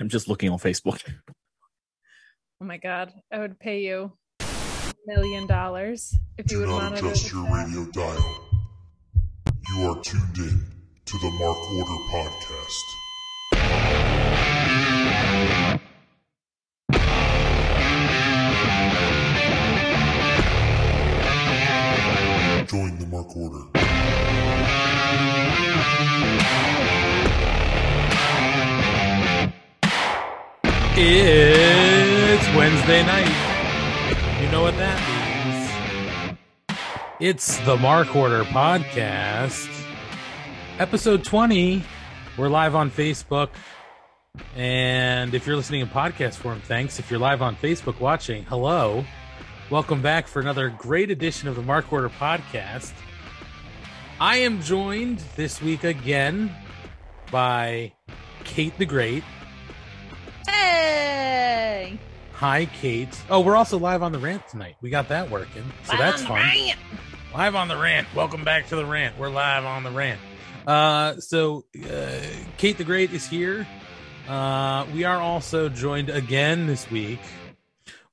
I'm just looking on Facebook. Oh my god, I would pay you a million dollars if you Do would not monitor adjust this your app. radio dial. You are tuned in to the Mark Order Podcast. Join the Mark Order. It's Wednesday night. You know what that means. It's the Mark Order Podcast, episode 20. We're live on Facebook. And if you're listening in podcast form, thanks. If you're live on Facebook watching, hello. Welcome back for another great edition of the Mark Order Podcast. I am joined this week again by Kate the Great. Hey! Hi, Kate. Oh, we're also live on the rant tonight. We got that working, so that's fun. Live on the rant. Welcome back to the rant. We're live on the rant. Uh, so uh, Kate the Great is here. Uh, we are also joined again this week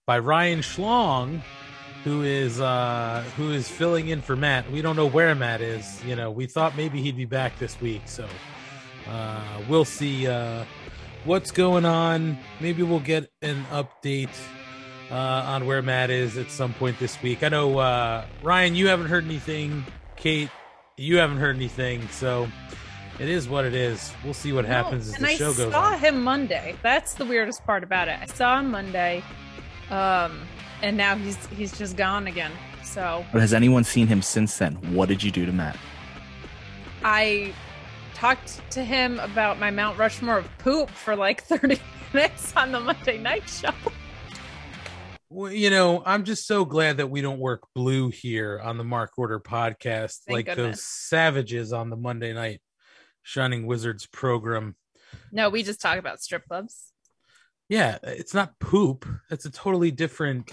by Ryan Schlong, who is uh, who is filling in for Matt. We don't know where Matt is. You know, we thought maybe he'd be back this week, so uh, we'll see. Uh, what's going on. Maybe we'll get an update uh, on where Matt is at some point this week. I know uh, Ryan, you haven't heard anything. Kate, you haven't heard anything. So it is what it is. We'll see what happens as and the I show goes saw on. him Monday. That's the weirdest part about it. I saw him Monday, um, and now he's he's just gone again. So But has anyone seen him since then? What did you do to Matt? I talked to him about my Mount Rushmore of poop for like 30 minutes on the Monday night show. Well, you know, I'm just so glad that we don't work blue here on the Mark Order podcast Thank like those savages on the Monday night Shining Wizards program. No, we just talk about strip clubs. Yeah, it's not poop. That's a totally different,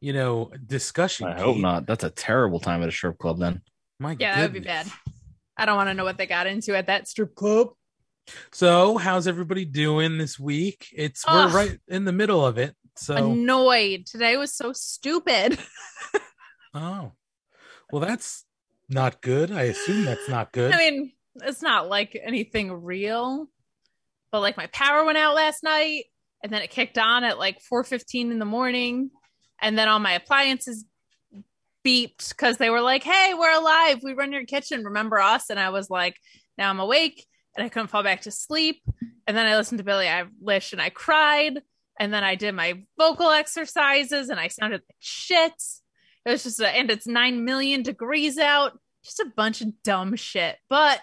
you know, discussion. I hope Kate. not. That's a terrible time at a strip club then. My Yeah, that would be bad. I don't want to know what they got into at that strip club. So, how's everybody doing this week? It's Ugh. we're right in the middle of it. So, Annoyed. Today was so stupid. oh, well, that's not good. I assume that's not good. I mean, it's not like anything real, but like my power went out last night and then it kicked on at like 4:15 in the morning and then all my appliances beeped cuz they were like, "Hey, we're alive. We run your kitchen. Remember us?" And I was like, "Now I'm awake." And I couldn't fall back to sleep. And then I listened to Billie Eilish and I cried. And then I did my vocal exercises and I sounded like shit. It was just a, and it's 9 million degrees out. Just a bunch of dumb shit. But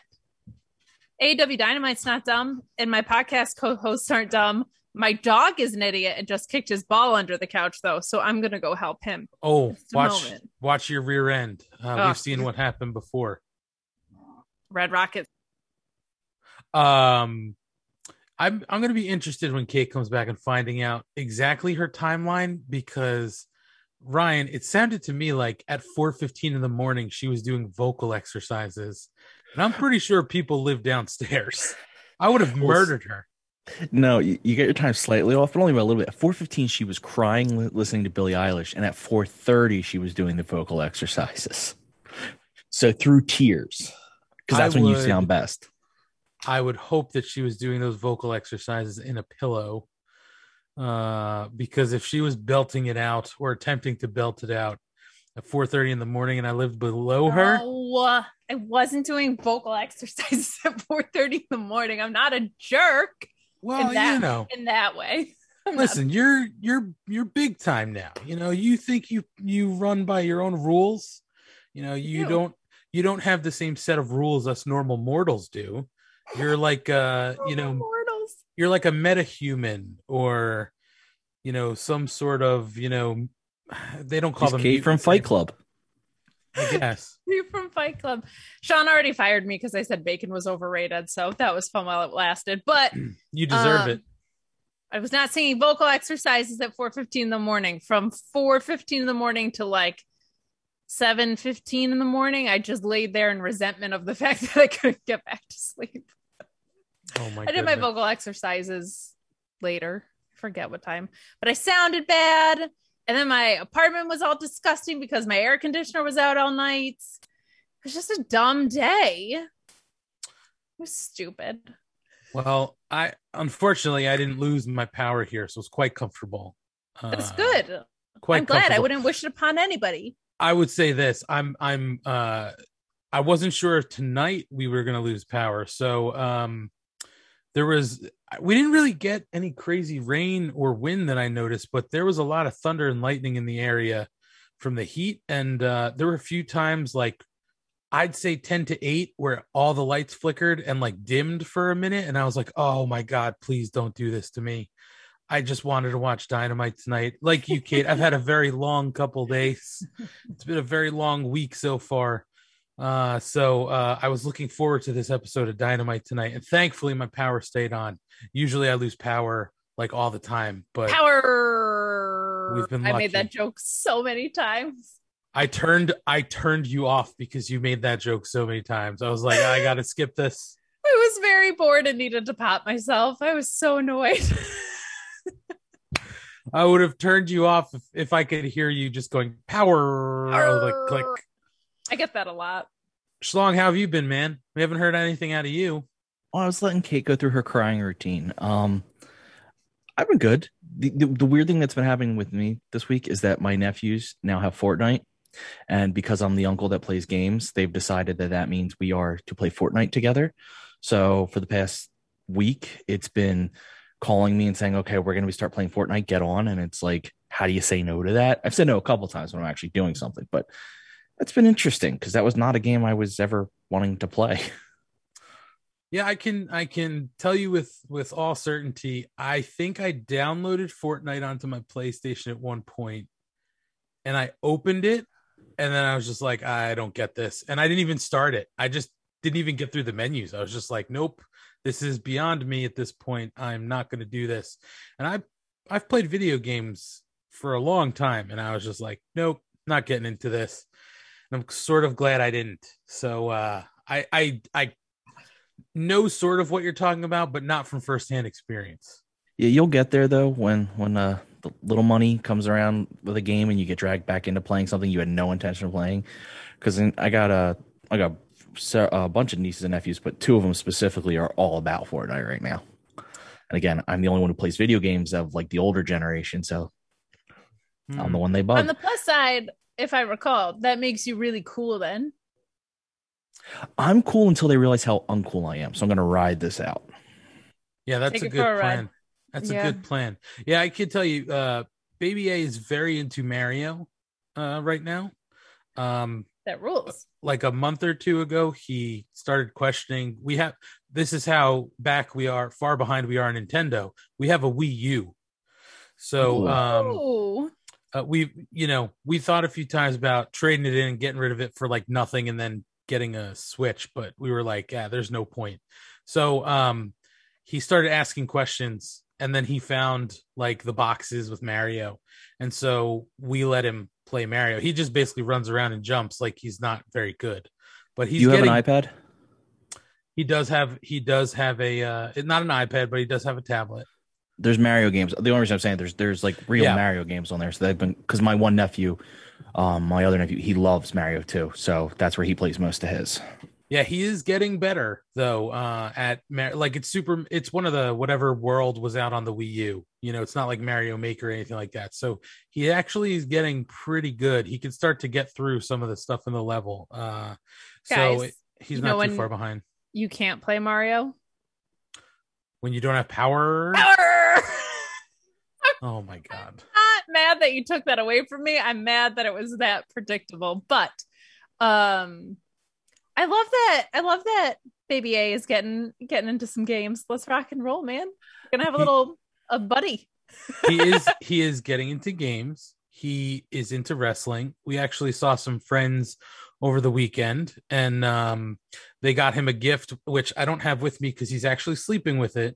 AEW Dynamite's not dumb, and my podcast co-hosts aren't dumb. My dog is an idiot and just kicked his ball under the couch, though. So I'm gonna go help him. oh, watch moment. watch your rear end. Uh, Ugh. we've seen what happened before. Red Rocket. Um, I'm I'm gonna be interested when Kate comes back and finding out exactly her timeline because Ryan, it sounded to me like at 4:15 in the morning she was doing vocal exercises, and I'm pretty sure people live downstairs. I would have murdered her. No, you, you get your time slightly off, but only by a little bit. At 4:15, she was crying li- listening to Billie Eilish, and at 4:30, she was doing the vocal exercises. So through tears, because I that's when you would- sound best. I would hope that she was doing those vocal exercises in a pillow. Uh, because if she was belting it out or attempting to belt it out at 4:30 in the morning and I lived below her, Oh, I wasn't doing vocal exercises at 4:30 in the morning. I'm not a jerk well, in that you know, in that way. I'm not- listen, you're you're you're big time now. You know, you think you you run by your own rules. You know, you do. don't you don't have the same set of rules us normal mortals do. You're like uh, you know, mortals. you're like a metahuman or you know some sort of you know they don't call She's them Kate from Fight Club. I guess. You from Fight Club. Sean already fired me because I said bacon was overrated. So that was fun while it lasted. But You deserve Um, it. I was not singing vocal exercises at 4:15 in the morning. From 4:15 in the morning to like 7:15 in the morning, I just laid there in resentment of the fact that I couldn't get back to sleep. Oh my I did my vocal exercises later. I forget what time, but I sounded bad. And then my apartment was all disgusting because my air conditioner was out all night. It was just a dumb day. It was stupid. Well, I unfortunately I didn't lose my power here, so it's quite comfortable. That's Uh, good. Quite I'm glad. I wouldn't wish it upon anybody. I would say this. I'm I'm uh I wasn't sure if tonight we were gonna lose power. So um there was we didn't really get any crazy rain or wind that I noticed, but there was a lot of thunder and lightning in the area from the heat. And uh there were a few times like I'd say 10 to 8 where all the lights flickered and like dimmed for a minute. And I was like, oh my God, please don't do this to me. I just wanted to watch Dynamite tonight. Like you, Kate, I've had a very long couple days. It's been a very long week so far. Uh, so uh, I was looking forward to this episode of Dynamite tonight, and thankfully my power stayed on. Usually I lose power like all the time, but Power. We've been I made that joke so many times. I turned I turned you off because you made that joke so many times. I was like, I got to skip this. I was very bored and needed to pop myself. I was so annoyed. I would have turned you off if, if I could hear you just going power. Was like, click. I get that a lot. Schlong, how have you been, man? We haven't heard anything out of you. Well, I was letting Kate go through her crying routine. Um, I've been good. The, the, the weird thing that's been happening with me this week is that my nephews now have Fortnite. And because I'm the uncle that plays games, they've decided that that means we are to play Fortnite together. So for the past week, it's been calling me and saying, okay, we're going to start playing Fortnite, get on. And it's like, how do you say no to that? I've said no a couple times when I'm actually doing something, but that's been interesting because that was not a game I was ever wanting to play. Yeah, I can I can tell you with with all certainty. I think I downloaded Fortnite onto my PlayStation at one point, and I opened it, and then I was just like, I don't get this, and I didn't even start it. I just didn't even get through the menus. I was just like, nope, this is beyond me at this point. I'm not going to do this. And I I've played video games for a long time, and I was just like, nope, not getting into this. And I'm sort of glad I didn't. So uh, I I I know sort of what you're talking about, but not from firsthand experience. Yeah, you'll get there though when when uh, the little money comes around with a game and you get dragged back into playing something you had no intention of playing. Because I got a I got a bunch of nieces and nephews, but two of them specifically are all about Fortnite right now. And again, I'm the only one who plays video games of like the older generation, so I'm the one they bought. On the plus side, if I recall, that makes you really cool then. I'm cool until they realize how uncool I am, so I'm gonna ride this out. Yeah, that's Take a good for a ride. plan. That's Yeah. a good plan. Yeah, I can tell you, uh, Baby A is very into Mario uh, right now. Um, That rules. like a month or two ago, he started questioning. We have this is how back we are, far behind we are Nintendo. We have a Wii U, so Ooh. um, Ooh. Uh, we you know we thought a few times about trading it in and getting rid of it for like nothing and then getting a switch but we were like yeah there's no point. So um he started asking questions and then he found like the boxes with mario. And so we let him play mario. He just basically runs around and jumps like he's not very good. But he's you have getting an iPad? he does have he does have a uh not an ipad but he does have a tablet there's Mario games. The only reason I'm saying there's there's like real Yeah. Mario games on there. So they've been because my one nephew, um, my other nephew, he loves Mario too. So that's where he plays most of his. Yeah, he is getting better though. Uh, at Mar- like it's super. It's one of the whatever world was out on the Wii U. You know, it's not like Mario Maker or anything like that. So he actually is getting pretty good. He can start to get through some of the stuff in the level. Uh, so it- he's you not too far behind. You can't play Mario. When you don't have power. Power! Oh my god. not mad that you took that away from me. I'm mad that it was that predictable. But um I love that. I love that Baby A is getting getting into some games. Let's rock and roll, man. We're gonna have a little a buddy. he is he is getting into games he is into wrestling we actually saw some friends over the weekend and um they got him a gift which i don't have with me because he's actually sleeping with it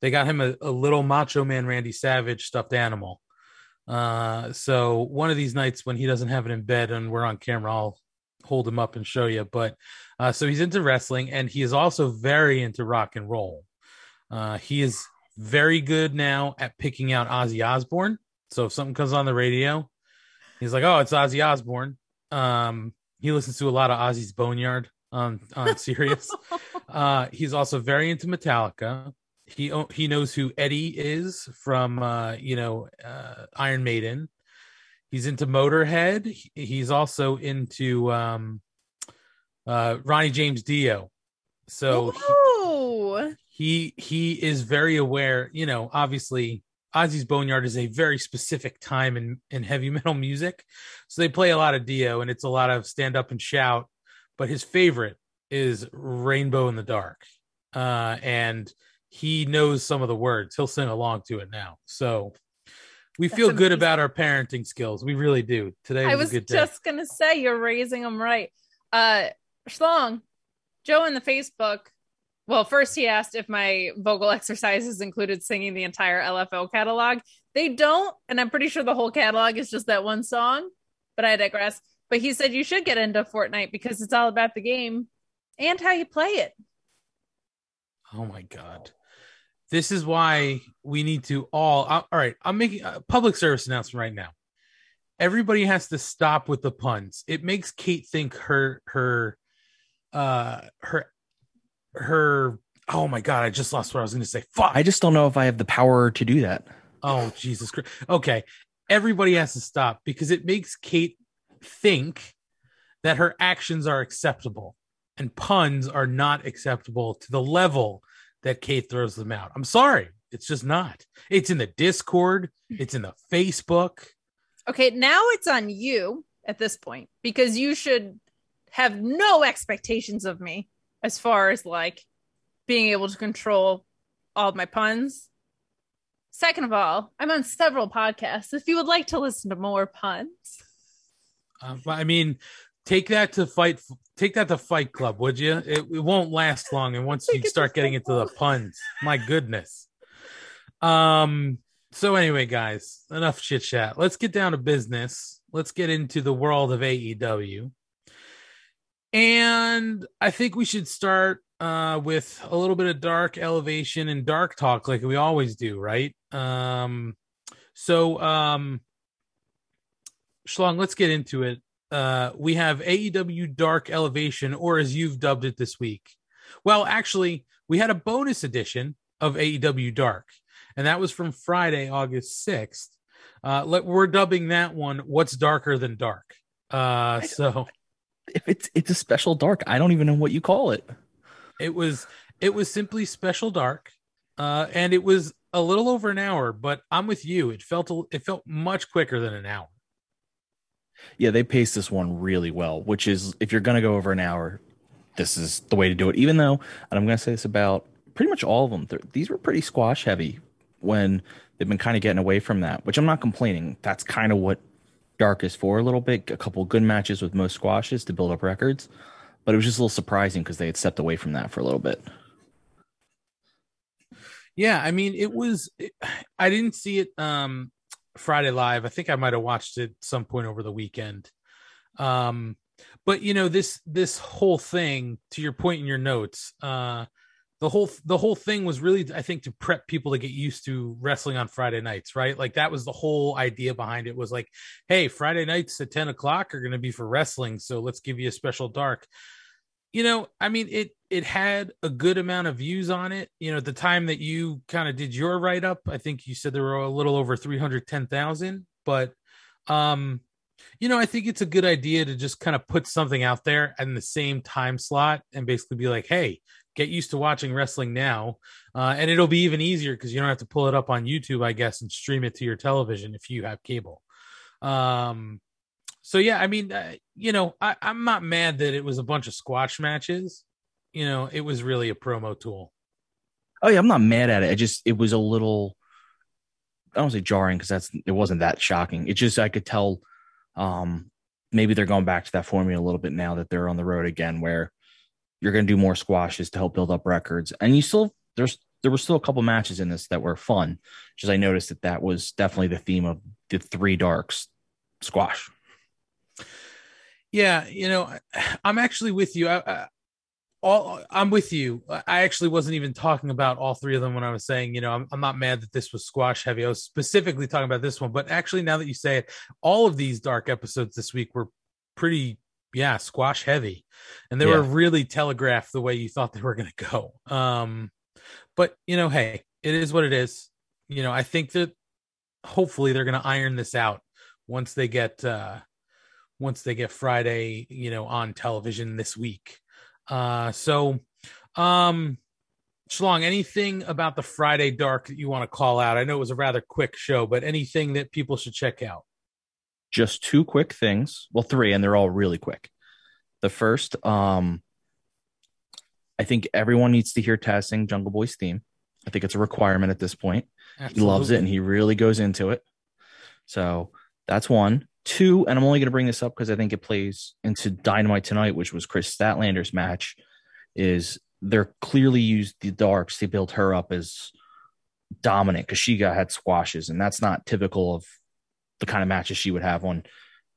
they got him a, a little macho man randy savage stuffed animal uh so one of these nights when he doesn't have it in bed and we're on camera i'll hold him up and show you but uh so he's into wrestling and he is also very into rock and roll uh he is very good now at picking out Ozzy Osbourne. So if something comes on the radio, he's like, "Oh, it's Ozzy Osbourne." Um, he listens to a lot of Ozzy's Boneyard on on Sirius. uh, he's also very into Metallica. He he knows who Eddie is from uh, you know uh, Iron Maiden. He's into Motorhead. He's also into um, uh, Ronnie James Dio. So he, he he is very aware. You know, obviously Ozzy's Boneyard is a very specific time in in heavy metal music, so they play a lot of Dio, and it's a lot of stand up and shout. But his favorite is Rainbow in the Dark, uh, and he knows some of the words. He'll sing along to it now. So we feel good about our parenting skills. We really do. Today was a good day. I was just gonna say you're raising them right. Uh Schlong, Joe in the Facebook. Well, first he asked if my vocal exercises included singing the entire LFO catalog. They don't, and I'm pretty sure the whole catalog is just that one song. But I digress. But he said you should get into Fortnite because it's all about the game and how you play it. Oh my god. This is why we need to all. Uh, all right, I'm making a public service announcement right now. Everybody has to stop with the puns. It makes Kate think her her uh her her oh my god, I just lost what I was going to say. Fuck. I just don't know if I have the power to do that. Oh Jesus Christ. Okay. Everybody has to stop because it makes Kate think that her actions are acceptable and puns are not acceptable to the level that Kate throws them out. I'm sorry. It's just not. It's in the Discord, it's in the Facebook. Okay, now it's on you at this point because you should have no expectations of me as far as like being able to control all my puns. Second of all, I'm on several podcasts. If you would like to listen to more puns, uh, I mean, take that to fight take that to fight club would you? It, it won't last long and once you start getting into the puns my goodness. Um so anyway guys enough chit chat. Let's get down to business. Let's get into the world of aew and i think we should start uh with a little bit of dark elevation and dark talk like we always do right? Um so um Schlong, let's get into it uh, we have AEW Dark Elevation, or as you've dubbed it this week. Well, actually, we had a bonus edition of AEW Dark, and that was from Friday, August 6th. Uh, let, we're dubbing that one What's Darker Than Dark. Uh, so if it's it's a special dark, I don't even know what you call it. It was it was simply special dark. Uh, and it was a little over an hour, but I'm with you. It felt it felt much quicker than an hour. Yeah, they paced this one really well, which is if you're going to go over an hour, this is the way to do it. Even though, and I'm going to say this about pretty much all of them, these were pretty squash heavy when they've been kind of getting away from that, which I'm not complaining. That's kind of what Dark is for a little bit. A couple good matches with most squashes to build up records, but it was just a little surprising because they had stepped away from that for a little bit. Yeah, I mean, it was. I didn't see it um Friday Live. I think I might have watched it some point over the weekend. Um, but you know this this whole thing, to your point in your notes, uh, the whole the whole thing was really, I think, to prep people to get used to wrestling on Friday nights, right? Like that was the whole idea behind it. Was like, hey, Friday nights at ten o'clock are going to be for wrestling, so let's give you a special dark you know, I mean, it it had a good amount of views on it. You know, at the time that you kind of did your write up, I think you said there were a little over three hundred ten thousand. But, um, you know, I think it's a good idea to just kind of put something out there in the same time slot and basically be like, hey, get used to watching wrestling now, uh, and it'll be even easier because you don't have to pull it up on YouTube, I guess, and stream it to your television if you have cable. Um, so yeah, I mean, uh, you know, I, I'm not mad that it was a bunch of squash matches. You know, it was really a promo tool. Oh yeah, I'm not mad at it. I just it was a little I don't say jarring because that's it wasn't that shocking. It just I could tell um maybe they're going back to that formula a little bit now that they're on the road again where you're going to do more squashes to help build up records. And you still there's there were still a couple matches in this that were fun. Just I noticed that that was definitely the theme of the three darks squash. Yeah, you know, I'm actually with you. I, I, all I'm with you. I actually wasn't even talking about all three of them when I was saying, you know, I'm, I'm not mad that this was squash heavy. I was specifically talking about this one, but actually, now that you say it, all of these dark episodes this week were pretty, yeah, squash heavy, and they Yeah. were really telegraphed the way you thought they were going to go. Um, but you know, hey, it is what it is. You know, I think that hopefully they're going to iron this out once they get uh once they get Friday, you know, on television this week. Uh so um Schlong, anything about the Friday dark that you want to call out? I know it was a rather quick show, but anything that people should check out. just two quick things. Well, three, and they're all really quick. The first, um, I think everyone needs to hear Taz sing Jungle Boy's theme. I think it's a requirement at this point. He loves it and he really goes into it. So that's one. Two, and I'm only going to bring this up because I think it plays into Dynamite tonight, which was Kris Statlander's match. Is they're clearly used the darks They built her up as dominant because she got had squashes, and that's not typical of the kind of matches she would have on,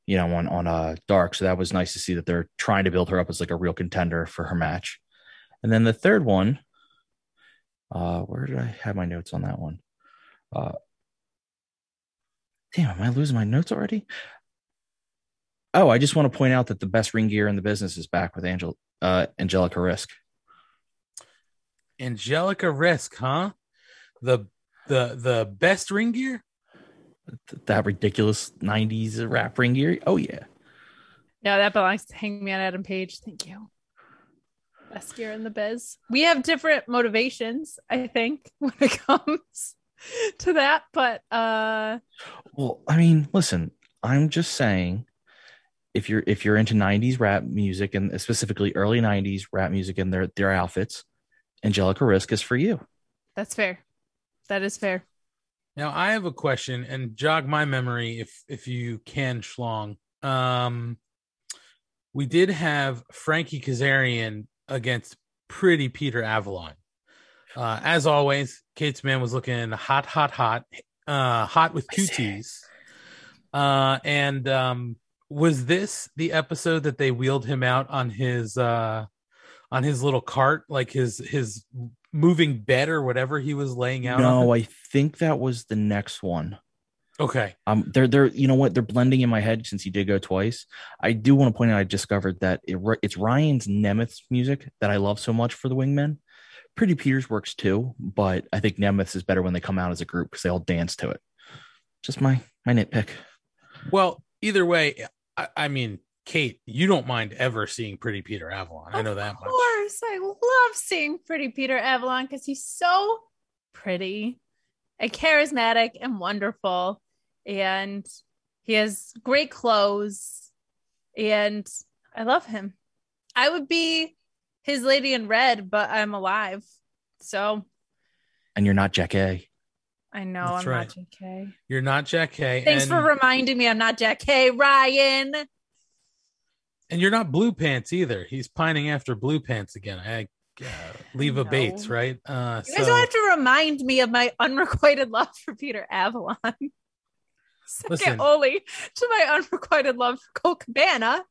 you know, on on uh dark. So that was nice to see that they're trying to build her up as like a real contender for her match. And then the third one, uh, where did I have my notes on that one? Uh, damn, am I losing my notes already? Oh, I just want to point out that the best ring gear in the business is back with Angel, uh, Angelica Risk. Angelica Risk, huh? The the the best ring gear? Th- That ridiculous '90s rap ring gear. Oh yeah, No, that belongs to Hangman Adam Page. Thank you. Best gear in the biz. We have different motivations, I think, when it comes to that. But uh Well, I mean, listen, I'm just saying if you're if you're into 90s rap music and specifically early 90s rap music and their their outfits, Angelica Risk is for you. that's fair. That is fair. Now I have a question and jog my memory if if you can, Schlong. Um, we did have Frankie Kazarian against Pretty Peter Avalon. Uh, as always, Kate's man was looking hot, hot, hot, uh, hot with two I. T's. Uh, and um, was this the episode that they wheeled him out on his uh, on his little cart, like his his moving bed or whatever he was laying out? on? No, I think that was the next one. Okay. Um, they're they're you know what they're blending in my head since he did go twice. I do want to point out I discovered that it, it's Ryan's Nemeth's music that I love so much for the Wingmen. Pretty Peters works too, but I think Nemeth's is better when they come out as a group because they all dance to it. Just my my nitpick. Well, either way, I, I mean, Kate, you don't mind ever seeing Pretty Peter Avalon. I know that Of much. course. I love seeing pretty Peter Avalon because he's so pretty and charismatic and wonderful. And he has great clothes. And I love him. I would be his lady in red, but I'm alive. So And you're not Jack A. I know That's I'm right. not JK. You're not Jack Hay. Thanks and, for reminding me I'm not Jack K. Ryan. and you're not Blue Pants either. He's pining after Blue Pants again. I uh, leave a. Bates, right? Uh, You guys so don't have to remind me of my unrequited love for Peter Avalon. Second Listen. only to my unrequited love for Colt Cabana.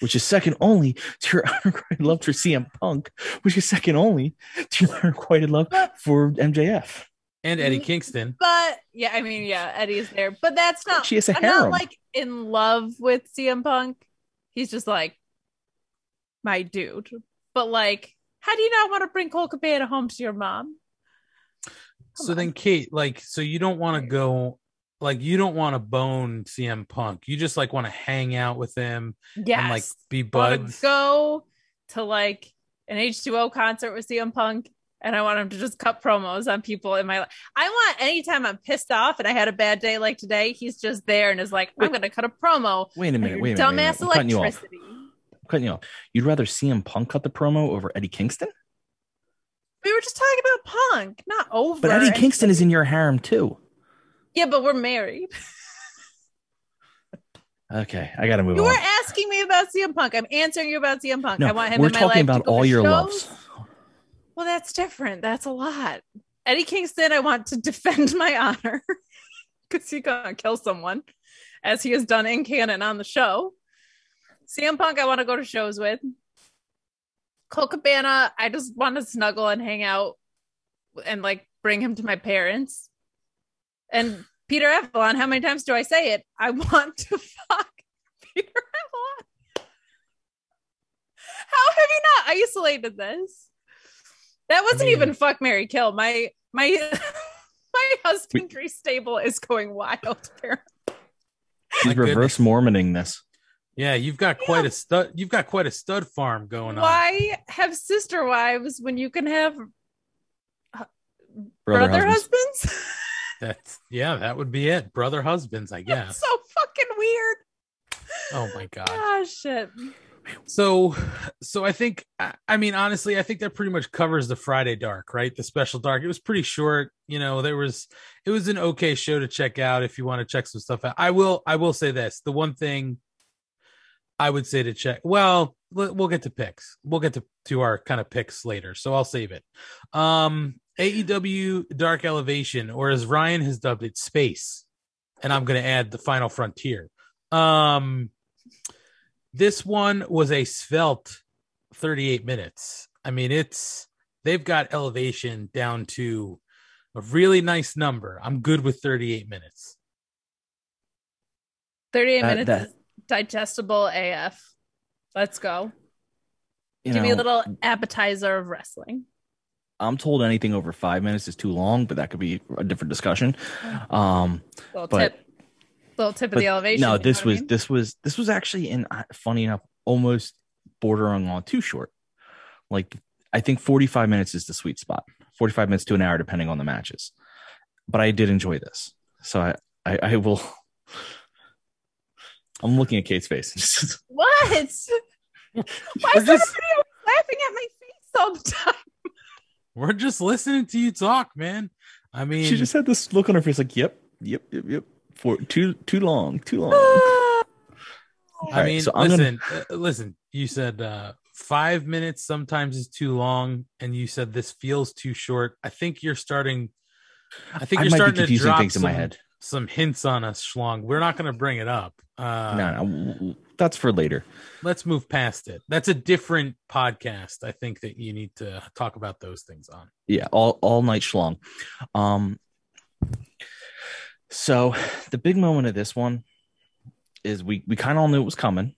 which is second only to your unrequited love for CM Punk, which is second only to your unrequited love for MJF. And Eddie mm-hmm. Kingston. But yeah, I mean, yeah, Eddie's there. But that's not She has a I'm not like in love with CM Punk. He's just like my dude. But like, how do you not want to bring Colt Cabana home to your mom? So on. then, Kate, like, so you don't want to go, like, you don't want to bone CM Punk. You just like want to hang out with him Yes. and like be I buds. go to like an H2O concert with CM Punk and I want him to just cut promos on people in my life. I want anytime I'm pissed off and I had a bad day like today, he's just there and is like, I'm going to cut a promo. Wait a minute, wait a minute. wait a minute. Dumbass I'm cutting you off. electricity. I'm cutting you off. You'd rather CM Punk cut the promo over Eddie Kingston? We were just talking about Punk, not over. But Eddie Kingston is in your harem too. Yeah, but we're married. Okay, I got to move on. You on. were asking me about CM Punk. I'm answering you about CM Punk. no, I want him we're in my talking about all your shows. loves. Well, that's different. That's a lot. Eddie Kingston, I want to defend my honor because he's gonna kill someone, as he has done in canon on the show. CM Punk, I want to go to shows with. Colt Cabana, I just want to snuggle and hang out and like bring him to my parents. And Peter Avalon, how many times do I say it? I want to fuck Peter Avalon. How have you not isolated this? That wasn't mean- even fuck Mary Kill. My my my husbandry stable is going wild. apparently. She's reverse. Mormoning this. Yeah, you've got quite a stud. You've got quite a stud farm going on. Why have sister wives when you can have Brother, brother, husbands. husbands? That's yeah, that would be it. Brother husbands, I guess. so fucking weird. Oh my god. Ah, shit. So, so I think, I mean, honestly, I think that pretty much covers the Friday Dark, right? The special dark. It was pretty short. You know, there was, it was an okay show to check out if you want to check some stuff out. I will, I will say this: the one thing I would say to check. Well, we- we'll get to picks. We'll get to to our kind of picks later, so I'll save it. Um, AEW Dark Elevation, or as Ryan has dubbed it, Space, and I'm going to add the Final Frontier. Um, this one was a svelte 38 minutes. I mean, it's they've got elevation down to a really nice number. I'm good with 38 minutes. 38 That- minutes that- is digestible AF. Let's go. You Give me a little appetizer of wrestling. I'm told anything over five minutes is too long, but that could be a different discussion. Um, Little But- tip. Little tip of the elevation. no, this what I was mean? this was this was actually in uh, funny enough, almost bordering on too short. Like I think 45 minutes is the sweet spot. 45 minutes to an hour, depending on the matches. But I did enjoy this, so I I, I will. I'm looking at Kate's face. What? Why is We're everybody just laughing at my face all the time? we're just listening to you talk, man. I mean, she just had this look on her face, like, "Yep, yep, yep, yep." For too too long, too long. I Alright, mean, so I'm gonna- listen, uh, listen. You said uh, five minutes sometimes is too long, and you said this feels too short. I think you're starting. I think I you're starting to drop things some, in my head. some hints on us, Schlong. We're not going to bring it up. Uh, no, no, that's for later. Let's move past it. That's a different podcast. I think that you need to talk about those things on. yeah all all night schlong um so the big moment of this one is we we kind of all knew it was coming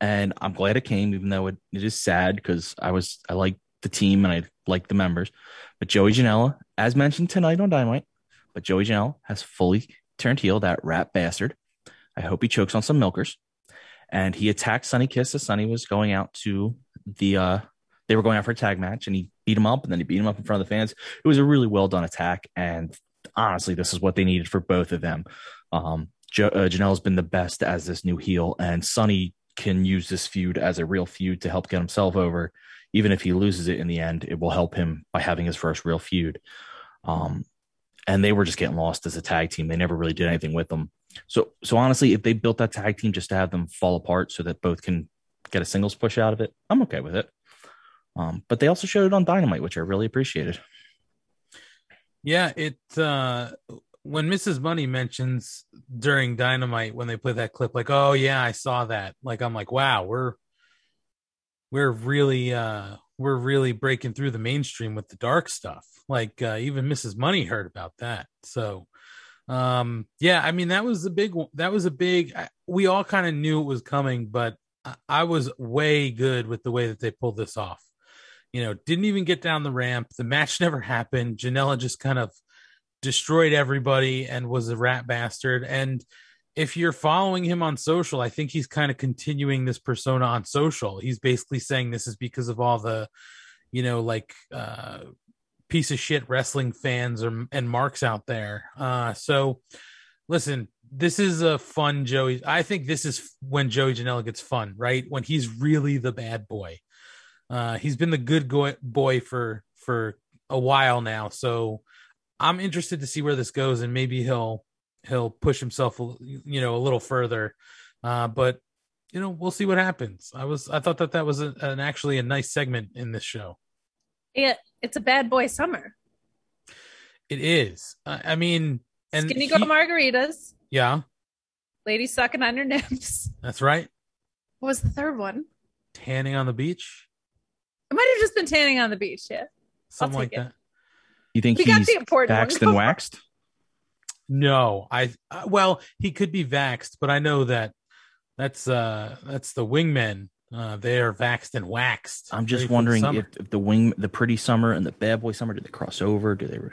and i'm glad it came even though it, it is sad because i was i like the team and i like the members but joey janela as mentioned tonight on dynamite but joey janela has fully turned heel that rat bastard i hope he chokes on some milkers and he attacked Sonny Kiss as Sonny was going out to the uh they were going out for a tag match and he beat him up and then he beat him up in front of the fans. It was a really well done attack. And honestly, this is what they needed for both of them. Um, jo- uh, Janela's been the best as this new heel, and Sonny can use this feud as a real feud to help get himself over. Even if he loses it in the end, it will help him by having his first real feud. Um, and they were just getting lost as a tag team. They never really did anything with them. So, so honestly, if they built that tag team just to have them fall apart so that both can get a singles push out of it, I'm okay with it. Um, but they also showed it on Dynamite, which I really appreciated. Yeah, it uh when Mrs. Money mentions during Dynamite when they play that clip, like, oh yeah, I saw that. Like I'm like, wow, we're we're really uh we're really breaking through the mainstream with the dark stuff. Like uh, even Mrs. Money heard about that. So um yeah, I mean that was a big. That was a big we all kind of knew it was coming, but I was way good with the way that they pulled this off you know, didn't even get down the ramp. The match never happened. Janela just kind of destroyed everybody and was a rat bastard. And if you're following him on social, I think he's kind of continuing this persona on social. He's basically saying this is because of all the, you know, like uh piece of shit wrestling fans or, and marks out there. Uh so listen, this is a fun Joey. I think this is when Joey Janela gets fun, right? When he's really the bad boy. Uh, he's been the good go- boy for for a while now, so I'm interested to see where this goes, and maybe he'll he'll push himself, a- you know, a little further. Uh, but you know, we'll see what happens. I was I thought that that was a, an actually a nice segment in this show. Yeah, it's a bad boy summer. It is. I, I mean, and Skinny he- girl margaritas, yeah, lady sucking on her nips. that's right. What was the third one? Tanning on the beach. I might have just been tanning on the beach. Yeah. Something like it. that. You think We got he's the important one waxed and waxed? No, I uh, well, he could be vaxxed, but I know that that's uh that's the wingmen. Uh, they are vaxxed and waxed. I'm just wondering if, if the wing, the pretty summer and the bad boy summer, did they cross over? Do they? Re-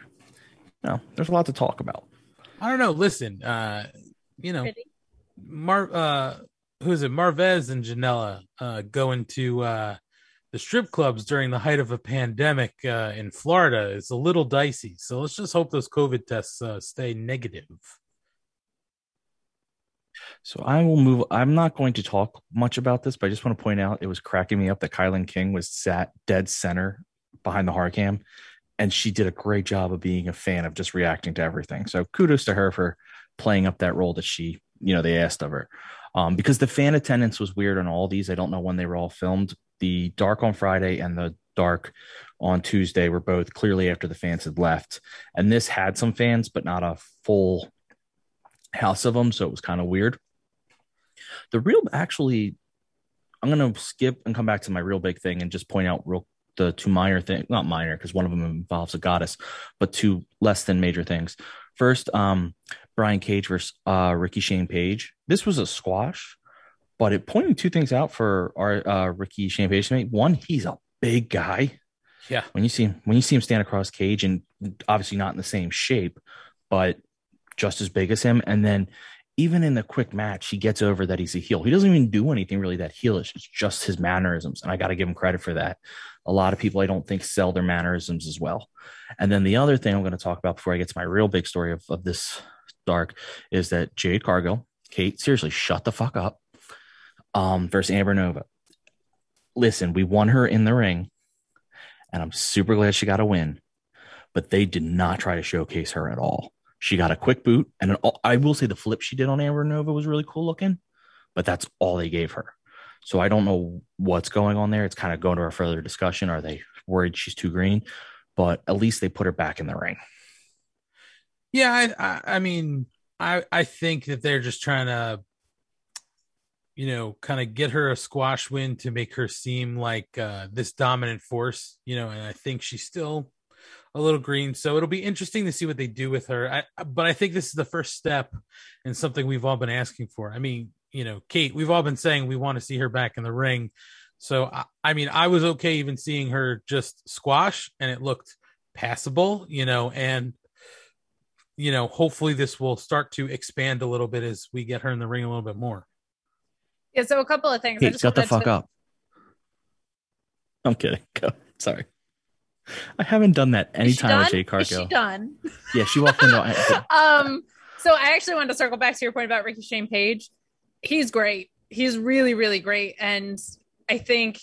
no, there's a lot to talk about. I don't know. Listen, uh, you know, Pretty. Mar uh who is it marvez and janela uh going to uh the strip clubs during the height of a pandemic uh in florida is a little dicey so let's just hope those covid tests uh stay negative So I will move. I'm not going to talk much about this, but I just want to point out it was cracking me up that Kylan King was sat dead center behind the hard cam, and she did a great job of being a fan of just reacting to everything. So kudos to her for playing up that role that she, you know, they asked of her. Um, because the fan attendance was weird on all these. I don't know when they were all filmed. The dark on Friday and the dark on Tuesday were both clearly after the fans had left. And this had some fans, but not a full house of them. So it was kind of weird. The real actually, I'm gonna skip and come back to my real big thing and just point out real the two minor thing, not minor because one of them involves a goddess, but two less than major things. First, um, Brian Cage versus uh, Ricky Shane Page. This was a squash, but it pointed two things out for our uh, Ricky to me. One, he's a big guy. yeah When you see him, when you see him stand across Cage, and obviously not in the same shape, but just as big as him. And then even in the quick match, he gets over that he's a heel. He doesn't even do anything really that heelish. It's just his mannerisms, and I got to give him credit for that. A lot of people I don't think sell their mannerisms as well. And then the other thing I'm going to talk about before I get to my real big story of, of this dark is that Jade Cargill, Kate, seriously, shut the fuck up. Um, versus Amber Nova. Listen, we won her in the ring, and I'm super glad she got a win. But they did not try to showcase her at all. She got a quick boot, and an, I will say the flip she did on Amber Nova was really cool looking, but that's all they gave her. So I don't know what's going on there. It's kind of going to our further discussion. Are they worried she's too green? But at least they put her back in the ring. yeah I, I i mean i i think that they're just trying to you know kind of get her a squash win to make her seem like uh this dominant force you know and i think she's still a little green. So it'll be interesting to see what they do with her. I, but i think this is the first step and something we've all been asking for. I mean you know kate we've all been saying we want to see her back in the ring. So I, I mean i was okay even seeing her just squash and it looked passable you know and you know hopefully this will start to expand a little bit as we get her in the ring a little bit more Yeah. So a couple of things. Just shut the fuck to- up. I'm kidding. Go. Sorry. I haven't done that anytime with? Jay Is she done? Yeah, she walked into. I- um, so I actually wanted to circle back to your point about Ricky Shane Page. He's great. He's really, really great. And I think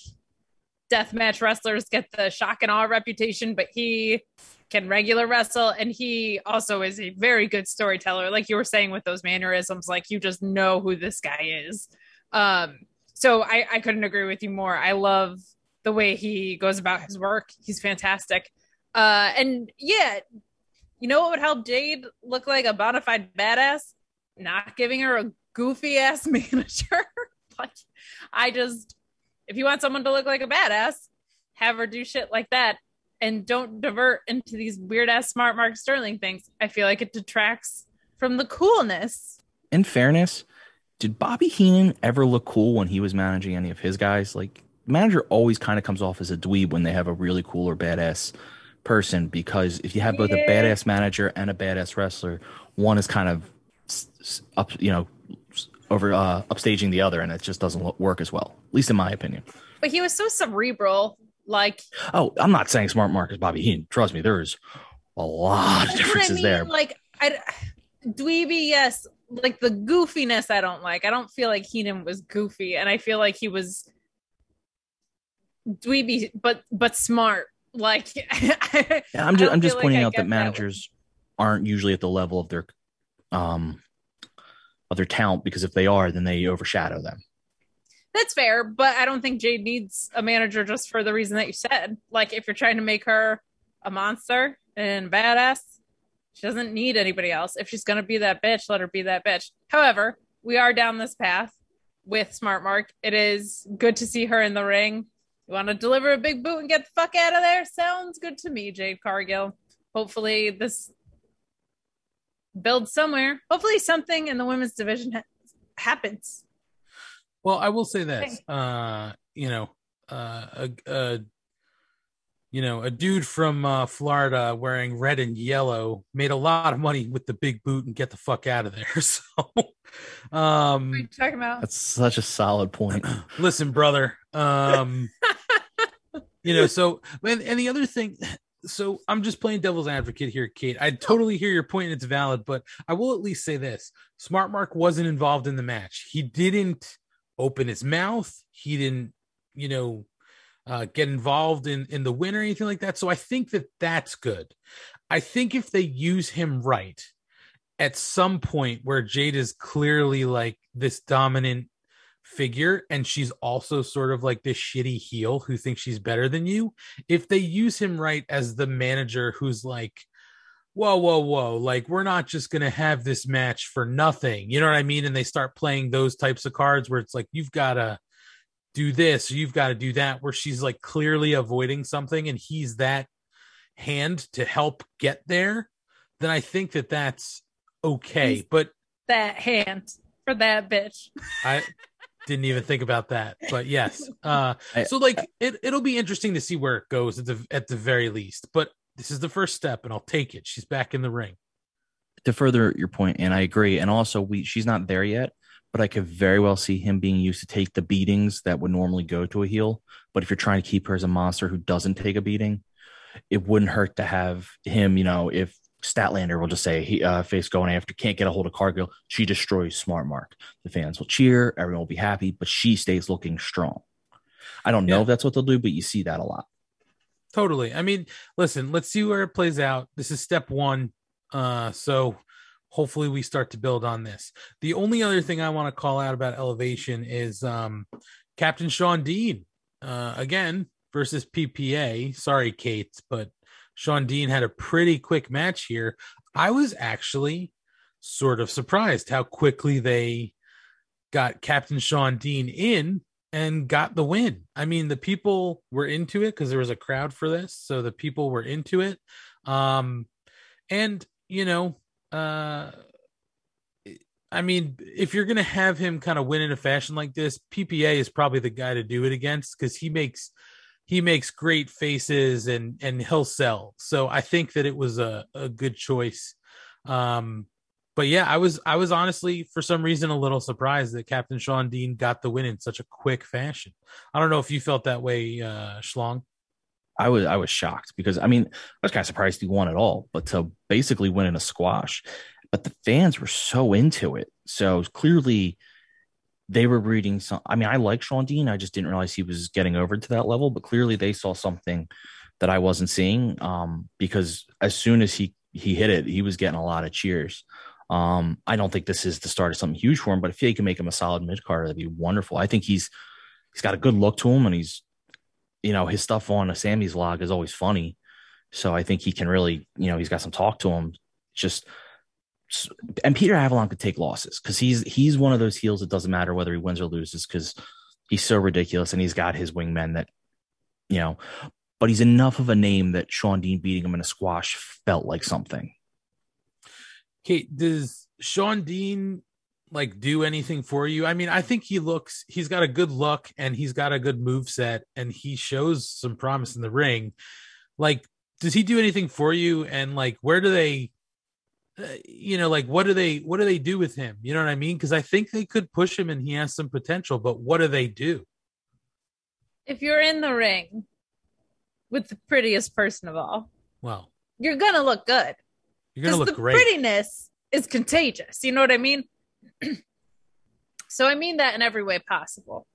deathmatch wrestlers get the shock and awe reputation, but he can regular wrestle. And he also is a very good storyteller. Like you were saying with those mannerisms, like you just know who this guy is. Um, so I, I couldn't agree with you more. I love the way he goes about his work. He's fantastic. Uh, and yeah, you know what would help Jade look like a bona fide badass? Not giving her a goofy ass manager. like, I just, if you want someone to look like a badass, have her do shit like that and don't divert into these weird ass smart Mark Sterling things. I feel like it detracts from the coolness. in fairness, did Bobby Heenan ever look cool when he was managing any of his guys? Like, manager always kind of comes off as a dweeb when they have a really cool or badass person because if you have both a badass manager and a badass wrestler, one is kind of up, you know, over uh, upstaging the other, and it just doesn't lo- work as well. At least in my opinion. But he was so cerebral. Like, Oh, I'm not saying Smart Mark is Bobby Heenan. Trust me, there is a lot of what I differences mean, there. Like, I, dweeby, yes. Like the goofiness, I don't like. I don't feel like Heenan was goofy, and I feel like he was dweeby, but but smart. Like, Yeah, I'm just I'm just feel like pointing out that that managers aren't usually at the level of their um of their talent because if they are, then they overshadow them. That's fair, but I don't think Jade needs a manager just for the reason that you said. Like, if you're trying to make her a monster and badass, she doesn't need anybody else. If she's gonna be that bitch, let her be that bitch. However, we are down this path with Smart Mark. It is good to see her in the ring. You want to deliver a big boot and get the fuck out of there? Sounds good to me, Jade Cargill. Hopefully, this builds somewhere. Hopefully, something in the women's division ha- happens. Well, I will say this. Uh, you know, uh, a, a you know, a dude from uh, Florida wearing red and yellow made a lot of money with the big boot and get the fuck out of there. So, um, What are you talking about? That's such a solid point. listen, brother. Um, you know, so and, and the other thing, so I'm just playing devil's advocate here, Kate. I totally hear your point and it's valid, but I will at least say this: Smart Mark wasn't involved in the match. He didn't open his mouth. He didn't, you know, uh, get involved in in the win or anything like that. So I think that that's good. I think if they use him right at some point where Jade is clearly like this dominant figure and she's also sort of like this shitty heel who thinks she's better than you if they use him right as the manager who's like whoa whoa whoa like we're not just to have this match for nothing you know what i mean and they start playing those types of cards where it's like you've got to do this you've got to do that where she's like clearly avoiding something and he's that hand to help get there then i think that that's okay He's- but that hand for that bitch. I didn't even think about that, but yes. Uh, I- so like it, it'll be interesting to see where it goes at the at the very least. But this is the first step, and I'll take it. She's back in the ring. to further your point, and I agree. And also, we she's not there yet, but I could very well see him being used to take the beatings that would normally go to a heel. But if you're trying to keep her as a monster who doesn't take a beating, it wouldn't hurt to have him. You know, if Statlander will just say he uh, face going after can't get a hold of Cargill, she destroys Smart Mark. The fans will cheer, everyone will be happy, but she stays looking strong. I don't know Yeah. if that's what they'll do, but you see that a lot. Totally. I mean, listen, let's see where it plays out. This is step one. Uh, so hopefully we start to build on this. The only other thing I want to call out about elevation is um Captain Shawn Dean. Uh again versus PPA. Sorry, Kate, but Shawn Dean had a pretty quick match here. I was actually sort of surprised how quickly they got Captain Shawn Dean in and got the win. I mean, the people were into it because there was a crowd for this, so the people were into it. Um, and you know, uh, I mean, if you're gonna have him kind of win in a fashion like this, PPA is probably the guy to do it against because he makes he makes great faces and and he'll sell. So I think that it was a a good choice. Um, but yeah, I was I was honestly for some reason a little surprised that Captain Shawn Dean got the win in such a quick fashion. I don't know if you felt that way, uh, Schlong. I was I was shocked because I mean I was kind of surprised he won at all, but to basically win in a squash, but the fans were so into it. So clearly they were reading some. I mean, I like Shawn Dean. I just didn't realize he was getting over to that level. But clearly they saw something that I wasn't seeing. Um, because as soon as he he hit it, he was getting a lot of cheers. Um, I don't think this is the start of something huge for him, but if you can make him a solid mid card, that'd be wonderful. I think he's he's got a good look to him, and he's you know, his stuff on a Sammy's vlog is always funny. So I think he can really, you know, he's got some talk to him. Just and Peter Avalon could take losses because he's he's one of those heels that doesn't matter whether he wins or loses because he's so ridiculous and he's got his wingmen that, you know, but he's enough of a name that Shawn Dean beating him in a squash felt like something. Kate, does Shawn Dean like do anything for you? I mean, I think he looks he's got a good look and he's got a good move set and he shows some promise in the ring. Like, does he do anything for you? And like, where do they, uh, you know, like what do they what do they do with him? You know what I mean? Because I think they could push him and he has some potential, but what do they do? If you're in the ring with the prettiest person of all, Well, you're gonna look good. you're gonna Because look the great. prettiness is contagious. You know what I mean? so I mean that in every way possible.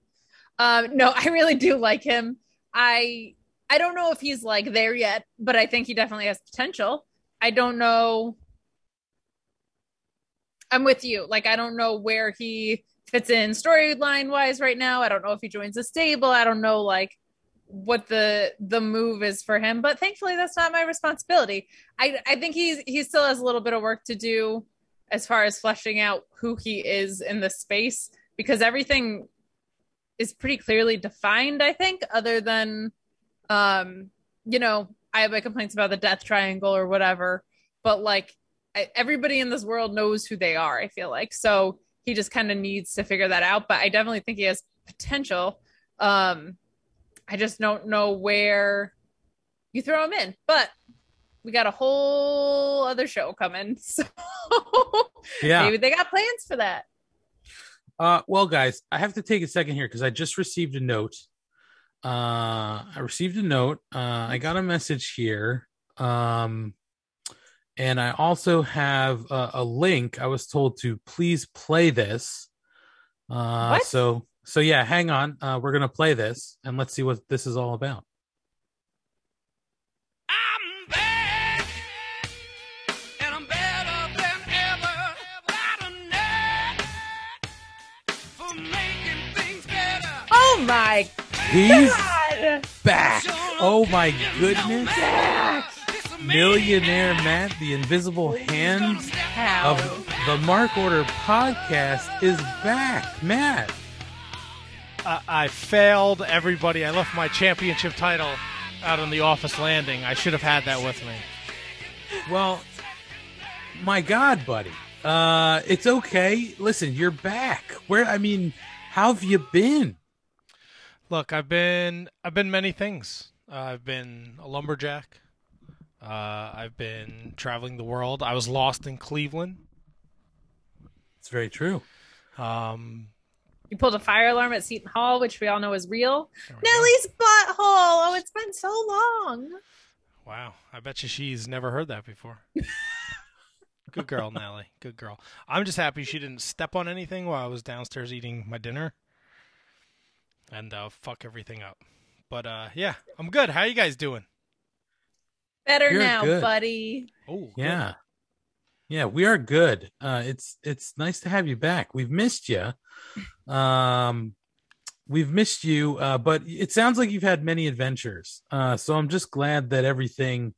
Um, no, I really do like him. I I don't know if he's like there yet, but I think he definitely has potential. I don't know. I'm with you. Like I don't know where he fits in storyline wise right now. I don't know if he joins a stable. I don't know like what the the move is for him, but thankfully that's not my responsibility. I I think he's he still has a little bit of work to do as far as fleshing out who he is in the space because everything is pretty clearly defined, I think, other than um, you know, I have my complaints about the death triangle or whatever, but like everybody in this world knows who they are, I feel like. So he just kind of needs to figure that out, but I definitely think he has potential. Um I just don't know where you throw him in. But we got a whole other show coming. So Yeah. maybe they got plans for that. Uh, well, guys, I have to take a second here because I just received a note. Uh, I received a note. Uh, I got a message here. Um, and I also have a, a link. I was told to please play this. Uh, What? so so yeah, hang on. Uh, we're gonna play this and let's see what this is all about. My He's god! back. Oh my goodness. Millionaire Matt, the invisible hand How? of the Mark Order podcast is back. Matt. I, I failed everybody. I left my championship title out on the office landing. I should have had that with me. Well, my God, buddy. Uh, it's okay. Listen, you're back. Where I mean, how have you been? Look, I've been I've been many things. Uh, I've been a lumberjack. Uh, I've been traveling the world. I was lost in Cleveland. It's very true. Um, You pulled a fire alarm at Seton Hall, which we all know is real. there we go. Nellie's butthole. Oh, it's been so long. Wow, I bet you she's never heard that before. Good girl, Nellie. Good girl. I'm just happy she didn't step on anything while I was downstairs eating my dinner and uh, fuck everything up. But uh, yeah, I'm good. How you guys doing? Better You're now, good. buddy. Oh, Yeah. Yeah, we are good. Uh, it's it's nice to have you back. We've missed you. Um, we've missed you, uh, but it sounds like you've had many adventures. Uh, so I'm just glad that everything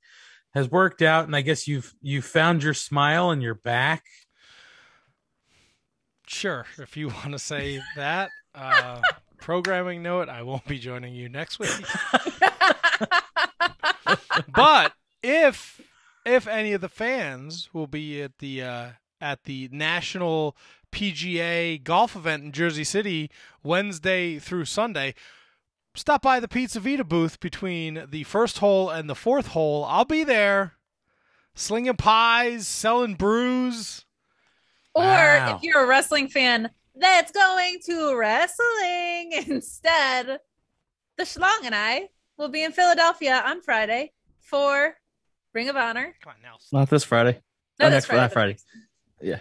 has worked out, and I guess you've you found your smile and you're back. Sure, if you want to say that. Uh, programming note: I won't be joining you next week. but if if any of the fans will be at the uh, at the national PGA golf event in Jersey City Wednesday through Sunday, stop by the Pizza Vita booth between the first hole and the fourth hole. I'll be there, slinging pies, selling brews. Or Wow. if you're a wrestling fan that's going to wrestling instead, the Schlong and I will be in Philadelphia on Friday for Ring of Honor. Come on now. Not this Friday. No, Oh, that's next- not Friday. Friday. Yeah.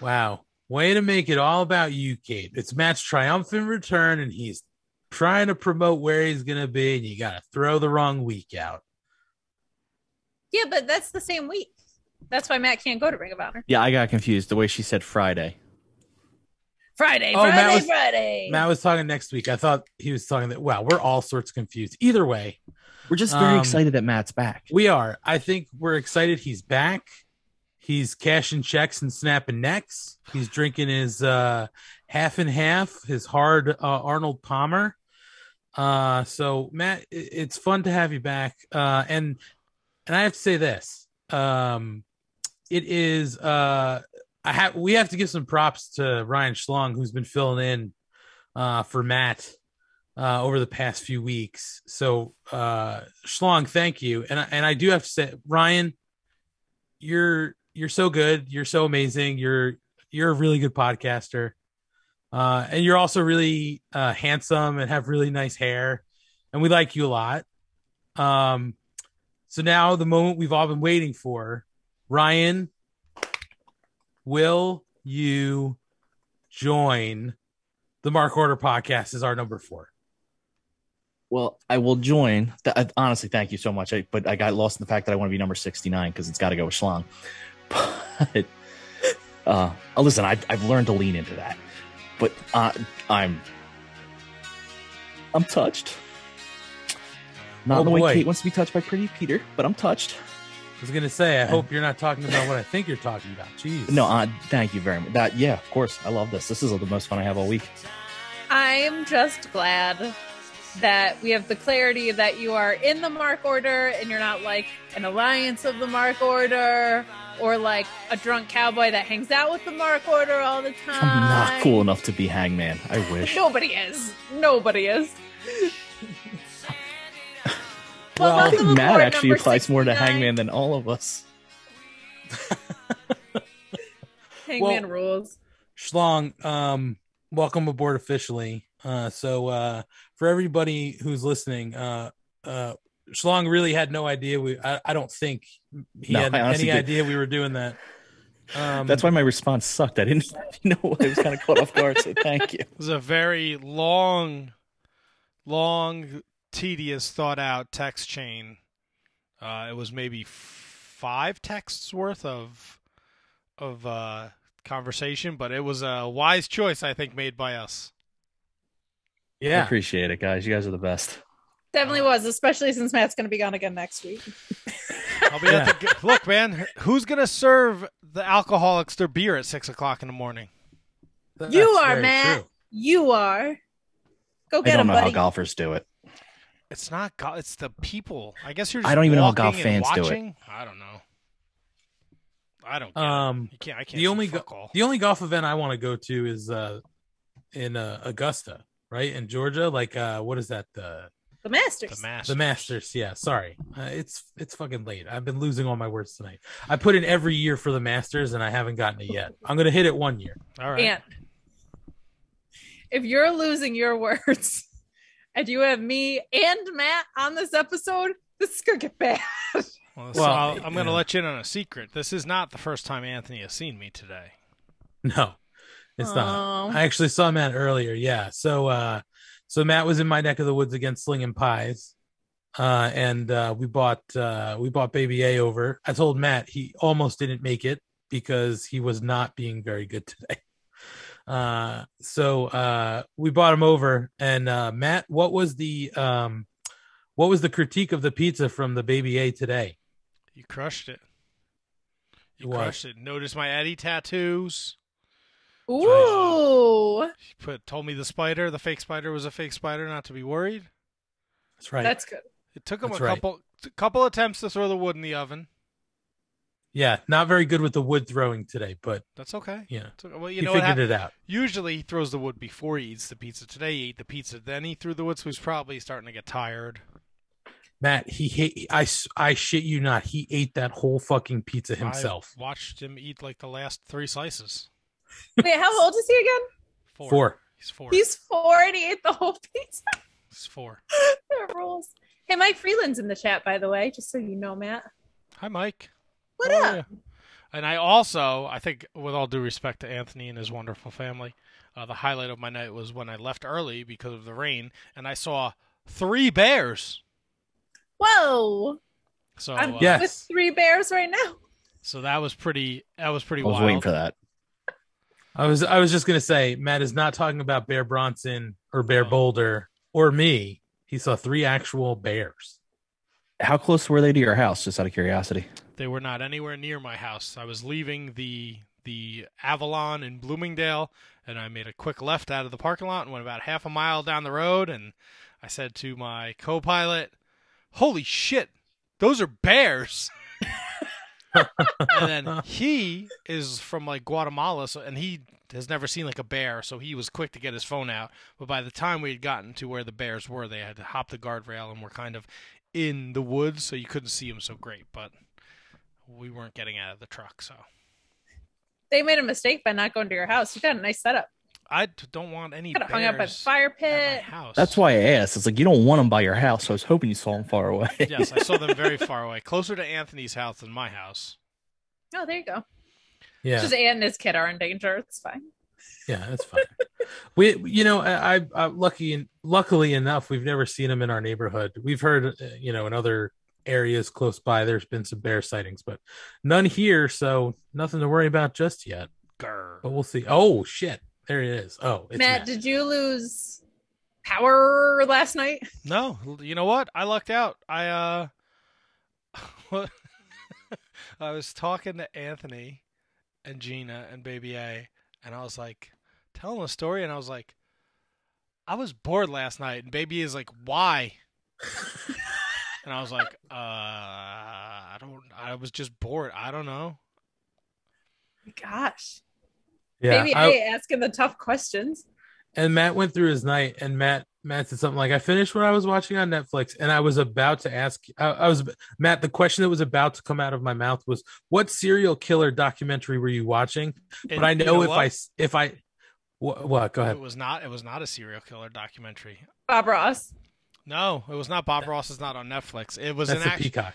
Wow. Way to make it all about you, Kate. It's Matt's triumphant return, and he's trying to promote where he's going to be, and you got to throw the wrong week out. Yeah, but that's the same week. That's why Matt can't go to Ring of Honor. Yeah, I got confused the way she said Friday. Friday, Oh, Friday, Matt was- Friday. Matt was talking next week. I thought he was talking that, wow, we're all sorts confused. Either way, We're just very Um, excited that Matt's back. we are. I think we're excited he's back. He's cashing checks and snapping necks. He's drinking his uh, half and half, his hard uh, Arnold Palmer. Uh, so Matt, it's fun to have you back. Uh, and and I have to say this, um, it is. Uh, I have we have to give some props to Ryan Schlong, who's been filling in uh, for Matt uh, over the past few weeks. So, uh, Schlong, thank you. And I, and I do have to say, Ryan, you're you're so good. You're so amazing. You're you're a really good podcaster, uh, and you're also really uh, handsome and have really nice hair, and we like you a lot. Um, so now the moment we've all been waiting for, Ryan, will you join the Mark Order podcast as our number four? Well, I will join. Th- honestly, thank you so much. I, but I got lost in the fact that I want to be number 69 because it's got to go with Schlong. But uh, oh, listen, I, I've learned to lean into that. But uh, I'm I'm touched. Not Oh, the way boy. Kate wants to be touched by Pretty Peter, but I'm touched. I was gonna say, I hope you're not talking about what I think you're talking about. Jeez. No, uh, thank you very much. That yeah, of course, I love this. This is the most fun I have all week. I'm just glad that we have the clarity that you are in the Mark Order and you're not like an alliance of the Mark Order or like a drunk cowboy that hangs out with the Mark Order all the time. I'm not cool enough to be hangman. I wish. Nobody is. Nobody is. Well, I think Matt actually number applies more to hangman than all of us. Hangman Well- rules. Schlong, um, welcome aboard officially. Uh, so uh, for everybody who's listening, uh, uh, Schlong really had no idea. We, I, I don't think he No, had any did. idea we were doing that. Um, That's why my response sucked. I didn't know. I was kind of caught off guard. So thank you. It was a very long, long, tedious, thought out text chain. Uh, it was maybe five texts worth of of uh, conversation, but it was a wise choice, I think, made by us. I yeah. appreciate it, guys. You guys are the best. Definitely was, especially since Matt's going to be gone again next week. I'll be at the, look, man. Who's gonna serve the alcoholics their beer at six o'clock in the morning? That's you are, very Matt. true. You are. Go I get don't him, know how buddy. golfers do it. It's not. golf. it's the people. I guess you're. I don't even know how golf and fans do it. I don't know. I don't. Get Um, it. you can't. I can't. the only go- fuck all. the only golf event I want to go to is uh in uh, Augusta, right in Georgia. Like uh, what is that? The The Masters. the master. the Masters. Yeah, sorry, uh, it's it's fucking late. I've been losing all my words tonight. I put in every year for the Masters and I haven't gotten it yet. I'm gonna hit it one year. All right. And if you're losing your words and you have me and Matt on this episode, this is going to get bad. Well, so Well, I'll, I'm going to yeah. let you in on a secret. This is not the first time Anthony has seen me today. No, it's not. I actually saw Matt earlier. Yeah. So, uh, so Matt was in my neck of the woods against Slinging Pies. Uh, and, uh, we bought, uh, we bought baby A over. I told Matt he almost didn't make it because he was not being very good today. Uh, so, uh, we bought him over and, uh, Matt, what was the, um, what was the critique of the pizza from the baby A today? You crushed it. You What? crushed it. Notice my Eddie tattoos. Ooh. She put told me the spider, the fake spider, was a fake spider, not to be worried. That's right. That's good. It took him That's a right. couple a couple attempts to throw the wood in the oven. Yeah. Not very good with the wood throwing today, but That's okay. yeah, It's okay. Well, you he know figured happened? it out. Usually he throws the wood before he eats the pizza. Today he ate the pizza, then he threw the wood, so he's probably starting to get tired. Matt, he hate I, s- I shit you not. He ate that whole fucking pizza himself. I watched him eat like the last three slices. Wait, how old is he again? Four. Four. He's four. He's four and he ate the whole pizza. He's four. that rules. Hey, Mike Freeland's in the chat, by the way, just so you know, Matt. Hi, Mike. What How up? are ya? And I also, I think, with all due respect to Anthony and his wonderful family, uh, the highlight of my night was when I left early because of the rain, and I saw three bears. Whoa. So, I'm uh, Yeah. with three bears right now. so that was pretty. That was pretty I was wild. waiting for that. I was I was just gonna say Matt is not talking about Bear Bronson or Bear No. Boulder or me. He saw three actual bears. How close were they to your house? Just out of curiosity. They were not anywhere near my house. I was leaving the the Avalon in Bloomingdale, and I made a quick left out of the parking lot and went about half a mile down the road. And I said to my co-pilot, "Holy shit, those are bears!" and then he is from like Guatemala, so and he has never seen like a bear, so he was quick to get his phone out. But by the time we had gotten to where the bears were, they had to hop the guardrail and were kind of in the woods, so you couldn't see them so great. But we weren't getting out of the truck, so They made a mistake by not going to your house. You got a nice setup. I don't want any Could have hung up by the fire pit. house. That's why I asked. It's like you don't want them by your house. So I was hoping you saw them far away. yes, I saw them very far away, closer to Anthony's house than my house. Oh, there you go. Yeah, Just Ann and his kid are in danger. It's fine. yeah, that's fine. we, you know, I, I, I lucky, luckily enough, we've never seen them in our neighborhood. We've heard, uh, you know, in other areas close by, there's been some bear sightings, but none here, so nothing to worry about just yet. Grr. But we'll see. Oh shit, there it is. Oh, it's Matt, Matt. did you lose power last night? No, you know what? I lucked out. I uh what I was talking to Anthony and Gina and Baby A and I was like telling a story and I was like I was bored last night, and baby is like, why? and I was like, uh, I don't. I was just bored. I don't know. Gosh. Yeah, Maybe I- I asking the tough questions. and Matt went through his night, and Matt Matt said something like, "I finished what I was watching on Netflix, and I was about to ask. I, I was Matt. The question that was about to come out of my mouth was, "What serial killer documentary were you watching?" And but I you know, if I, if I what, what go ahead. It was not. It was not a serial killer documentary. Bob Ross. No, it was not. Bob Ross is not on Netflix. It was That's an the Peacock.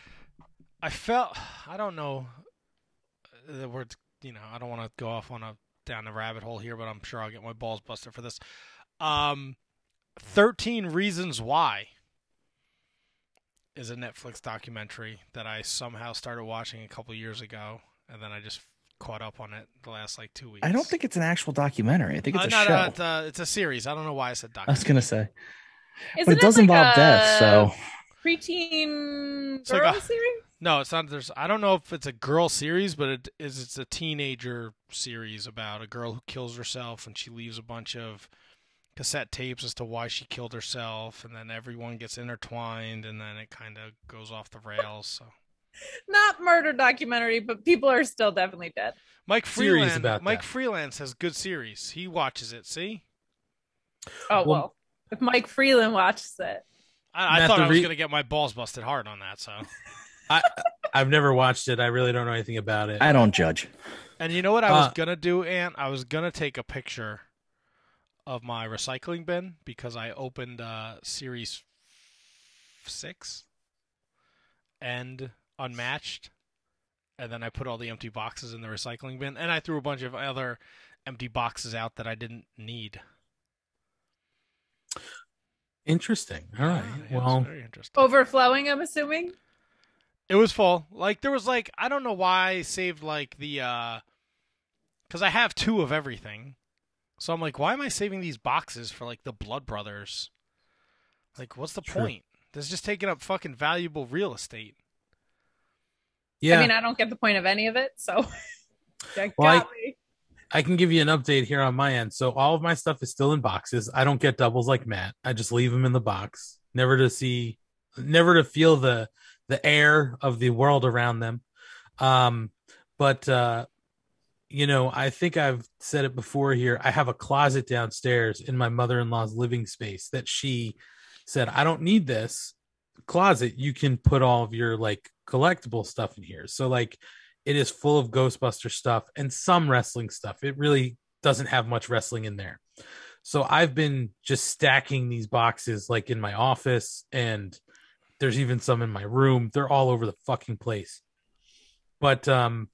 I felt. I don't know. The words. You know. I don't want to go off on a down the rabbit hole here, but I'm sure I'll get my balls busted for this. Um, Thirteen Reasons Why is a Netflix documentary that I somehow started watching a couple years ago, and then I just caught up on it the last like two weeks. I don't think it's an actual documentary. I think it's Uh, a no, show. no, it's, a, it's a series. I don't know why I said documentary. I was gonna say, Isn't but it does like involve a death. So preteen It's like girl a- series. No, it's not. There's. I don't know if it's a girl series, but it is. It's a teenager series about a girl who kills herself, and she leaves a bunch of cassette tapes as to why she killed herself, and then everyone gets intertwined, and then it kind of goes off the rails. So Not murder documentary, but people are still definitely dead. Mike Series about Mike that. Freeland has good series. He watches it. See, Oh well, Well- if Mike Freeland watches it, I, I thought the I was re- gonna get my balls busted hard on that. So, I I've never watched it. I really don't know anything about it. I don't judge. and you know what I was Uh, gonna do, Ant? I was gonna take a picture of my recycling bin because I opened uh, series six and unmatched, and then I put all the empty boxes in the recycling bin, and I threw a bunch of other empty boxes out that I didn't need. Interesting. All right. Yeah, well, very interesting. overflowing. I'm assuming. It was full. Like there was like I don't know why I saved like the uh cuz I have two of everything. So I'm like why am I saving these boxes for like the Blood Brothers? Like what's the True. point? This is just taking up fucking valuable real estate. yeah. I mean, I don't get the point of any of it, so that Well, got me. I can give you an update here on my end. So all of my stuff is still in boxes. I don't get doubles like Matt. I just leave them in the box, never to see, never to feel the the air of the world around them. Um, but uh, you know, I think I've said it before here. I have a closet downstairs in my mother-in-law's living space that she said, "I don't need this closet. You can put all of your like collectible stuff in here." So like it is full of Ghostbuster stuff and some wrestling stuff. It really doesn't have much wrestling in there. So I've been just stacking these boxes like in my office and there's even some in my room. They're all over the fucking place. But um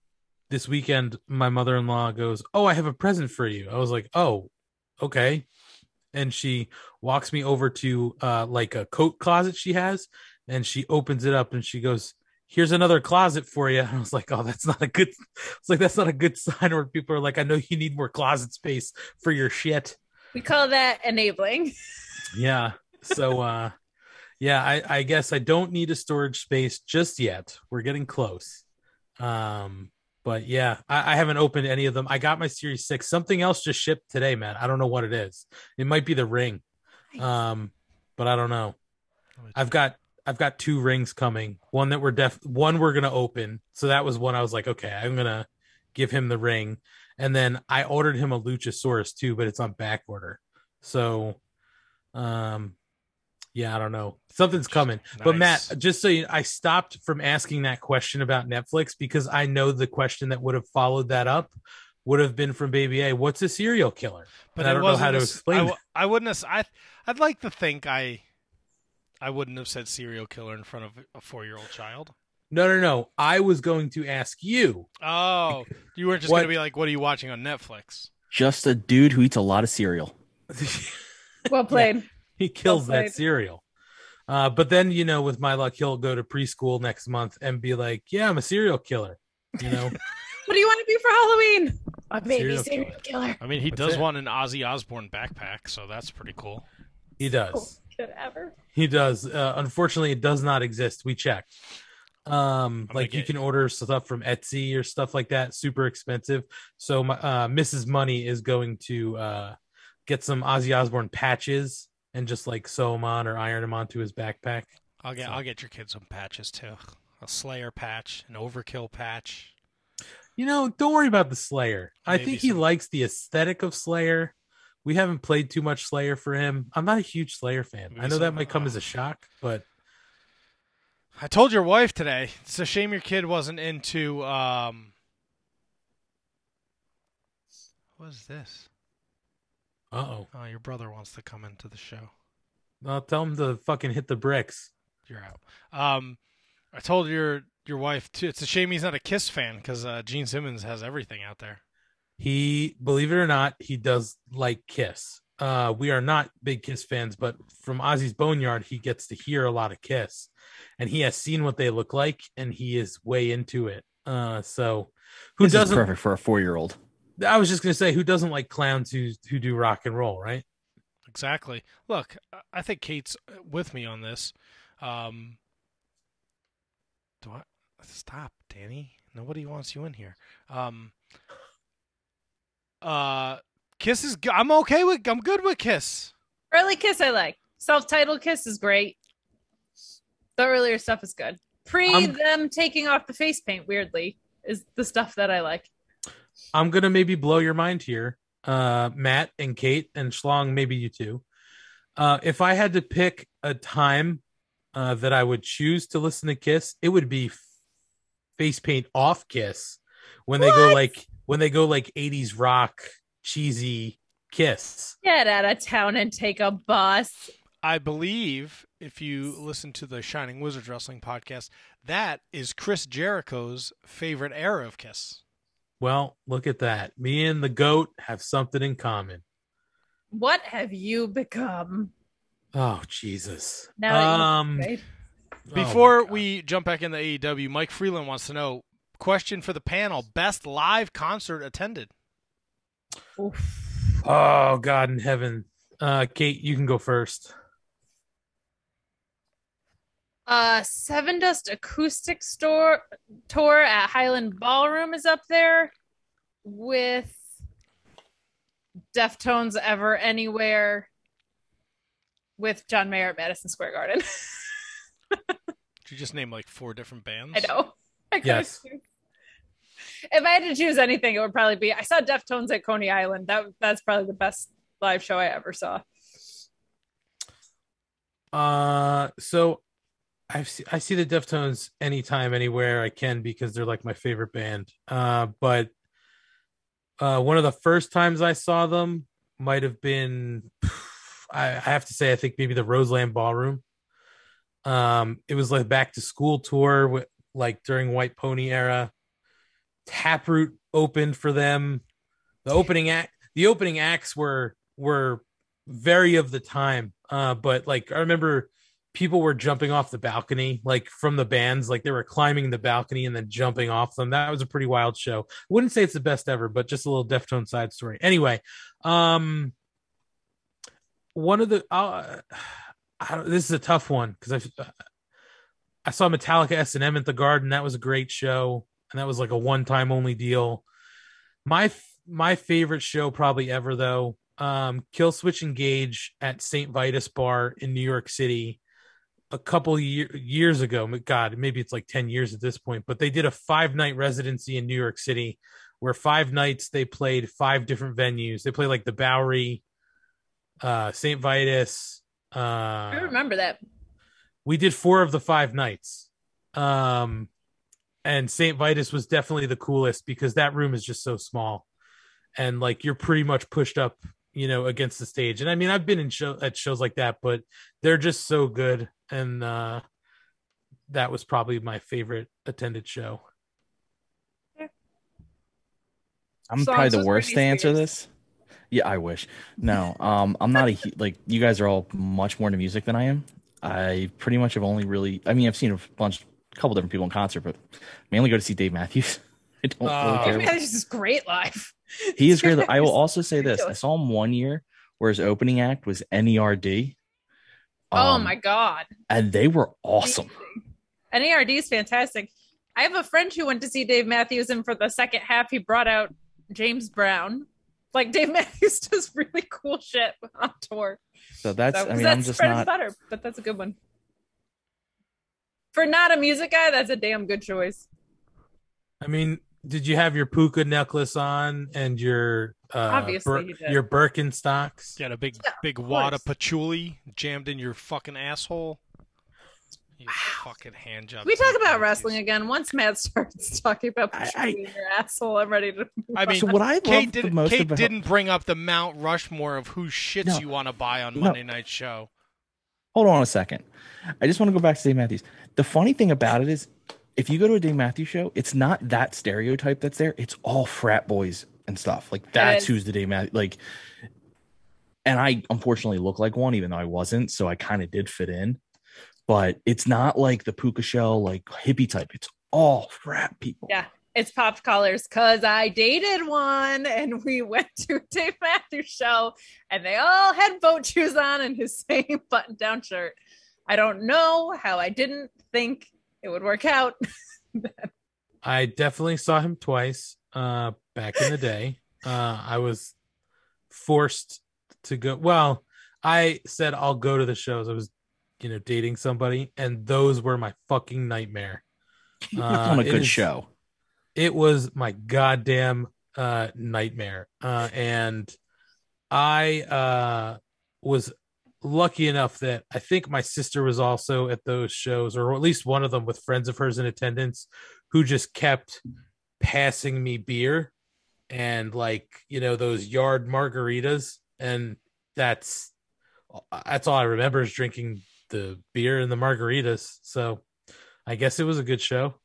this weekend my mother-in-law goes, "Oh, I have a present for you." I was like, "Oh, okay." And she walks me over to uh like a coat closet she has and she opens it up and she goes, here's another closet for you. And I was like, oh, that's not a good. It's like that's not a good sign where people are like, I know you need more closet space for your shit. We call that enabling. Yeah. So, uh, yeah, I, I guess I don't need a storage space just yet. We're getting close. Um, but yeah, I, I haven't opened any of them. I got my Series Six. Something else just shipped today, man. I don't know what it is. It might be the ring. Um, but I don't know. I've got I've got two rings coming. One that we're def one we're gonna open. So that was one I was like, okay, I'm gonna give him the ring. And then I ordered him a Luchasaurus too, but it's on back order. So um yeah, I don't know. Something's coming. But Matt, just so you I stopped from asking that question about Netflix because I know the question that would have followed that up would have been from Baby A. What's a serial killer? But I don't know how to explain I, that. wouldn't have. I'd like to think I I wouldn't have said serial killer in front of a four year old child. No, no, no. I was going to ask you. Oh, you weren't just What- gonna be like, "What are you watching on Netflix?" Just a dude who eats a lot of cereal. Well played. he kills Well that cereal. Uh, but then you know, with my luck, he'll go to preschool next month and be like, "Yeah, I'm a serial killer." You know, What do you want to be for Halloween? A baby Serial serial, killer. I mean, he That's does it. want an Ozzy Osbourne backpack, so that's pretty cool. he does. Kid ever. He does. Uh, unfortunately, it does not exist. We checked. Um, I'm like gonna you get- can order stuff from Etsy or stuff like that, super expensive. So my uh, Mrs. Money is going to uh get some Ozzy Osbourne patches and just like sew them on or iron them onto his backpack. I'll get So- I'll get your kids some patches too. A Slayer patch, an Overkill patch. You know, don't worry about the Slayer. I Maybe think he likes the aesthetic of Slayer. We haven't played too much Slayer for him. I'm not a huge Slayer fan. I know that some- might come as a shock, but I told your wife today. It's a shame your kid wasn't into um. What is this? uh oh. Oh, your brother wants to come into the show. I'll tell him to fucking hit the bricks. You're out. Um, I told your your wife too. It's a shame he's not a Kiss fan because uh, Gene Simmons has everything out there. He, believe it or not, he does like Kiss. Uh, we are not big Kiss fans, but from Ozzy's Boneyard, he gets to hear a lot of Kiss, and he has seen what they look like, and he is way into it. Uh, so who This doesn't? perfect for a four year old. I was just gonna say, who doesn't like clowns who who do rock and roll, right? Exactly. Look, I- I think Kate's with me on this. Um, do I stop, Danny? Nobody wants you in here. Um, uh, Kiss is. I'm okay with. I'm good with Kiss. Early Kiss, I like. Self-titled Kiss is great. The earlier stuff is good. Pre I'm- them taking off the face paint, weirdly, is the stuff that I like. I'm gonna maybe blow your mind here, uh, Matt and Kate and Schlong, maybe you too. Uh, if I had to pick a time uh, that I would choose to listen to Kiss, it would be face paint off Kiss when they go like when they go like 80s rock cheesy Kiss. Get out of town and take a bus. I believe if you listen to the Shining Wizards Wrestling podcast, that is Chris Jericho's favorite era of Kiss. Well, look at that. Me and the goat have something in common. What have you become? Oh Jesus. Now that you- um Right? oh Before we jump back into AEW, Mike Freeland wants to know question for the panel: best live concert attended. Oof. Oh God in heaven. Uh Kate, you can go first. Uh, Sevendust Acoustic Store tour at Highland Ballroom is up there with Deftones Ever Anywhere with John Mayer at Madison Square Garden. Did you just name like four different bands? I know. I could've Yes. choose. If I had to choose anything, it would probably be I saw Deftones at Coney Island. That that's probably the best live show I ever saw. Uh so I've se- I see the Deftones anytime, anywhere I can because they're like my favorite band. Uh, but uh, one of the first times I saw them might have been, I, I have to say, I think maybe the Roseland Ballroom. Um, it was like back to school tour, with, like during White Pony era. Taproot opened for them. The opening act, the opening acts were were very of the time. Uh, but like I remember people were jumping off the balcony, like from the bands, like they were climbing the balcony and then jumping off them. That was a pretty wild show. Wouldn't say it's the best ever, but just a little Deftone side story. Anyway, um, one of the uh, this is a tough one because I I saw Metallica S and M at the Garden. That was a great show, and that was like a one time only deal. My my favorite show probably ever though um Killswitch Engage at st vitus bar in new york city a couple year, years ago god maybe it's like 10 years at this point but they did a five night residency in new york city where five nights they played five different venues they played like the bowery uh st vitus uh I remember that. we did four of the five nights um and st vitus was definitely the coolest because that room is just so small and like you're pretty much pushed up you know against the stage and i mean i've been in show at shows like that but they're just so good and uh that was probably my favorite attended show I'm Songs probably the worst to answer Spears. this. Yeah, I wish. No, um, I'm not a hu- like you guys are all much more into music than I am. I pretty much have only really. I mean, I've seen a bunch, a couple different people in concert, but mainly go to see Dave Matthews. I don't Oh. really care. Dave Matthews is great live. He is great. I will also say this: I saw him one year where his opening act was Nerd. oh Um, my god. And they were awesome. NERD is fantastic. I have a friend who went to see Dave Matthews, and for the second half, he brought out James Brown. Like Dave Matthews does really cool shit on tour. So that's So- I mean that's I'm just and not butter, but that's a good one. For not a music guy, that's a damn good choice. I mean, did you have your puka necklace on and your uh, Obviously he did. your Birkenstocks? Got a big Yeah, big of wad of patchouli jammed in your fucking asshole. You fucking hand job. We talk about wrestling again. Once Matt starts talking about I- I, your asshole, I'm ready to. I mean, So what I Kate, did, the most Kate about didn't bring up the Mount Rushmore of whose shits No. you want to buy on No. Monday Night Show. Hold on a second. I just want to go back to Dave Matthews. The funny thing about it is, if you go to a Dave Matthews show, it's not that stereotype that's there. It's all frat boys and stuff. Like that's who's the Dave Matthews. Like, and I unfortunately look like one, even though I wasn't. So I kind of did fit in. But it's not like the puka shell, like hippie type. It's all frat people. Yeah. It's pop collars because I dated one and we went to a Dave Matthews show and they all had boat shoes on and his same button down shirt. I don't know how I didn't think it would work out. I definitely saw him twice uh back in the day. Uh I was forced to go well, I said I'll go to the shows. I was, you know, dating somebody and those were my fucking nightmare. It's on a Uh, good is- show. It was my goddamn uh nightmare. Uh and I uh was lucky enough that I think my sister was also at those shows, or at least one of them with friends of hers in attendance who just kept passing me beer and like, you know, those yard margaritas. And that's that's all I remember is drinking the beer and the margaritas. So I guess it was a good show.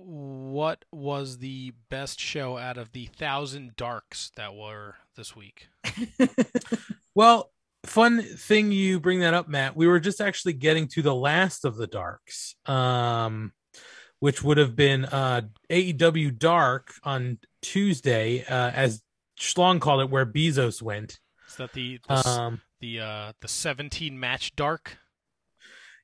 What was the best show out of the thousand darks that were this week? Well, fun thing you bring that up, Matt. We were just actually getting to the last of the darks, um, which would have been uh, AEW Dark on Tuesday, uh, as Schlong called it, where Bezos went. Is that the the, Um, the uh the 17 match dark?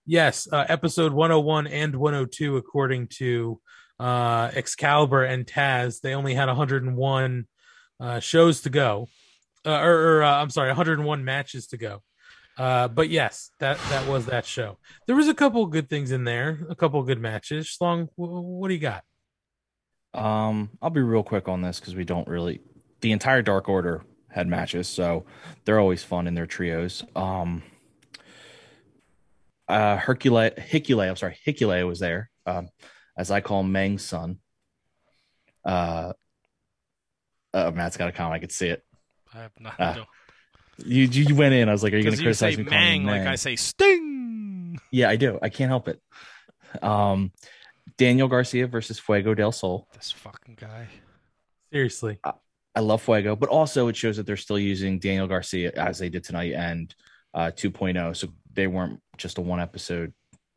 yes, uh, episode 101 and 102, according to uh, Excalibur and Taz, they only had 101 uh, shows to go, uh, or, or uh, I'm sorry, 101 matches to go. Uh, but yes, that that was that show. There was a couple good things in there, a couple good matches. Wh- what do you got? Um, I'll be real quick on this because we don't really. The entire Dark Order had matches, so they're always fun in their trios. Um, uh, Hercule, Hikuleo, I'm sorry, Hikuleo was there, um, as I call Meng's son. Uh, uh, Matt's got a comment. I could see it. I have not. Ah, no. You you went in. I was like, "Are you going to Because you say criticize me?" calling mang him like I say sting. Yeah, I do. I can't help it. Um, Daniel Garcia versus Fuego del Sol. This fucking guy. Seriously, I love Fuego, but also it shows that they're still using Daniel Garcia as they did tonight and uh, 2.0. So they weren't just a one episode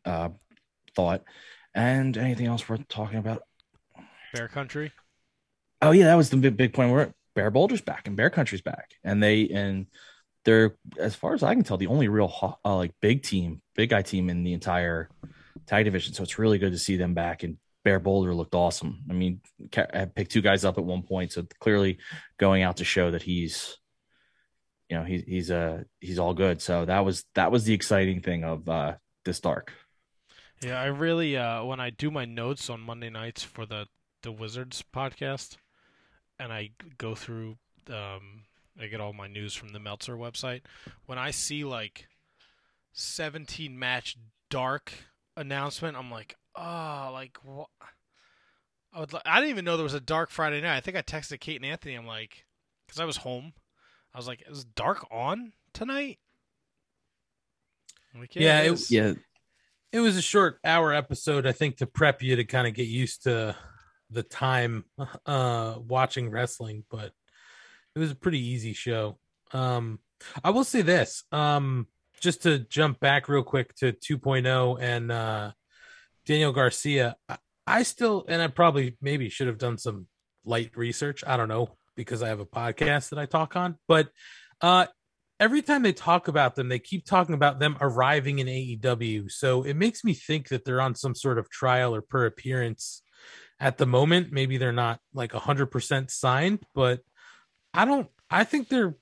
uh, thought. And anything else worth talking about? Bear Country. Oh yeah, that was the big, big point. Where Bear Boulder's back and Bear Country's back, and they and they're as far as I can tell the only real uh, like big team, big guy team in the entire tag division. So it's really good to see them back. And Bear Boulder looked awesome. I mean, I picked two guys up at one point, so clearly going out to show that he's, you know, he's he's uh he's all good. So that was that was the exciting thing of uh this dark. Yeah, I really uh when I do my notes on Monday nights for the the Wizards podcast and I go through um I get all my news from the Meltzer website. When I see like 17 match dark announcement, I'm like, "Oh, like what I would li- I didn't even know there was a dark Friday night. I think I texted Kate and Anthony. I'm like cuz I was home. I was like, "Is dark on tonight?" Like, Yeah, it- is." Yeah, it was a short hour episode, I think, to prep you to kind of get used to the time uh watching wrestling, but it was a pretty easy show. Um I will say this, um just to jump back real quick to 2.0 and uh Daniel Garcia, I, I still and I probably maybe should have done some light research. I don't know because I have a podcast that I talk on, but uh every time they talk about them, they keep talking about them arriving in AEW. So it makes me think that they're on some sort of trial or per appearance at the moment. Maybe they're not like hundred percent signed, but I don't. I think they're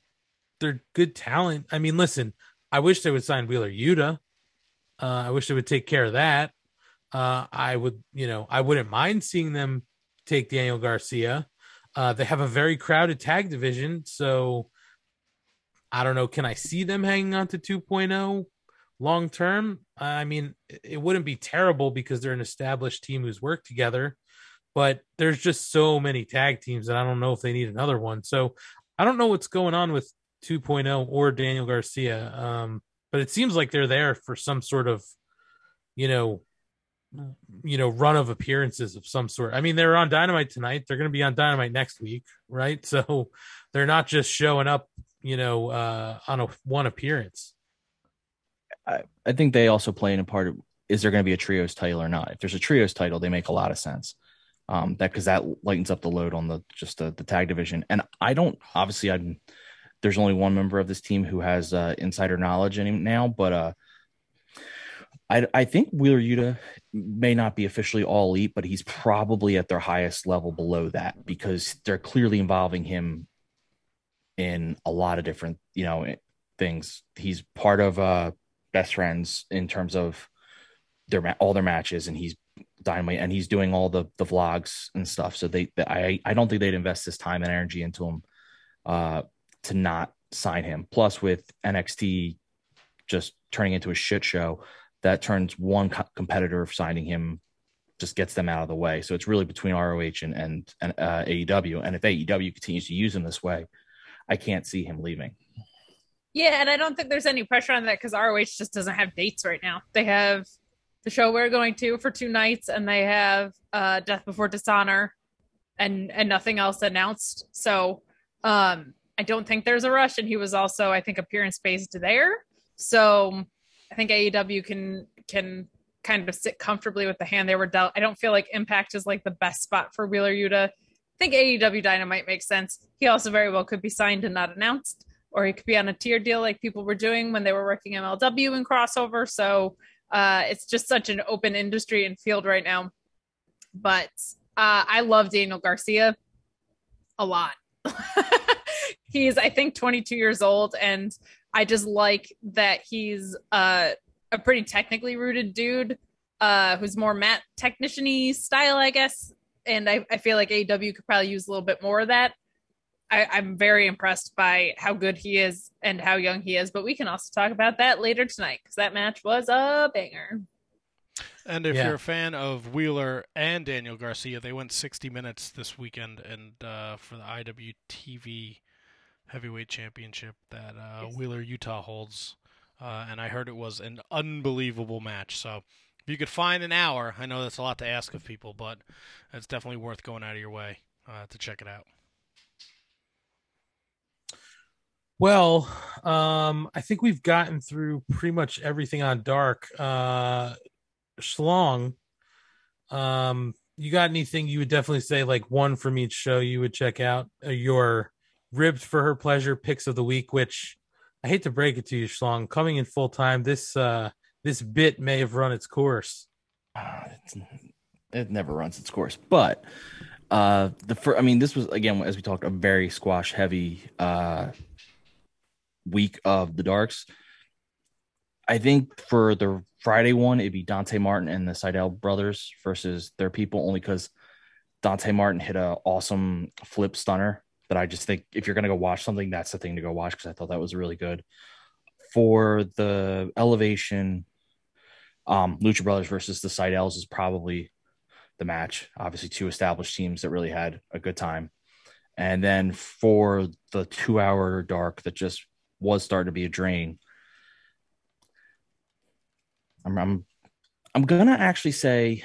they're good talent. I mean, listen, I wish they would sign Wheeler Yuta. Uh, I wish they would take care of that. Uh, I would, you know, I wouldn't mind seeing them take Daniel Garcia. Uh, they have a very crowded tag division, so I don't know. Can I see them hanging on to 2.0 long term? I mean, it wouldn't be terrible because they're an established team who's worked together, but there's just so many tag teams that I don't know if they need another one. So I don't know what's going on with 2.0 or Daniel Garcia. Um, but it seems like they're there for some sort of, you know, you know, run of appearances of some sort. I mean, they're on Dynamite tonight. They're going to be on Dynamite next week, right? So they're not just showing up, you know, uh, on a one appearance. I, I think they also play in a part of is there going to be a trios title or not? If there's a trios title, they make a lot of sense. Um, that because that lightens up the load on the just the, the tag division. And I don't obviously I'm there's only one member of this team who has uh, insider knowledge in now, but uh, I I think Wheeler Yuta may not be officially all elite, but he's probably at their highest level below that because they're clearly involving him in a lot of different you know things. He's part of uh best friends in terms of their all their matches, and he's dynamite, and he's doing all the the vlogs and stuff. So they, I I don't think they'd invest this time and energy into him uh, to not sign him. Plus, with NXT just turning into a shit show, that turns one co- competitor signing him just gets them out of the way. So it's really between ROH and and, and uh, AEW. And if AEW continues to use him this way, I can't see him leaving. Yeah, and I don't think there's any pressure on that because ROH just doesn't have dates right now. They have the show we're going to for two nights, and they have uh, Death Before Dishonor, and and nothing else announced. So um, I don't think there's a rush. And he was also, I think, appearance based there. So I think AEW can can kind of sit comfortably with the hand they were dealt. I don't feel like Impact is like the best spot for Wheeler Yuta. Think AEW Dynamite makes sense. He also very well could be signed and not announced or he could be on a tier deal like people were doing when they were working MLW and crossover. So uh, it's just such an open industry and field right now. But uh, I love Daniel Garcia a lot. he's, I think, 22 years old, and I just like that he's uh, a pretty technically rooted dude uh, who's more mat technician style, I guess. And I, I feel like AEW could probably use a little bit more of that. I, I'm very impressed by how good he is and how young he is. But we can also talk about that later tonight because that match was a banger. And if Yeah. you're a fan of Wheeler and Daniel Garcia, they went 60 minutes this weekend and uh, for the IWTV Heavyweight Championship that uh, Wheeler Yuta holds. Uh, and I heard it was an unbelievable match. So if you could find an hour, I know that's a lot to ask of people, but it's definitely worth going out of your way uh, to check it out. Well, um, I think we've gotten through pretty much everything on Dark. Uh, Schlong, um, you got anything you would definitely say like one from each show you would check out? Uh, your ribbed for her pleasure picks of the week, which I hate to break it to you, Schlong, coming in full time, this uh, this bit may have run its course. Uh, it's, it never runs its course, but uh, the first, I mean, this was again as we talked a very squash heavy uh week of the darks. I think for the Friday one, it'd be Dante Martin and the Sydal brothers versus their people, only because Dante Martin hit a awesome flip stunner that I just think if you're gonna go watch something, that's the thing to go watch because I thought that was really good. For the elevation, um, Lucha Brothers versus the Sydals is probably the match. Obviously, two established teams that really had a good time. And then for the two hour dark that just was starting to be a drain, I'm I'm, I'm gonna actually say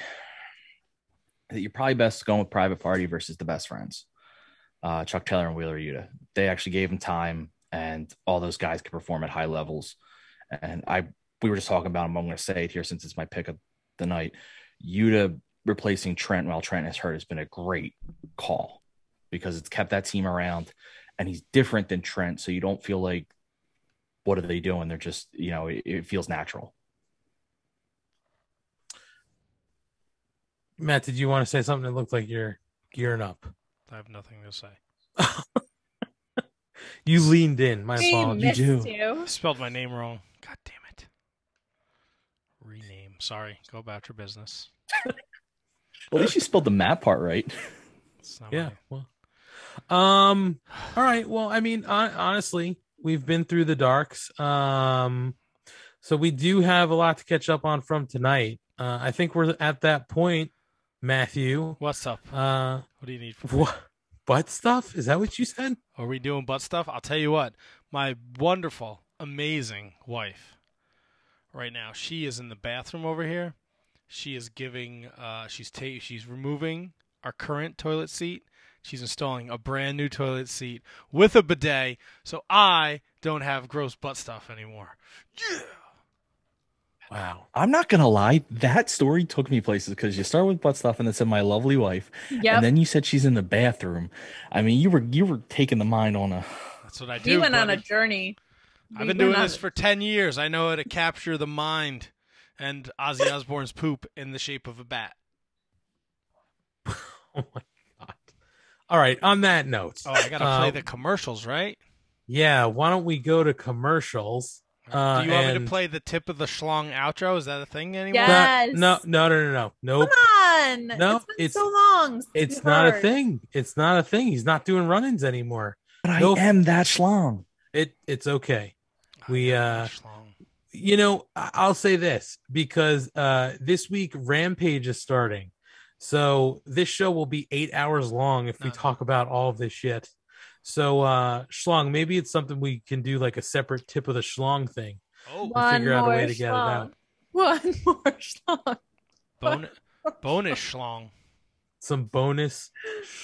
that you're probably best going with Private Party versus the Best Friends, uh, Chuck Taylor and Wheeler Yuta. They actually gave him time, and all those guys could perform at high levels. And I we were just talking about him. I'm going to say it here since it's my pick of the night. Yuta replacing Trent while Trent is hurt has been a great call because it's kept that team around, and he's different than Trent, so you don't feel like what are they doing? They're just you know it, it feels natural. Matt, did you want to say something that looked like you're gearing up? I have nothing to say. You leaned in. My We apologies. missed do. you. I spelled my name wrong. God damn it. Rename. Sorry. Go about your business. Well, at least you spelled the map part right. Yeah. my- Well, um. All right. Well, I mean, honestly, we've been through the darks. Um. So we do have a lot to catch up on from tonight. Uh, I think we're at that point, Matthew. What's up? Uh, What do you need from me? what butt stuff? Is that what you said? Are we doing butt stuff? I'll tell you what. My wonderful, amazing wife, right now, she is in the bathroom over here. She is giving. Uh, she's ta- She's removing our current toilet seat. She's installing a brand new toilet seat with a bidet, so I don't have gross butt stuff anymore. Yeah. Wow. I'm not gonna lie, that story took me places because you start with butt stuff and then said my lovely wife, Yep. and then you said she's in the bathroom. I mean, you were you were taking the mind on a. That's what I we do. went on a journey. I've been doing this for 10 years. I know how to capture the mind and Ozzy Osbourne's poop in the shape of a bat. Oh my god. All right. On that note. Oh, I got to play uh, the commercials, right? Yeah. Why don't we go to commercials? Uh, Do you want me to play the tip of the schlong outro? Is that a thing anymore? No, Yes. no, no, no, no, no. Nope. Come on. No, it's been it's- so long. since It's we've not a thing. It's not a thing. He's not doing run-ins anymore. But I am that schlong. It it's okay. I We, uh. You know, I- I'll say this because uh this week Rampage is starting. So this show will be 8 hours long if we talk about all of this shit. So uh Schlong, maybe it's something we can do like a separate tip of the schlong thing. Oh, One figure out a way to get it out. One more schlong. bon- bonus schlong. Some bonus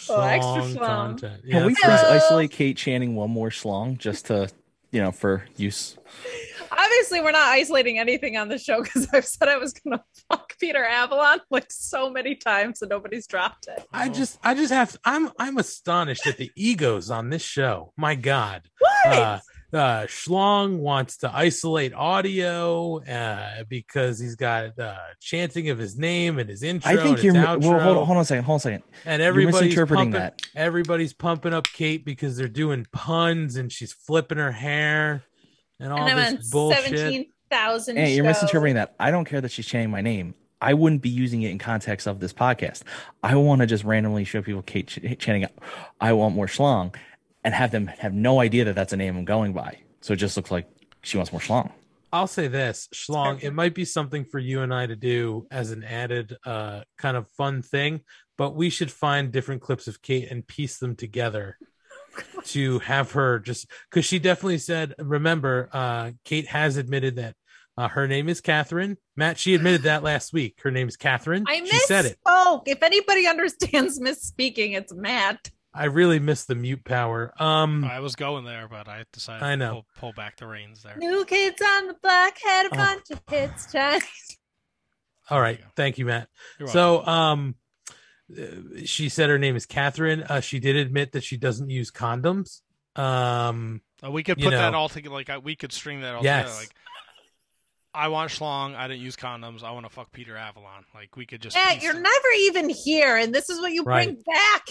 Oh, extra schlong schlong. content. Can we please isolate Kate Channing one more schlong just to you know for use? Obviously, we're not isolating anything on the show because I've said I was going to fuck Peter Avalon like so many times and nobody's dropped it. I just I just have I'm I'm astonished at the egos on this show. My God. What? Uh uh Schlong wants to isolate audio uh because he's got uh chanting of his name and his intro I think and you're his well, hold on, hold on a second, hold on a second. and everybody's misinterpreting pumping, that. everybody's pumping up Kate because they're doing puns and she's flipping her hair and all and I'm on this bullshit. 17,000 Hey, you're shows. misinterpreting that. I don't care that she's chanting my name. I wouldn't be using it in context of this podcast. I want to just randomly show people Kate ch- chanting, I want more schlong, and have them have no idea that that's a name I'm going by. So it just looks like she wants more schlong. I'll say this, Schlong, it might be something for you and I to do as an added uh kind of fun thing, but we should find different clips of Kate and piece them together to have her just because she definitely said, remember, uh Kate has admitted that uh, her name is Catherine. Matt, she admitted that last week. Her name is Catherine. I she said it. misspoke. If anybody understands misspeaking, it's Matt. I really miss the mute power. Um I was going there, but I decided I to know. pull, pull back the reins there. New kids on the block had a Oh. bunch of hits. Chinese. all right. You. Thank you, Matt. You're So, welcome. um, uh, she said her name is Catherine. Uh, she did admit that she doesn't use condoms. Um, Uh, we could you put that all together. Like we could string that all Yes. together. Like I want schlong. I didn't use condoms. I want to fuck Peter Avalon. Like we could just. Yeah, you're it. never even here, and this is what you bring back.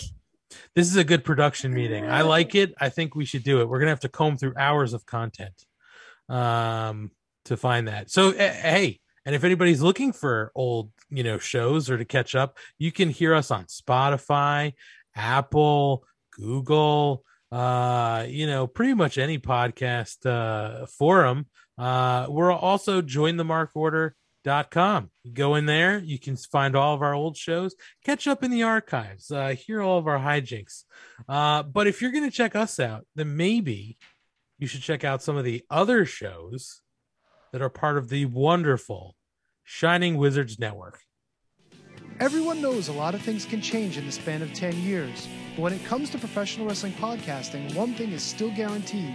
This is a good production meeting. I like it. I think we should do it. We're gonna have to comb through hours of content, um, to find that. So, eh, hey, and if anybody's looking for old, you know, shows or to catch up, you can hear us on Spotify, Apple, Google, uh, you know, pretty much any podcast uh, forum. Uh, we're also join the mark order.com. You go in there, you can find all of our old shows, catch up in the archives, uh, hear all of our hijinks. Uh, but if you're going to check us out, then maybe you should check out some of the other shows that are part of the wonderful Shining Wizards Network. Everyone knows a lot of things can change in the span of 10 years. But when it comes to professional wrestling podcasting, one thing is still guaranteed.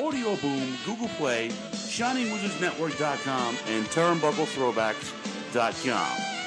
Audio Boom, Google Play, ShiningWizardsNetwork.com, and TurnbuckleThrowbacks.com.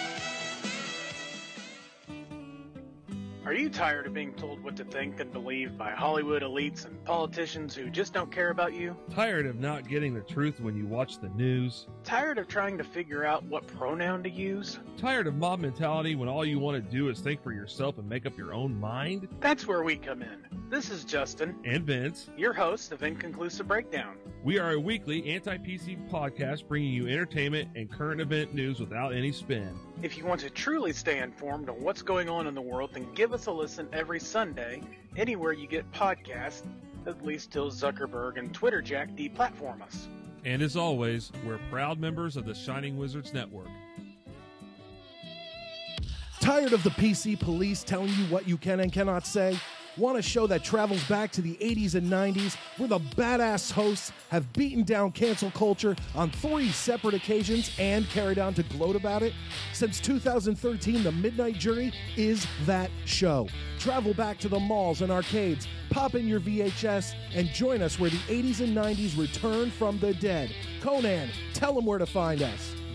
Are you tired of being told what to think and believe by Hollywood elites and politicians who just don't care about you? Tired of not getting the truth when you watch the news? Tired of trying to figure out what pronoun to use? Tired of mob mentality when all you want to do is think for yourself and make up your own mind? That's where we come in. This is Justin, And Vince, your hosts of Inconclusive Breakdown. We are a weekly anti PC podcast bringing you entertainment and current event news without any spin. If you want to truly stay informed on what's going on in the world, then give us a listen every Sunday, anywhere you get podcasts, at least till Zuckerberg and Twitter Jack deplatform us. And as always, we're proud members of the Shining Wizards Network. Tired of the PC police telling you what you can and cannot say? Want a show that travels back to the 80s and 90s where the badass hosts have beaten down cancel culture on three separate occasions and carried on to gloat about it? Since 2013, The Midnight Jury is that show. Travel back to the malls and arcades, pop in your VHS, and join us where the 80s and 90s return from the dead. Conan, tell them where to find us.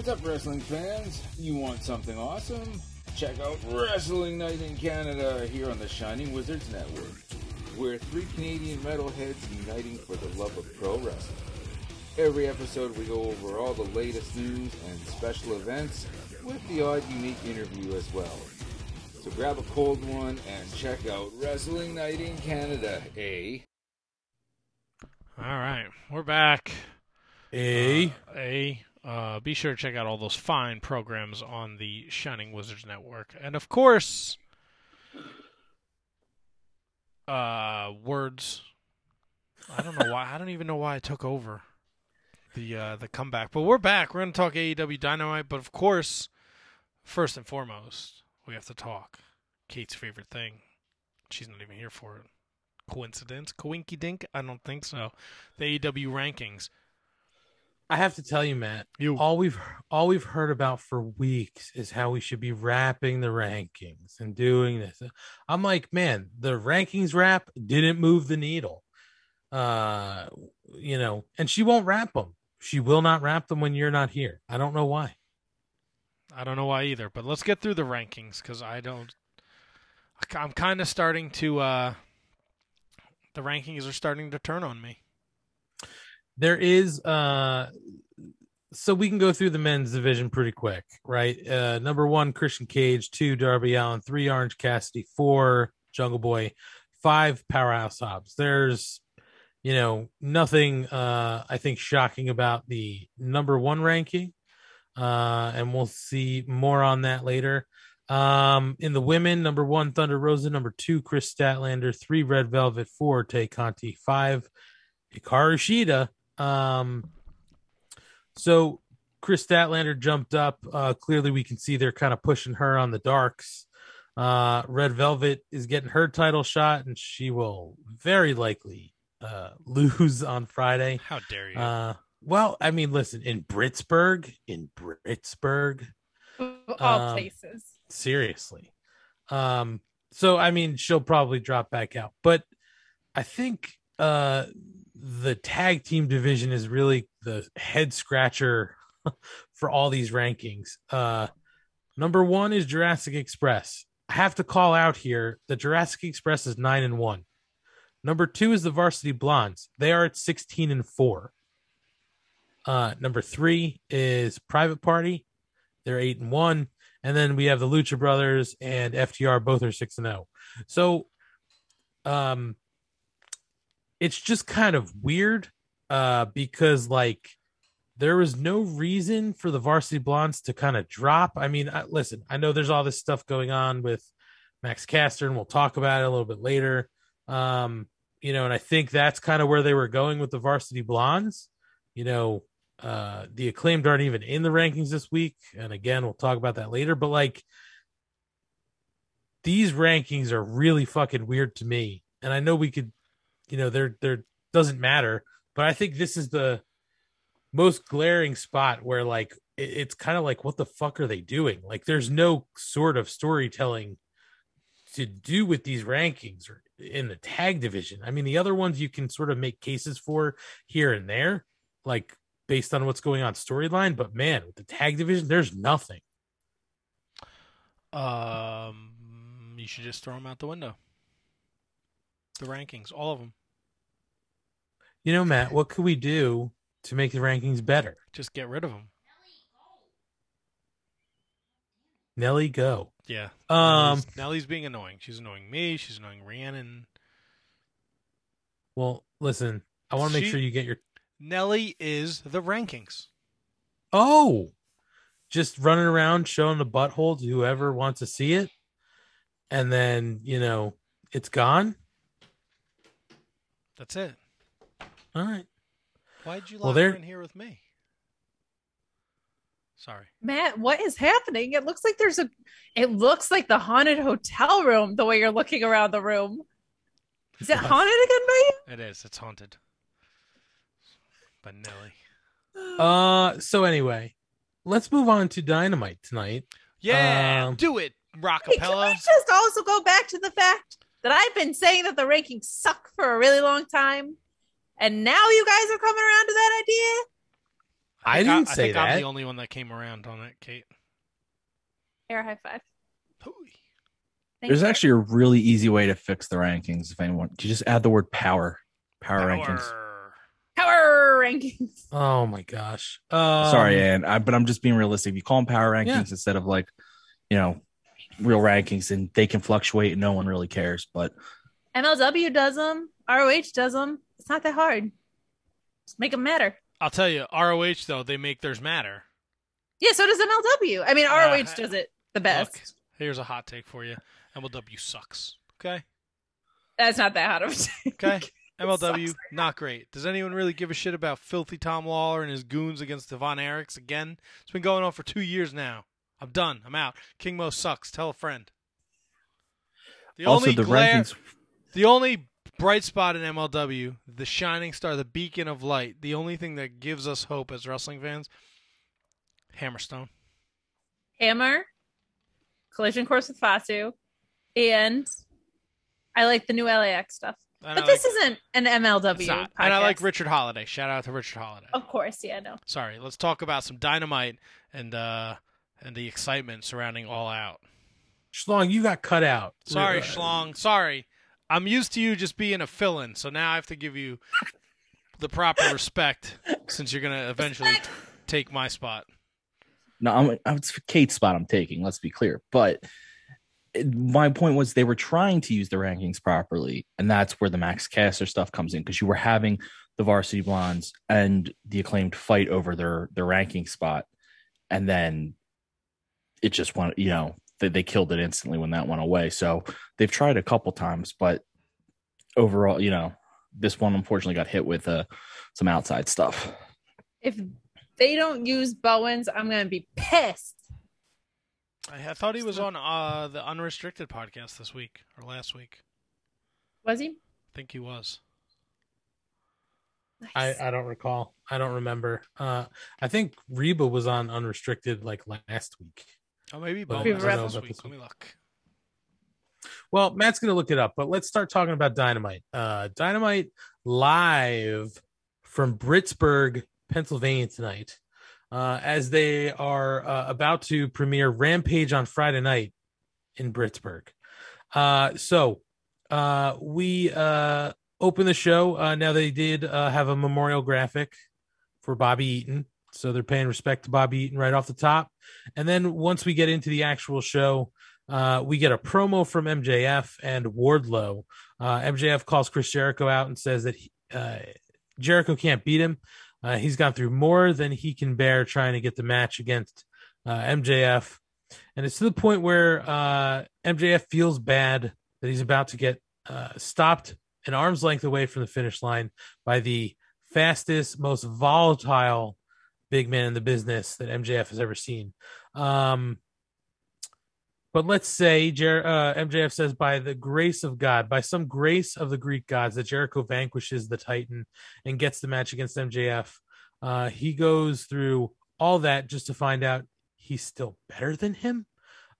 What's up, wrestling fans? You want something awesome? Check out Wrestling Night in Canada here on the Shining Wizards Network. We're three Canadian metalheads uniting for the love of pro wrestling. Every episode, we go over all the latest news and special events with the odd unique interview as well. So grab a cold one and check out Wrestling Night in Canada, eh? All right, we're back. A. Uh, a. Uh, be sure to check out all those fine programs on the Shining Wizards Network, and of course, uh, words. I don't know why. I don't even know why I took over the uh, the comeback, but we're back. We're gonna talk AEW Dynamite, but of course, first and foremost, we have to talk Kate's favorite thing. She's not even here for it. Coincidence? Coinky dink? I don't think so. The AEW rankings. I have to tell you, Matt. All we've all we've heard about for weeks is how we should be wrapping the rankings and doing this. I'm like, man, the rankings wrap didn't move the needle. Uh, you know, and she won't wrap them. She will not wrap them when you're not here. I don't know why. I don't know why either, but let's get through the rankings because I don't. I'm kind of starting to. uh The rankings are starting to turn on me. There is uh so we can go through the men's division pretty quick, right? Uh, number one, Christian Cage. Two, Darby Allin. Three, Orange Cassidy. Four, Jungle Boy. Five, Powerhouse Hobbs. There's, you know, nothing. Uh, I think shocking about the number one ranking, uh, and we'll see more on that later. Um, in the women, number one, Thunder Rosa. Number two, Kris Statlander. Three, Red Velvet. Four, Tay Conti. Five, Hikaru Shida. Um, so Kris Statlander jumped up. Uh, clearly, we can see they're kind of pushing her on the darks. Uh, Red Velvet is getting her title shot, and she will very likely uh, lose on Friday. How dare you? Uh, well, I mean, listen, in Pittsburgh, in Pittsburgh, All um, places. seriously. Um, so I mean, she'll probably drop back out, but I think uh the tag team division is really the head scratcher for all these rankings. Uh number one is Jurassic Express. I have to call out here that Jurassic Express is nine and one. Number two is the Varsity Blondes. They are at 16 and four. Uh, number three is Private Party. They're eight and one. And then we have the Lucha Brothers and FTR. Both are six and zero. So, um, it's just kind of weird, uh, because like there was no reason for the Varsity Blondes to kind of drop. I mean, I, listen, I know there's all this stuff going on with Max Caster, and we'll talk about it a little bit later. Um, you know, and I think that's kind of where they were going with the Varsity Blondes. You know, uh, the acclaimed aren't even in the rankings this week, and again, we'll talk about that later. But like, these rankings are really fucking weird to me, and I know we could, you know, they're they're doesn't matter, but I think this is the most glaring spot where like it, it's kind of like what the fuck are they doing? Like, there's no sort of storytelling to do with these rankings or in the tag division. I mean, the other ones you can sort of make cases for here and there, like based on what's going on storyline. But man, with the tag division, there's nothing. Um, you should just throw them out the window. The rankings, all of them. You know, Matt, what could we do to make the rankings better? Just get rid of them. Nelly, go. Yeah. Um, Nellie's, Nellie's being annoying. She's annoying me. She's annoying Rhiannon. well, listen, I want to make She- sure you get your. Nellie is the rankings. Oh, just running around showing the butthole to whoever wants to see it, and then you know it's gone. That's it. All right. Why'd you Well, lock there- her in here with me? Sorry. Matt, what is happening? It looks like there's a it looks like the haunted hotel room the way you're looking around the room. Is it haunted again by you? It is. It's haunted. By Nellie. Uh. So anyway, let's move on to Dynamite tonight. Yeah, Um, do it, Hey, can we Rockapella. just also go back to the fact that I've been saying that the rankings suck for a really long time, and now you guys are coming around to that idea? I think didn't I say think I'm the only one that came around on it, Kate. Air high five. Thank There's you. actually a really easy way to fix the rankings. If anyone, you just add the word power. Power, rankings. power rankings. Oh my gosh. Um, Sorry, Ann, I, but I'm just being realistic. If you call them power rankings Yeah. instead of like, you know, real rankings, and they can fluctuate and no one really cares. But MLW does them. ROH does them. It's not that hard. Just make them matter. I'll tell you, ROH though they make theirs matter. Yeah, so does MLW. I mean, Uh, ROH does it the best. Look, here's a hot take for you: MLW sucks. Okay, That's not that hot of a take. okay. MLW not great. Does anyone really give a shit about filthy Tom Lawlor and his goons against Devon Eriks again? It's been going on for two years now. I'm done. I'm out. King Mo sucks. Tell a friend. The also only the glare, rankings. The only bright spot in MLW, the shining star, the beacon of light, the only thing that gives us hope as wrestling fans, Hammerstone. Hammer, Collision Course with Fatu, and I like the new LAX stuff. And but I this like- isn't an MLW It's not. podcast. And I like Richard Holliday. Shout out to Richard Holliday. Of course, yeah, no. Sorry, let's talk about some dynamite and uh and the excitement surrounding All Out. Schlong, you got cut out. Sorry, Uh, Schlong. Sorry. I'm used to you just being a fill-in, so now I have to give you the proper respect since you're gonna eventually take my spot. No, I'm, I'm it's Kate's spot. I'm taking. Let's be clear. But it- my point was they were trying to use the rankings properly, and that's where the Max Caster stuff comes in because you were having the Varsity Blondes and the acclaimed fight over their their ranking spot, and then it just went. You know, they they killed it instantly when that went away. So they've tried a couple times, but overall, you know, this one unfortunately got hit with uh, some outside stuff. If they don't use Bowens, I'm gonna be pissed. I, I thought he was on uh, the Unrestricted podcast this week or last week. Was he? I think he was. I, I don't recall. I don't remember. Uh, I think Reba was on unrestricted like last week. Oh, maybe But Bowens I don't know this week. Let me look. Well, Matt's gonna look it up, but let's start talking about Dynamite. Uh, Dynamite live from Pittsburgh, Pennsylvania tonight, uh, as they are uh, about to premiere Rampage on Friday night in Pittsburgh. Uh, so uh, we uh, open the show. Uh, now they did uh, have a memorial graphic for Bobby Eaton, so they're paying respect to Bobby Eaton right off the top. And then once we get into the actual show, uh, we get a promo from MJF and Wardlow. Uh, MJF calls Chris Jericho out and says that he, uh, Jericho can't beat him. Uh, he's gone through more than he can bear trying to get the match against uh, MJF. And it's to the point where uh, MJF feels bad that he's about to get stopped an arm's length away from the finish line by the fastest, most volatile big man in the business that MJF has ever seen. Um, but let's say Jer- uh, MJF says, by the grace of God, by some grace of the Greek gods, that Jericho vanquishes the Titan and gets the match against MJF. Uh, he goes through all that just to find out he's still better than him.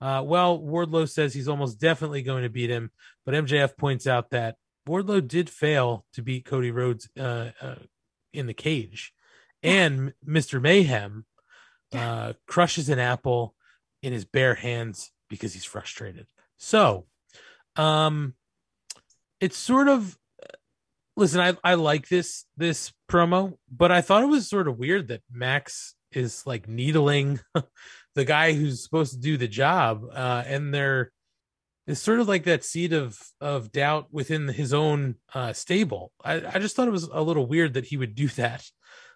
Uh, well, Wardlow says he's almost definitely going to beat him, but MJF points out that Wardlow did fail to beat Cody Rhodes uh, uh, in the cage, and Mr. Mayhem uh, crushes an apple in his bare hands because he's frustrated. So, um, it's sort of listen. I I like this this promo, but I thought it was sort of weird that Max is like needling the guy who's supposed to do the job, uh, and there is sort of like that seed of of doubt within his own uh, stable. I I just thought it was a little weird that he would do that,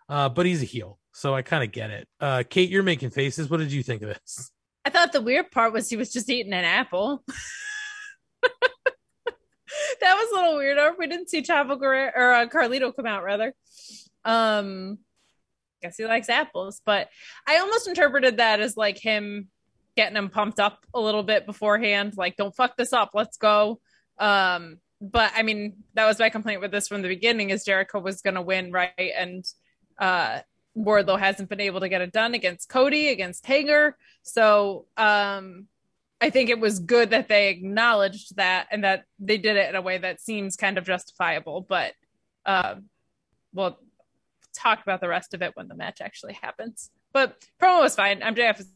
uh, but he's a heel, so I kind of get it. Uh, Kate, you're making faces. What did you think of this? I thought the weird part was he was just eating an apple. that was a little weirder. We didn't see Chavo Guerrero or uh, Carlito come out rather. Um, guess he likes apples, but I almost interpreted that as like him getting him pumped up a little bit beforehand. Like, don't fuck this up. Let's go. Um, but I mean, that was my complaint with this from the beginning: is Jericho was going to win, right? And uh, Wardlow hasn't been able to get it done against Cody, against Hager. So um, I think it was good that they acknowledged that and that they did it in a way that seems kind of justifiable. But uh, we'll talk about the rest of it when the match actually happens. But promo was fine. MJF is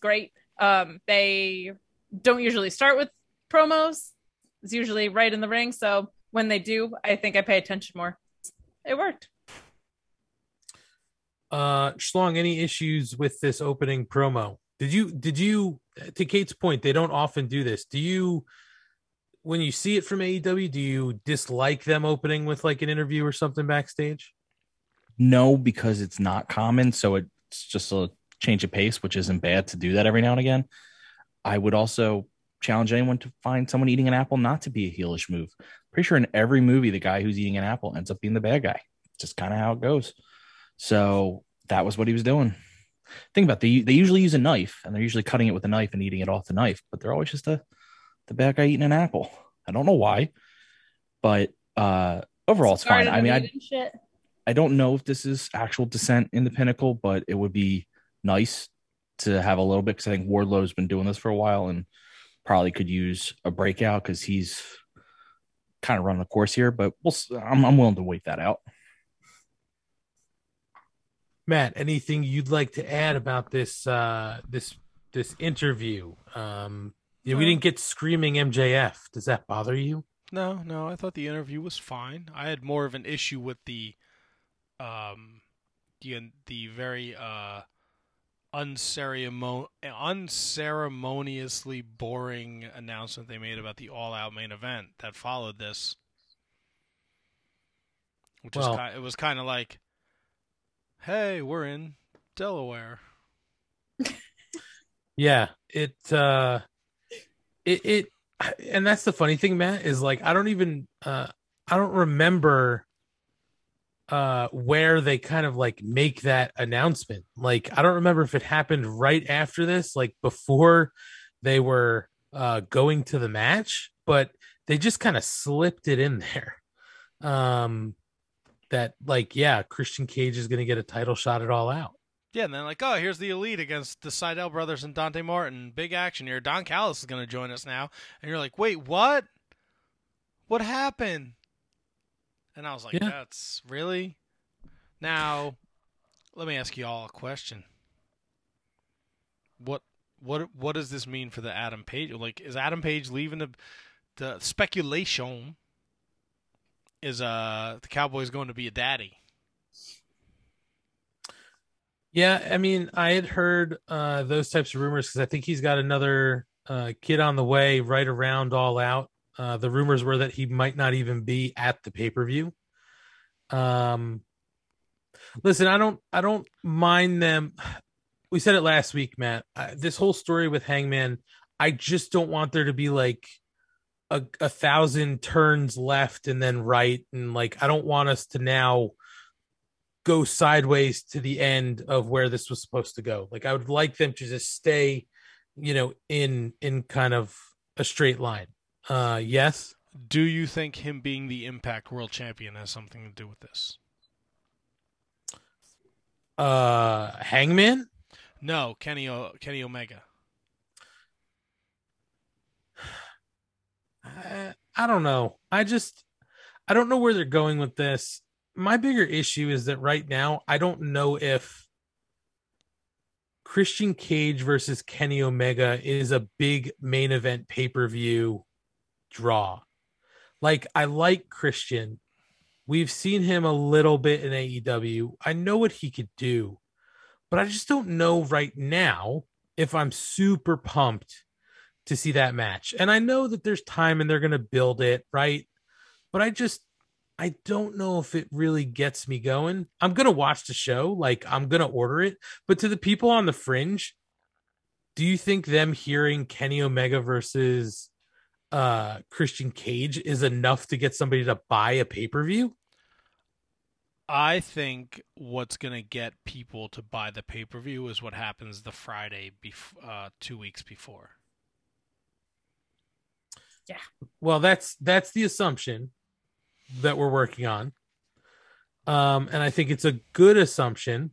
great. Um, they don't usually start with promos. It's usually right in the ring. So when they do, I think I pay attention more. It worked. Uh, Schlong, any issues with this opening promo? Did you did you to Kate's point? They don't often do this. Do you when you see it from AEW? Do you dislike them opening with like an interview or something backstage? No, because it's not common. So it's just a change of pace, which isn't bad to do that every now and again. I would also challenge anyone to find someone eating an apple not to be a heelish move. Pretty sure in every movie, the guy who's eating an apple ends up being the bad guy. Just kind of how it goes. So that was what he was doing. Think about it, they they usually use a knife and they're usually cutting it with a knife and eating it off the knife, but they're always just a the bad guy eating an apple. I don't know why, but uh overall it's fine. I mean, I shit. I don't know if this is actual descent in the pinnacle, but it would be nice to have a little bit because I think Wardlow's been doing this for a while and probably could use a breakout because he's kind of running the course here. But we'll, I'm, I'm willing to wait that out. Matt, anything you'd like to add about this uh this this interview? Um yeah, we didn't get screaming MJF. Does that bother you? No, no, I thought the interview was fine. I had more of an issue with the um the the very uh unceremon- unceremoniously boring announcement they made about the all out main event that followed this. Which Well- was kind, it was kind of like, hey, we're in Delaware. Yeah, it uh it it and that's the funny thing, Matt, is like I don't even uh I don't remember uh where they kind of like make that announcement. Like I don't remember if it happened right after this, like before they were uh going to the match, but they just kind of slipped it in there. Um that like yeah, Christian Cage is going to get a title shot at all out. Yeah, and then like, oh, here's the elite against the Sydal brothers and Dante Martin. Big action here. Don Callis is going to join us now, and you're like, wait, what? What happened? And I was like, Yeah. that's really. Now, let me ask you all a question. What what what does this mean for the Adam Page? Like, is Adam Page leaving the the speculation? Is uh the Cowboys going to be a daddy? Yeah, I mean, I had heard uh, those types of rumors because I think he's got another uh, kid on the way right around All Out. Uh, the rumors were that he might not even be at the pay per view. Um, listen, I don't, I don't mind them. We said it last week, Matt. I, this whole story with Hangman, I just don't want there to be like a, a thousand turns left and then right, and like I don't want us to now go sideways to the end of where this was supposed to go. Like I would like them to just stay, you know, in in kind of a straight line. Uh yes. Do you think him being the Impact World Champion has something to do with this? Uh Hangman? No, Kenny o- Kenny Omega. I, don't know. I just I don't know where they're going with this. My bigger issue is that right now I don't know if Christian Cage versus Kenny Omega is a big main event pay-per-view draw. Like I like Christian. We've seen him a little bit in AEW. I know what he could do, but I just don't know right now if I'm super pumped to see that match. And I know that there's time and they're going to build it, right? But I just I don't know if it really gets me going. I'm going to watch the show, like I'm going to order it, but to the people on the fringe, do you think them hearing Kenny Omega versus uh Christian Cage is enough to get somebody to buy a pay-per-view? I think what's going to get people to buy the pay per view is what happens the Friday bef- uh, two weeks before. Yeah. Well, that's that's the assumption that we're working on. Um and I think it's a good assumption,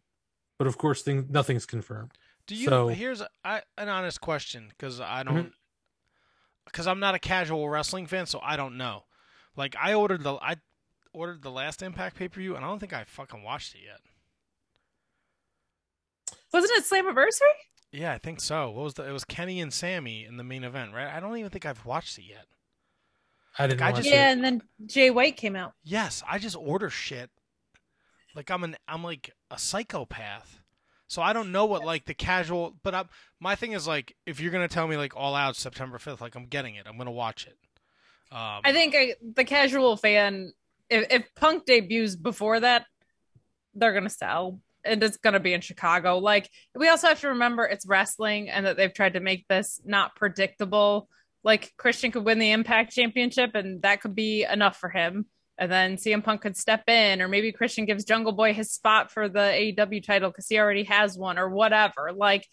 but of course thing, nothing's confirmed. Do you? So- here's a, I, an honest question because I Mm-hmm. don't, because I'm not a casual wrestling fan, so I don't know. Like I ordered the I ordered the last Impact pay per view, and I don't think I fucking watched it yet. Wasn't it Slammiversary? Yeah, I think so. What was the? It was Kenny and Sammy in the main event, right? I don't even think I've watched it yet. I didn't I watch just- it. Yeah, and then Jay White came out. Yes, I just order shit. Like I'm an I'm like a psychopath. So I don't know what like the casual but I, my thing is like if you're going to tell me like all out September 5th like I'm getting it. I'm going to watch it. Um I think I, the casual fan, if, if Punk debuts before that, they're gonna sell, and it's gonna be in Chicago. Like we also have to remember it's wrestling, and that they've tried to make this not predictable. Like Christian could win the Impact Championship, and that could be enough for him. And then CM Punk could step in, or maybe Christian gives Jungle Boy his spot for the AEW title because he already has one, or whatever. Like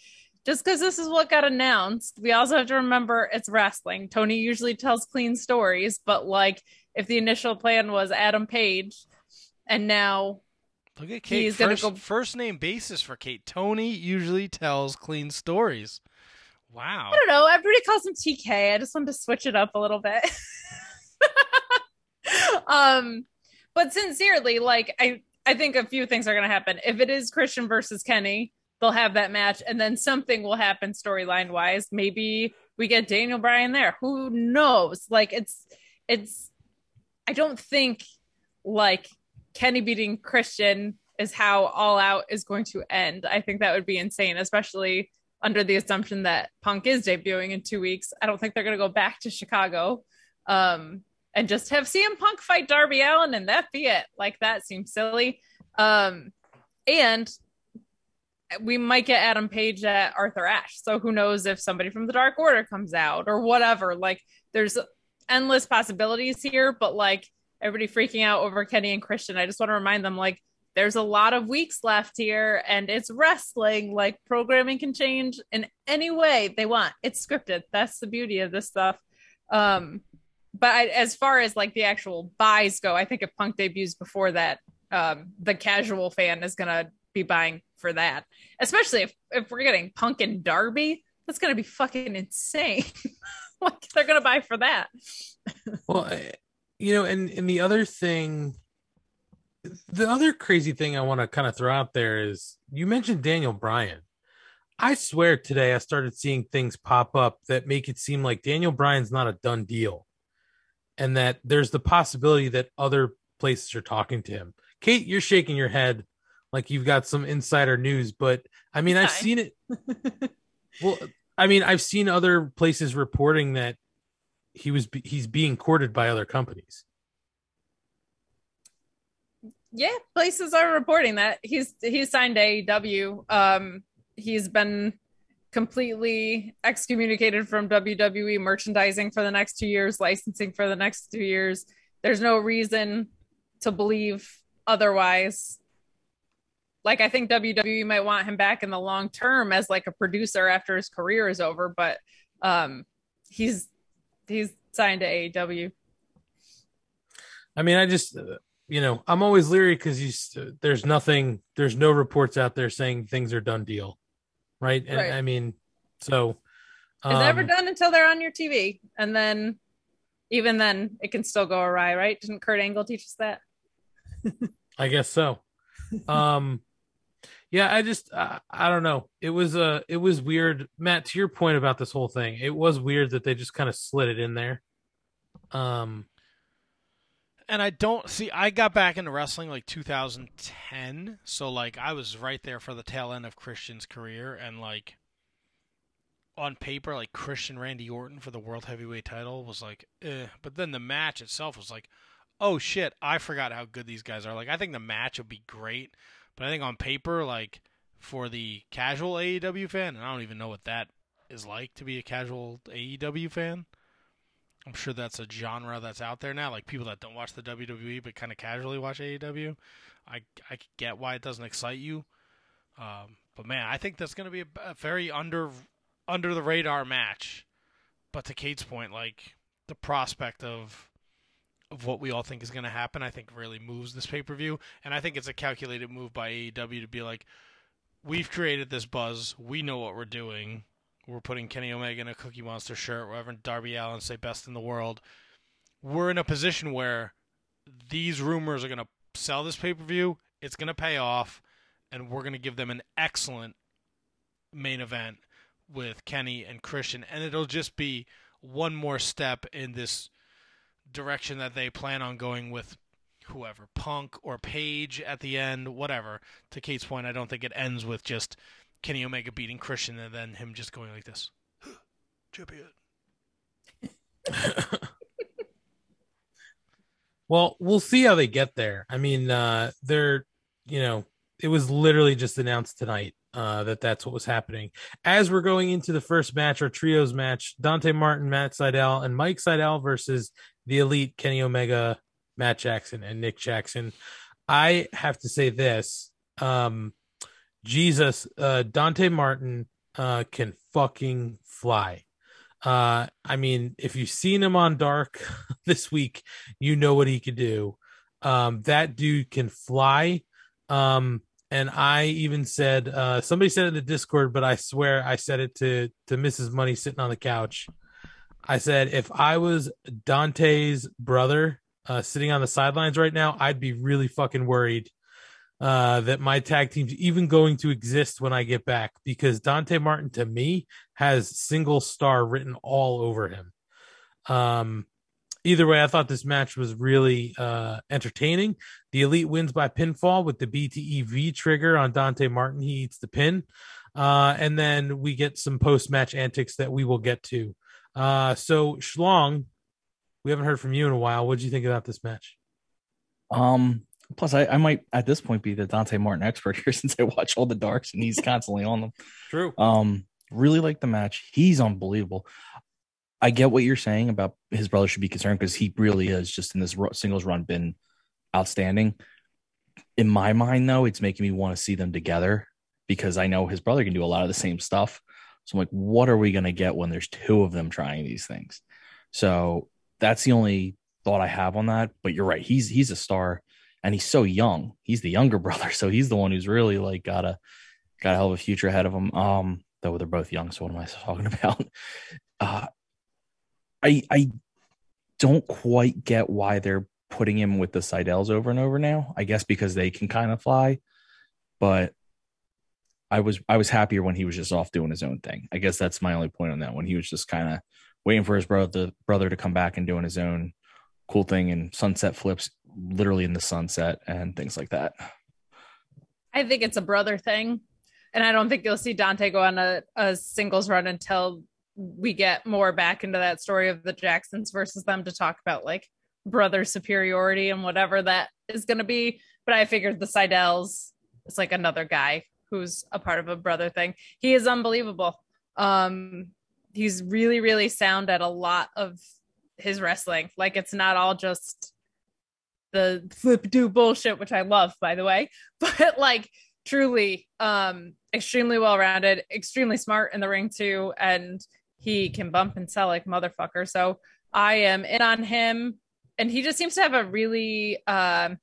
just because this is what got announced, we also have to remember it's wrestling. Tony usually tells clean stories, but like if the initial plan was Adam Page, and now Look at Kate he's gonna first, go- first name basis for Kate. Tony usually tells clean stories. Wow. I don't know, everybody calls him TK. I just wanted to switch it up a little bit. um, but sincerely, like I, I think a few things are going to happen. If it is Christian versus Kenny, they'll have that match, and then something will happen storyline wise. Maybe we get Daniel Bryan there. Who knows? Like it's, it's. I don't think like Kenny beating Christian is how All Out is going to end. I think that would be insane, especially under the assumption that Punk is debuting in two weeks. I don't think they're going to go back to Chicago um, and just have CM Punk fight Darby Allin and that be it. Like that seems silly. Um, and we might get Adam Page at Arthur Ashe. So who knows if somebody from the Dark Order comes out or whatever. Like there's endless possibilities here, but like everybody freaking out over Kenny and Christian. I just want to remind them like there's a lot of weeks left here and it's wrestling. Like programming can change in any way they want. It's scripted. That's the beauty of this stuff. Um but I, as far as like the actual buys go, I think if Punk debuts before that, um, the casual fan is gonna be buying for that. Especially if if we're getting Punk and Darby, that's gonna be fucking insane. like they're gonna buy for that. Well, you know, and and the other thing, the other crazy thing I want to kind of throw out there is you mentioned Daniel Bryan. I swear today I started seeing things pop up that make it seem like Daniel Bryan's not a done deal, and that there's the possibility that other places are talking to him. Kate, you're shaking your head like you've got some insider news, but I mean, I've seen it. Well, I mean, I've seen other places reporting that he was he's being courted by other companies. yeah, places are reporting that he's he's signed AEW. Um, he's been completely excommunicated from WWE merchandising for the next two years, licensing for the next two years. There's no reason to believe otherwise. Like I think WWE might want him back in the long term as like a producer after his career is over, but um, he's he's signed to AEW. I mean, I just uh, you know I'm always leery because you there's nothing there's no reports out there saying things are done deal, right? And Right. I mean, so It's never um, done until they're on your TV, and then even then it can still go awry, right? Didn't Kurt Angle teach us that? I guess so. Um, yeah, I just uh, I don't know. It was uh it was weird, Matt. To your point about this whole thing, it was weird that they just kind of slid it in there. Um, and I don't see. I got back into wrestling like 2010, so like I was right there for the tail end of Christian's career, and like on paper, like Christian Randy Orton for the world heavyweight title was like, eh. but then the match itself was like, oh shit, I forgot how good these guys are. Like I think the match would be great, but I think on paper, like for the casual AEW fan, and I don't even know what that is like to be a casual AEW fan. I'm sure that's a genre that's out there now. Like people that don't watch the WWE but kind of casually watch AEW. I I get why it doesn't excite you. Um, but man, I think that's going to be a, a very under under the radar match. But to Kate's point, like the prospect of of what we all think is going to happen, I think really moves this pay per view, and I think it's a calculated move by AEW to be like, we've created this buzz, we know what we're doing. We're putting Kenny Omega in a Cookie Monster shirt. We're having Darby Allin say best in the world. We're in a position where these rumors are going to sell this pay per view. It's going to pay off, and we're going to give them an excellent main event with Kenny and Christian, and it'll just be one more step in this direction that they plan on going with whoever, Punk or Page at the end, whatever. To Kate's point, I don't think it ends with just Kenny Omega beating Christian and then him just going like this. Champion. Well, we'll see how they get there. I mean, uh, they're, you know, it was literally just announced tonight uh, that that's what was happening. As we're going into the first match, our trios match, Dante Martin, Matt Sydal, and Mike Sydal versus the elite Kenny Omega, Matt Jackson, and Nick Jackson. I have to say this. Um, Jesus, uh, Dante Martin uh, can fucking fly. Uh, I mean, if you've seen him on Dark this week, you know what he could do. Um, that dude can fly. Um, and I even said, uh, somebody said it in the Discord, but I swear I said it to to Mrs. Money sitting on the couch. I said, if I was Dante's brother, uh, sitting on the sidelines right now, I'd be really fucking worried uh, that my tag team's even going to exist when I get back because Dante Martin to me has single star written all over him. Um, either way, I thought this match was really uh, entertaining. The Elite wins by pinfall with the BTEV trigger on Dante Martin. He eats the pin. Uh, and then we get some post match antics that we will get to. Uh, so, Schlong, we haven't heard from you in a while. What did you think about this match? Um, plus I, I might at this point be the Dante Martin expert here since I watch all the darks and he's constantly on them. True. Um, really like the match. He's unbelievable. I get what you're saying about his brother should be concerned because he really is just in this singles run been outstanding. In my mind, though, it's making me want to see them together because I know his brother can do a lot of the same stuff. So I'm like, what are we going to get when there's two of them trying these things? So that's the only thought I have on that. But you're right. He's he's a star and he's so young. He's the younger brother, so he's the one who's really like got a got a hell of a future ahead of him. Um, though they're both young, so what am I talking about? Uh, I I don't quite get why they're putting him with the Sydals over and over now. I guess because they can kind of fly, but I was I was happier when he was just off doing his own thing. I guess that's my only point on that. When he was just kind of waiting for his brother brother to come back and doing his own cool thing and sunset flips literally in the sunset and things like that. I think it's a brother thing. And I don't think you'll see Dante go on a, a singles run until we get more back into that story of the Jacksons versus them to talk about like brother superiority and whatever that is going to be. But I figured the Sydals is like another guy who's a part of a brother thing. He is unbelievable. Um, he's really, really sound at a lot of his wrestling. Like it's not all just the flip do bullshit, which I love, by the way, but like truly um extremely well rounded, extremely smart in the ring too, and he can bump and sell like motherfucker. So I am in on him, and he just seems to have a really um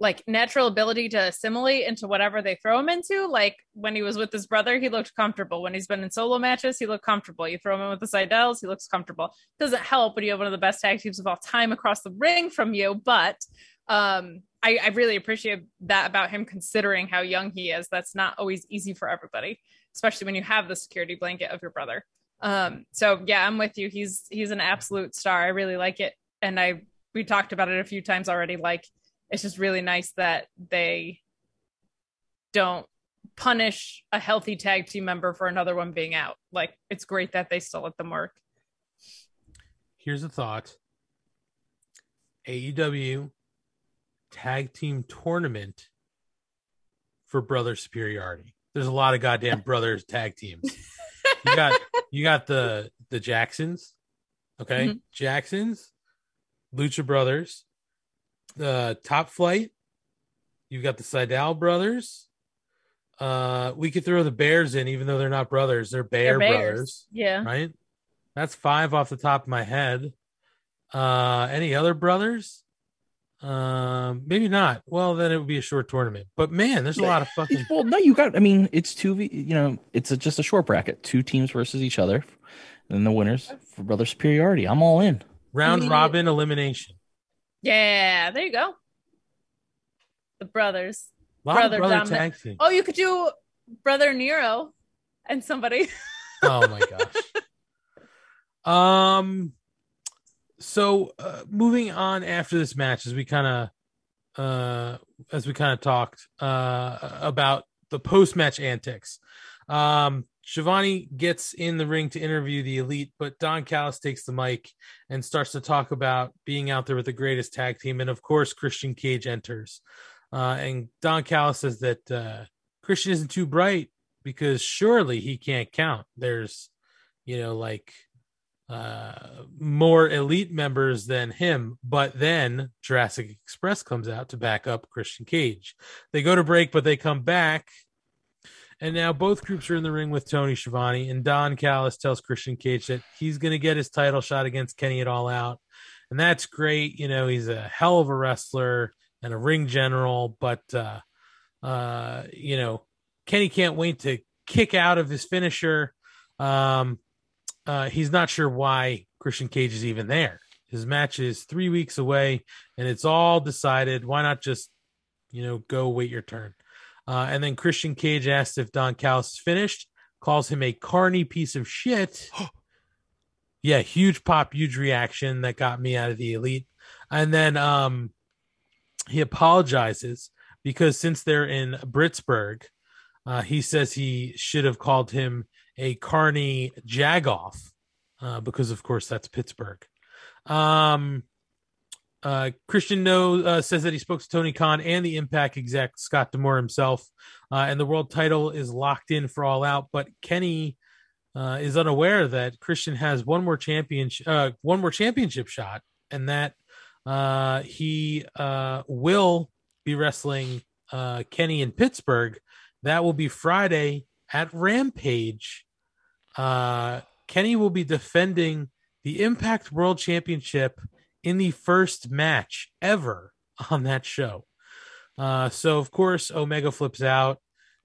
like natural ability to assimilate into whatever they throw him into. Like when he was with his brother, he looked comfortable. When he's been in solo matches, he looked comfortable. You throw him in with the Sydals, he looks comfortable. Doesn't help when you have one of the best tag teams of all time across the ring from you, but um I, I really appreciate that about him considering how young he is. That's not always easy for everybody, especially when you have the security blanket of your brother. Um, so yeah, I'm with you. He's he's an absolute star. I really like it. And I we talked about it a few times already. Like it's just really nice that they don't punish a healthy tag team member for another one being out. Like it's great that they still let them work. Here's a thought AEW tag team tournament for brother superiority. There's a lot of goddamn brothers tag teams. You got you got the the Jacksons, okay? Mhm. Jacksons, Lucha Brothers, the Top Flight. You've got the Sydal brothers. Uh, we could throw the Bears in, even though they're not brothers. They're Bear They're brothers, Yeah. right? That's five off the top of my head. Uh, any other brothers? Um, maybe not. Well, then it would be a short tournament. But man, there's a lot of fucking. Well, no, you got. I mean, it's two. v- You know, it's a, just a short bracket, two teams versus each other, and then the winners for brother superiority. I'm all in. round Yeah. robin elimination. Yeah, there you go. The brothers. A lot of brother tag teams. Oh, you could do brother Nero and somebody. Oh my gosh. um. So uh, moving on after this match, as we kind of, uh, as we kind of talked uh about the post match antics, um, Schiavone gets in the ring to interview the elite, but Don Callis takes the mic and starts to talk about being out there with the greatest tag team, and of course Christian Cage enters, uh, and Don Callis says that uh, Christian isn't too bright because surely he can't count. There's, you know, like uh more elite members than him but then Jurassic Express comes out to back up Christian Cage. They go to break but they come back and now both groups are in the ring with Tony Schiavone and Don Callis tells Christian Cage that he's going to get his title shot against Kenny at All Out. And that's great, you know, he's a hell of a wrestler and a ring general but uh uh you know, Kenny can't wait to kick out of his finisher. Um uh, he's not sure why Christian Cage is even there. His match is three weeks away, and it's all decided. Why not just, you know, go wait your turn? Uh, and then Christian Cage asks if Don Callis is finished, calls him a carny piece of shit, yeah, huge pop, huge reaction that got me out of the elite. And then um he apologizes because since they're in Pittsburgh, uh, he says he should have called him a carny Jagoff, uh, because of course that's Pittsburgh. Um, uh, Christian No uh, says that he spoke to Tony Khan and the Impact exec Scott D'Amore himself, uh, and the world title is locked in for All Out. But Kenny uh, is unaware that Christian has one more championship, uh, one more championship shot, and that uh, he will be wrestling Kenny in Pittsburgh. That will be Friday at Rampage. Kenny will be defending the Impact World Championship in the first match ever on that show. Uh, so, of course, Omega flips out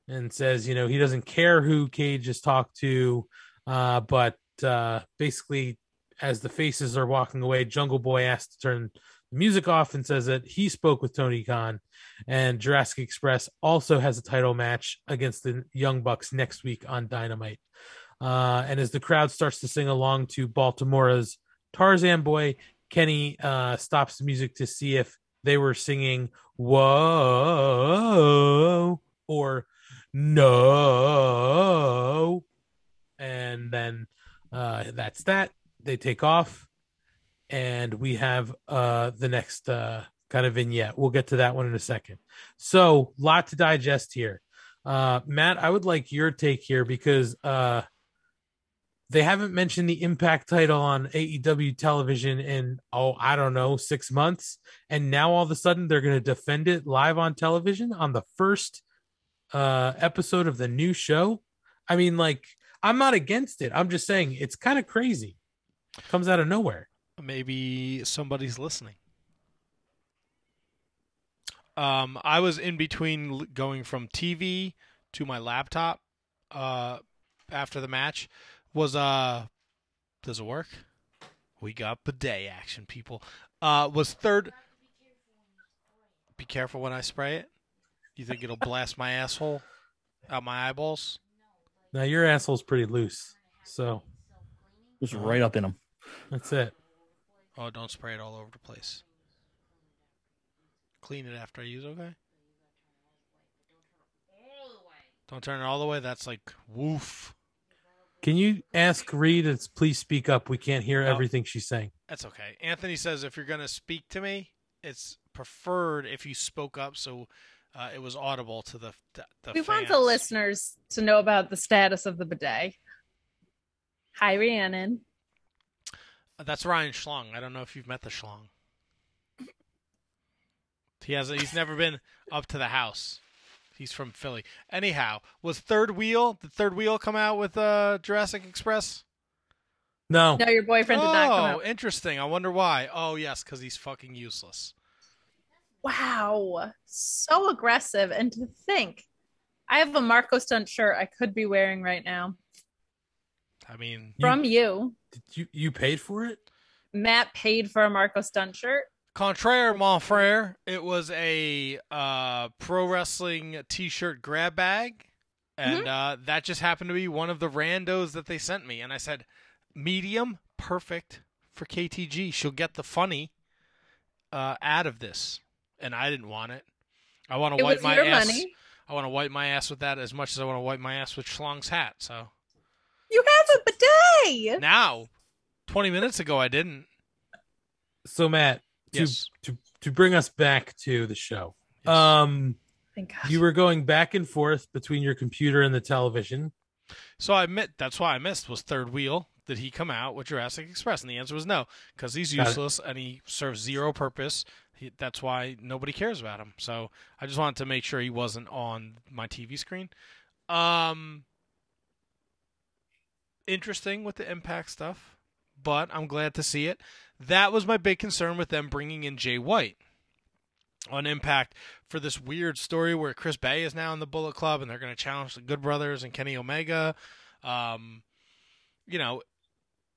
and says, you know, he doesn't care who Cage has talked to, uh, but uh, basically, as the faces are walking away, Jungle Boy asks to turn the music off and says that he spoke with Tony Khan. And Jurassic Express also has a title match against the Young Bucks next week on Dynamite. Uh, and as the crowd starts to sing along to Baltimora's Tarzan Boy, Kenny uh, stops the music to see if they were singing "Whoa" or "No," and then uh, that's that. They take off, and we have uh, the next uh, kind of vignette. We'll get to that one in a second. So, lot to digest here. Uh, Matt, I would like your take here because uh, they haven't mentioned the Impact title on AEW television in oh I don't know six months, and now all of a sudden they're going to defend it live on television on the first uh, episode of the new show. I mean, like I'm not against it. I'm just saying it's kind of crazy. Comes out of nowhere. Maybe somebody's listening. Um, I was in between going from TV to my laptop uh, after the match. Was uh, does it work? We got bidet action, people. Uh, was third. Be careful when I spray it. You think it'll blast my asshole out my eyeballs? Now your asshole's pretty loose, so Just right up in them. That's it. Oh, don't spray it all over the place. Clean it after I use, okay? Don't turn it all the way. That's like woof. Can you ask Reed to please speak up? We can't hear No. everything she's saying. That's okay. Anthony says if you're gonna speak to me, it's preferred if you spoke up so uh, it was audible to the the, the we want the listeners to know about the status of the bidet. Hi, Rhiannon. That's Ryan Schlong. I don't know if you've met the Schlong. He has. He's never been up to the house. He's from Philly. Anyhow, was Third Wheel? Did Third Wheel come out with uh, Jurassic Express? No. No, your boyfriend did not come Oh, out. interesting. I wonder why. Oh, yes, because he's fucking useless. Wow, so aggressive. And to think, I have a Marco Stunt shirt I could be wearing right now I mean, from you. Did you you paid for it? Matt paid for a Marco Stunt shirt. Contraire, mon frere, it was a uh, pro wrestling T-shirt grab bag, and uh, that just happened to be one of the randos that they sent me. And I said, medium, perfect for KTG. She'll get the funny uh, out of this, and I didn't want it. I want to wipe was my your ass. money. I want to wipe my ass with that as much as I want to wipe my ass with Schlong's hat. So You have a bidet. now, twenty minutes ago, I didn't. So Matt, to Yes. to to bring us back to the show. Um Thank God. you were going back and forth between your computer and the television. So I admit that's why I missed was third wheel. Did he come out with Jurassic Express? And the answer was no, because he's Got it. useless and he serves zero purpose. He, that's why nobody cares about him. So I just wanted to make sure he wasn't on my TV screen. Um, interesting with the Impact stuff, but I'm glad to see it. That was my big concern with them bringing in Jay White on Impact for this weird story where Chris Bey is now in the Bullet Club and they're going to challenge the Good Brothers and Kenny Omega. Um, you know,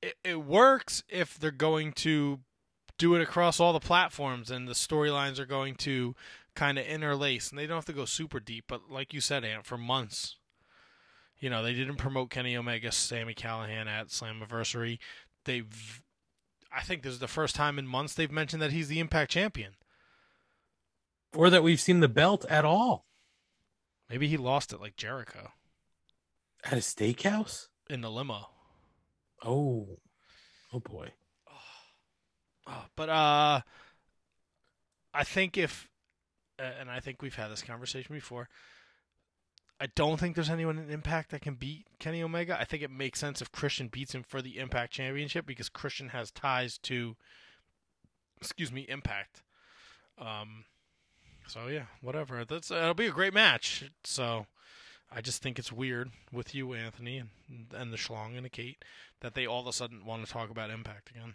it, it works if they're going to do it across all the platforms and the storylines are going to kind of interlace and they don't have to go super deep. But like you said, Ant, for months, you know, they didn't promote Kenny Omega, Sami Callihan at Slammiversary. They've. I think this is the first time in months they've mentioned that he's the Impact champion. Or that we've seen the belt at all Maybe he lost it like Jericho at a steakhouse. in the limo. Oh, oh boy. Oh, but uh, I think if, and I think we've had this conversation before. I don't think there's anyone in Impact that can beat Kenny Omega. I think it makes sense if Christian beats him for the Impact Championship because Christian has ties to, excuse me, Impact. Um, so yeah, whatever. That's it'll be a great match. So, I just think it's weird with you, Anthony, and and the Schlong and the Kate that they all of a sudden want to talk about Impact again.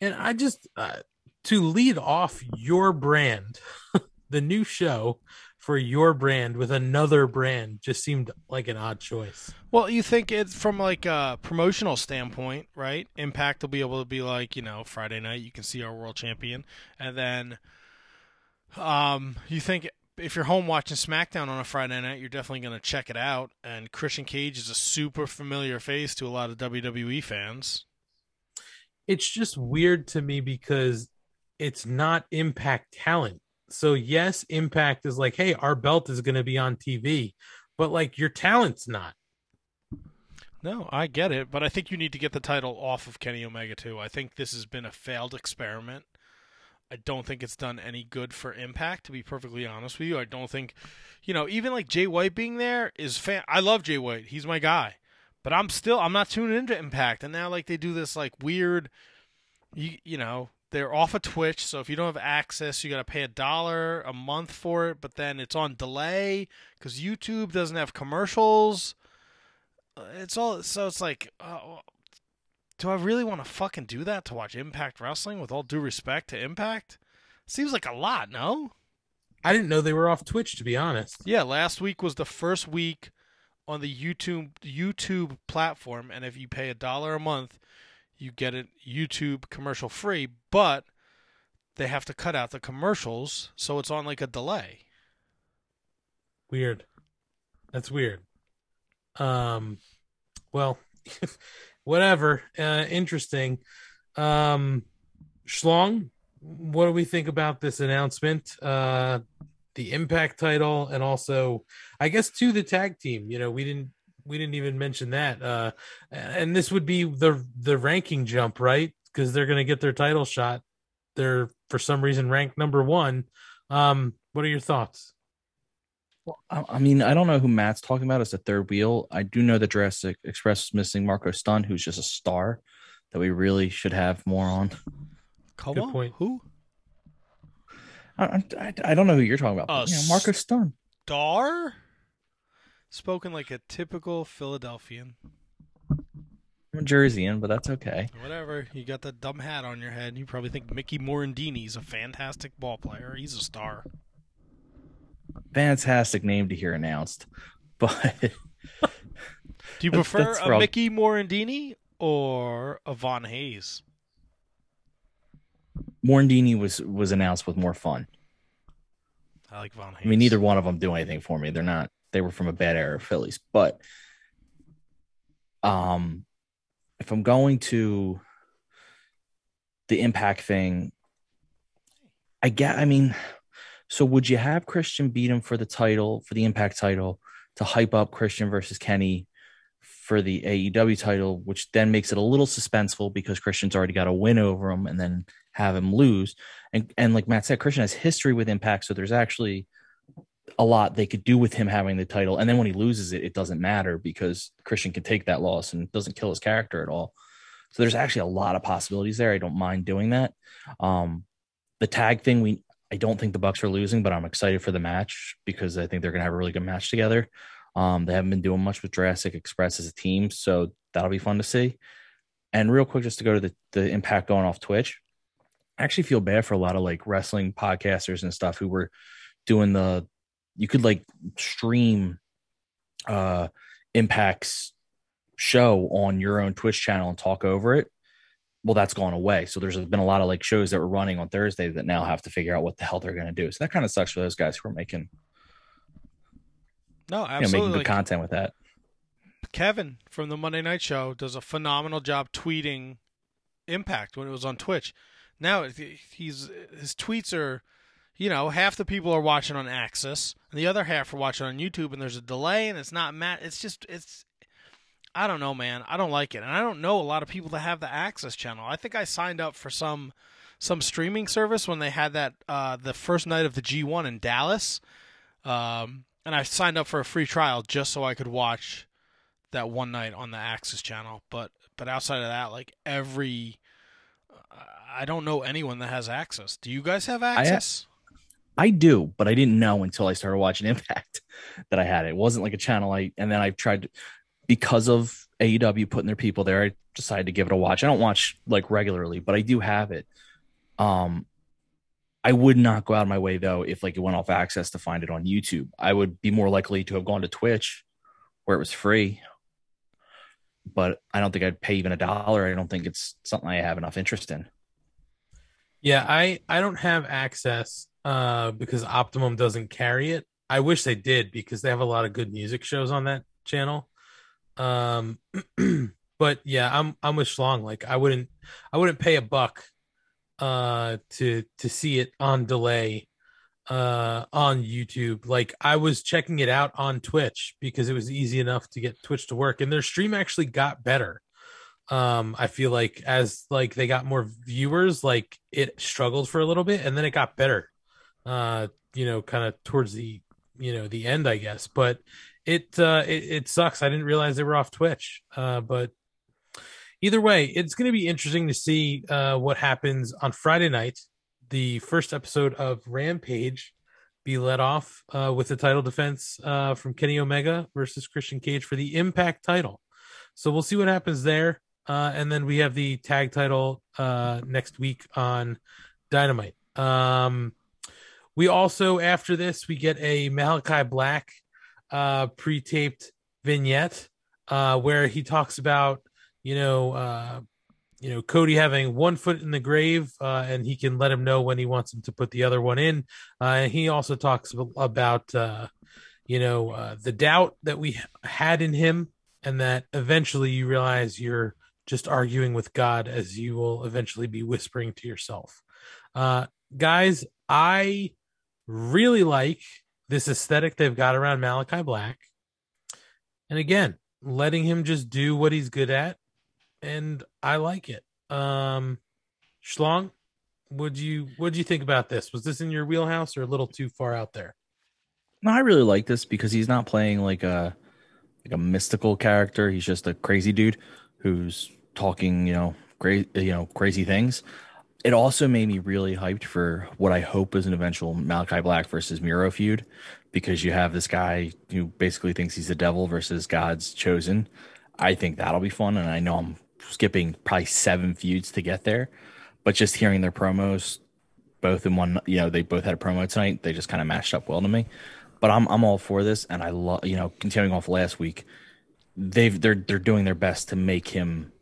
And I just uh, to lead off your brand, the new show for your brand with another brand just seemed like an odd choice. Well, you think it's from like a promotional standpoint, right? Impact will be able to be like, you know, Friday night you can see our world champion, and then, um, you think if you're home watching SmackDown on a Friday night, you're definitely going to check it out. And Christian Cage is a super familiar face to a lot of WWE fans. It's just weird to me because it's not Impact talent. So yes, Impact is like, hey, our belt is going to be on TV, but like your talent's not. No, I get it, but I think you need to get the title off of Kenny Omega too. I think this has been a failed experiment. I don't think it's done any good for Impact, to be perfectly honest with you. I don't think, you know, even like Jay White being there is fan. I love Jay White; he's my guy. But I'm still I'm not tuning into Impact, and now like they do this like weird, you you know, they're off of Twitch, so if you don't have access, you got to pay a dollar a month for it. But then it's on delay because YouTube doesn't have commercials. Uh, It's all so it's like, uh, do I really want to fucking do that to watch Impact Wrestling? With all due respect to Impact, seems like a lot. No. I didn't know they were off Twitch, to be honest. Yeah, last week was the first week on the YouTube YouTube platform, and if you pay a dollar a month, you get it YouTube commercial free. But they have to cut out the commercials, so it's on like a delay. Weird. That's weird. Um, well, whatever. Uh, interesting. Um, Schlong, what do we think about this announcement? Uh, the Impact title, and also, I guess, to the tag team. You know, we didn't we didn't even mention that. Uh, and this would be the the ranking jump, right? Because they're going to get their title shot. They're for some reason ranked number one. Um, what are your thoughts? Well, I, I mean, I don't know who Matt's talking about as the third wheel. I do know that Jurassic Express is missing Marco Stunt, who's just a star that we really should have more on. Come Good on, point. who? I, I, I don't know who you're talking about. Uh, you know, Marco Stunt. Star? Spoken like a typical Philadelphian. I'm a Jerseyan, but that's okay. Whatever. You got that dumb hat on your head. You probably think Mickey Morandini's a fantastic ball player. He's a star. Fantastic name to hear announced. But Do you prefer that's a where I'll- Mickey Morandini or a Von Hayes? Morandini was was announced with more fun. I like Von Hayes. I mean, neither one of them do anything for me. They're not. They were from a bad era of Phillies, but um, if I'm going to the impact thing, I get. I mean, so would you have Christian beat him for the title for the impact title to hype up Christian versus Kenny for the AEW title, which then makes it a little suspenseful because Christian's already got a win over him, and then have him lose. And and like Matt said, Christian has history with Impact, so there's actually a lot they could do with him having the title. And then when he loses it, it doesn't matter because Christian can take that loss and doesn't kill his character at all. So there's actually a lot of possibilities there. I don't mind doing that. Um, the tag thing, we I don't think the Bucks are losing, but I'm excited for the match because I think they're gonna have a really good match together. Um, they haven't been doing much with Jurassic Express as a team, so that'll be fun to see. And real quick, just to go to the, the impact going off Twitch, I actually feel bad for a lot of like wrestling podcasters and stuff who were doing the you could like stream uh impacts show on your own twitch channel and talk over it well that's gone away so there's been a lot of like shows that were running on thursday that now have to figure out what the hell they're going to do so that kind of sucks for those guys who are making No, you know, absolutely. making good content with that Kevin from the Monday Night Show does a phenomenal job tweeting Impact when it was on Twitch. Now he's his tweets are, you know, half the people are watching on AXS, and the other half are watching on YouTube, and there's a delay, and it's not mat. It's just it's. I don't know, man. I don't like it, and I don't know a lot of people that have the Access channel. I think I signed up for some some streaming service when they had that uh, the first night of the G1 in Dallas, um, and I signed up for a free trial just so I could watch that one night on the Access channel. But but outside of that, like every, I don't know anyone that has access. Do you guys have access? I do, but I didn't know until I started watching Impact that I had it. It wasn't like a channel I and then I tried to, because of AEW putting their people there, I decided to give it a watch. I don't watch like regularly, but I do have it. Um I would not go out of my way though if like it went off access to find it on YouTube. I would be more likely to have gone to Twitch where it was free. But I don't think I'd pay even a dollar. I don't think it's something I have enough interest in. Yeah, I I don't have access uh because Optimum doesn't carry it. I wish they did because they have a lot of good music shows on that channel. Um but yeah, I'm I'm with Schlong. Like I wouldn't I wouldn't pay a buck uh to to see it on delay uh on YouTube. Like I was checking it out on Twitch because it was easy enough to get Twitch to work and their stream actually got better um i feel like as like they got more viewers like it struggled for a little bit and then it got better uh you know kind of towards the you know the end i guess. But it uh it, it sucks. I didn't realize they were off twitch. Uh but either way it's going to be interesting to see uh what happens on friday night. The first episode of rampage be let off uh with the title defense uh from kenny omega versus christian cage for the impact title. So we'll see what happens there. Uh, and then we have the tag title uh, next week on Dynamite. Um, we also, after this, we get a Malachi Black uh, pre taped vignette uh, where he talks about, you know, uh, you know, Cody having one foot in the grave uh, and he can let him know when he wants him to put the other one in. Uh, and he also talks about, uh, you know, uh, the doubt that we had in him and that eventually you realize you're just arguing with God as you will eventually be whispering to yourself. Uh, guys, I really like this aesthetic they've got around Malachi Black. And again, letting him just do what he's good at. And I like it. Um, Schlong, would you what do you think about this? Was this in your wheelhouse or a little too far out there? No, I really like this because he's not playing like a like a mystical character. He's just a crazy dude who's talking, you know, great, you know, crazy things. It also made me really hyped for what I hope is an eventual Malachi Black versus Miro feud, because you have this guy who basically thinks he's the devil versus God's chosen. I think that'll be fun, and I know I'm skipping probably seven feuds to get there, but just hearing their promos, both in one, you know, they both had a promo tonight. They just kind of matched up well to me. But I'm I'm all for this, and I love, you know, continuing off last week, they've they're they're doing their best to make him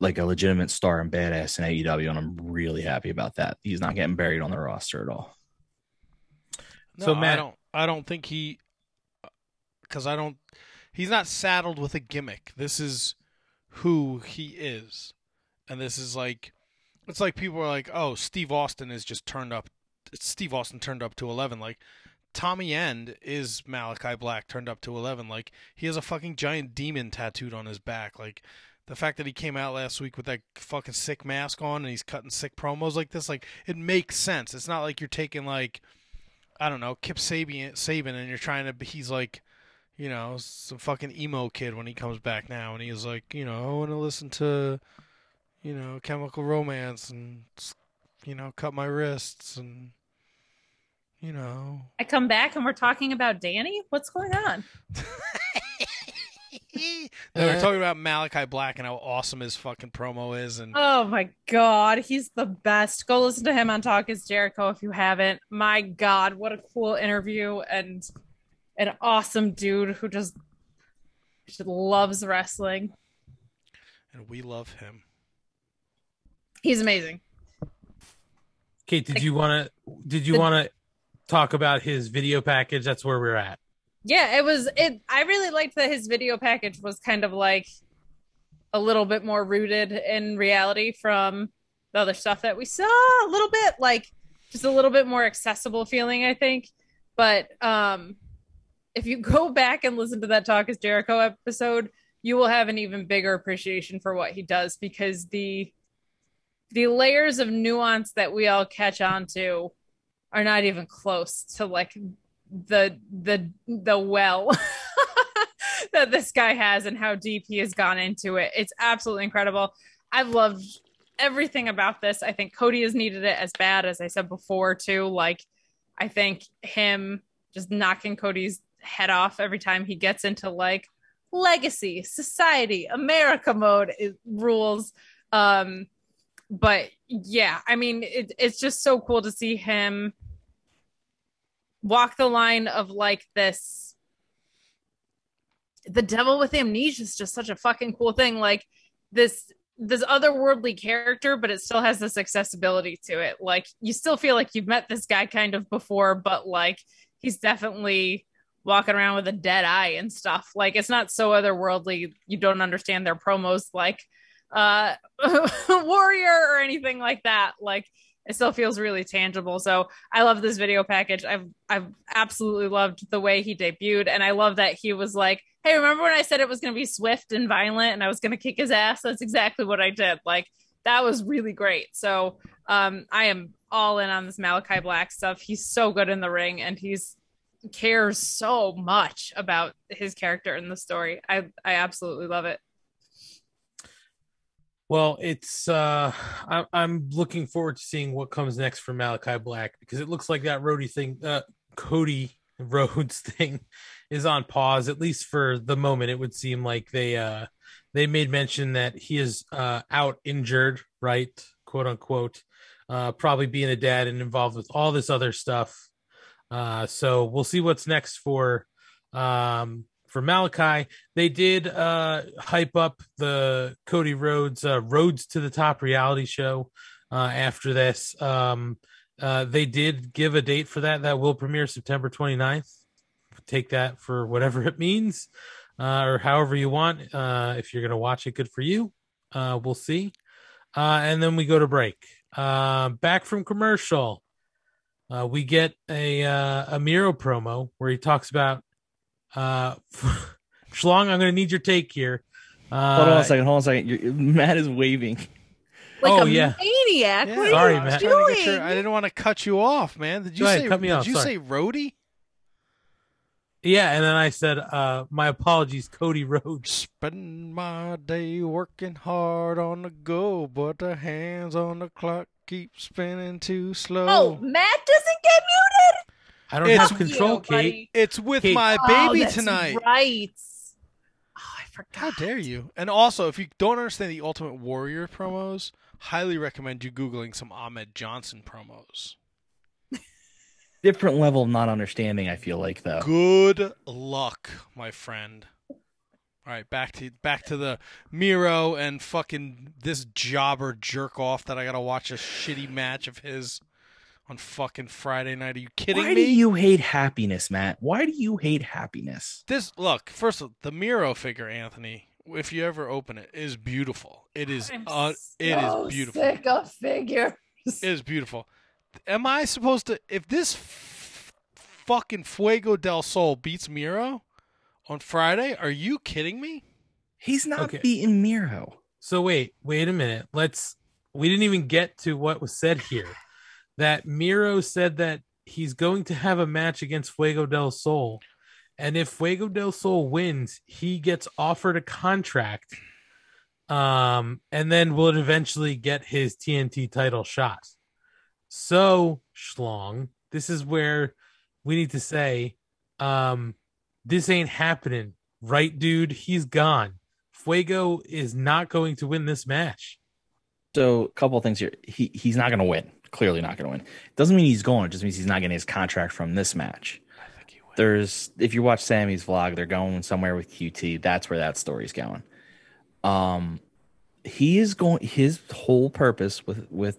like a legitimate star and badass in AEW, and I'm really happy about that. He's not getting buried on the roster at all. No, So, I don't. I don't think he, uh, because I don't. He's not saddled with a gimmick. This is who he is, and this is like, it's like people are like, oh, Steve Austin is just turned up. Steve Austin turned up to eleven. Like Tommy End is Malachi Black turned up to eleven. Like he has a fucking giant demon tattooed on his back. Like the fact that he came out last week with that fucking sick mask on and he's cutting sick promos like this, like it makes sense. It's not like you're taking like I don't know, Kip Sabian, Saban, and you're trying to. He's like, you know, some fucking emo kid when he comes back now, and he's like, you know, I want to listen to, you know, Chemical Romance and, you know, cut my wrists and, you know, I come back and we're talking about Danny. What's going on? No, we're talking about Malachi Black and how awesome his fucking promo is, and Oh my god, he's the best. Go listen to him on Talk is Jericho if you haven't. My god, what a cool interview and an awesome dude who just, just loves wrestling. and we love him. He's amazing. Kate, did you want to did you want to talk about his video package? That's where we're at. Yeah, it was it I really liked that his video package was kind of like a little bit more rooted in reality from the other stuff that we saw a little bit like just a little bit more accessible feeling I think. But um if you go back and listen to that Talk is Jericho episode you will have an even bigger appreciation for what he does because the the layers of nuance that we all catch on to are not even close to like the the the well that this guy has and how deep he has gone into it. It's absolutely incredible. I've loved everything about this. I think Cody has needed it as bad as I said before too. Like I think him just knocking Cody's head off every time he gets into like legacy, society, America mode rules. Um but yeah, I mean it, it's just so cool to see him walk the line of like this the devil with amnesia is just such a fucking cool thing. Like this this otherworldly character but it still has this accessibility to it. Like you still feel like you've met this guy kind of before but like he's definitely walking around with a dead eye and stuff. Like it's not so otherworldly you don't understand their promos like uh warrior or anything like that. Like it still feels really tangible. So I love this video package. I've I've absolutely loved the way he debuted, and I love that he was like, "Hey, remember when I said it was going to be swift and violent, and I was going to kick his ass? That's exactly what I did. Like that was really great." So um, I am all in on this Malachi Black stuff. He's so good in the ring, and he's cares so much about his character in the story. I I absolutely love it. Well, it's uh I, I'm looking forward to seeing what comes next for Malachi Black because it looks like that Rhodey thing, uh, Cody Rhodes thing, is on pause at least for the moment. It would seem like they uh they made mention that he is uh out injured, right, quote unquote, uh probably being a dad and involved with all this other stuff. Uh, so we'll see what's next for um for Malachi. They did uh, hype up the Cody Rhodes uh, Rhodes to the Top reality show uh, after this. Um, uh, they did give a date for that. That will premiere September 29th. Take that for whatever it means uh, or however you want. Uh, if you're going to watch it, good for you. Uh, we'll see. Uh, and then we go to break. Uh, back from commercial. Uh, we get a uh, a Miro promo where he talks about uh, Schlong, I'm going to need your take here. Uh, hold on a second. Hold on a second. You're, Matt is waving. Like oh a yeah. maniac. Yeah. What are Sorry, you Matt. I, was trying to get doing? your- I didn't want to cut you off, man. Did you Go ahead, say? cut me did off, you sorry. say Rhodey? Yeah, and then I said, uh, my apologies, Cody Rhodes. Spend my day working hard on the go, but the hands on the clock keep spinning too slow. Oh, Matt doesn't get muted. I don't It's- have control, Fuck you, buddy. Kate. It's with Kate. my Oh, baby that's tonight. Right. Oh, I forgot. How dare you? And also, if you don't understand the Ultimate Warrior promos, highly recommend you googling some Ahmed Johnson promos. Different level of not understanding. I feel like though. Good luck, my friend. All right, back to back to the Miro and fucking this jobber jerk off that I gotta watch a shitty match of his on fucking Friday night. Are you kidding Why me? Why do you hate happiness, Matt? Why do you hate happiness? This look first of all, the Miro figure, Anthony. If you ever open it, is beautiful. It is. I'm Uh, it so is beautiful. Sick of figures. It is beautiful. Am I supposed to? If this f- fucking Fuego del Sol beats Miro on Friday, are you kidding me? He's not Okay. beating Miro. So wait, wait a minute. Let's. We didn't even get to what was said here. That Miro said that he's going to have a match against Fuego del Sol, and if Fuego del Sol wins, he gets offered a contract, um, and then will eventually get his TNT title shot. So Schlong, this is where we need to say, um, this ain't happening, right, dude? He's gone. Fuego is not going to win this match. So, a couple things here. He he's not going to win. Clearly, not going to win. Doesn't mean he's going. It just means he's not getting his contract from this match. There's if you watch Sammy's vlog, they're going somewhere with QT. That's where that story's going. Um, he is going. His whole purpose with with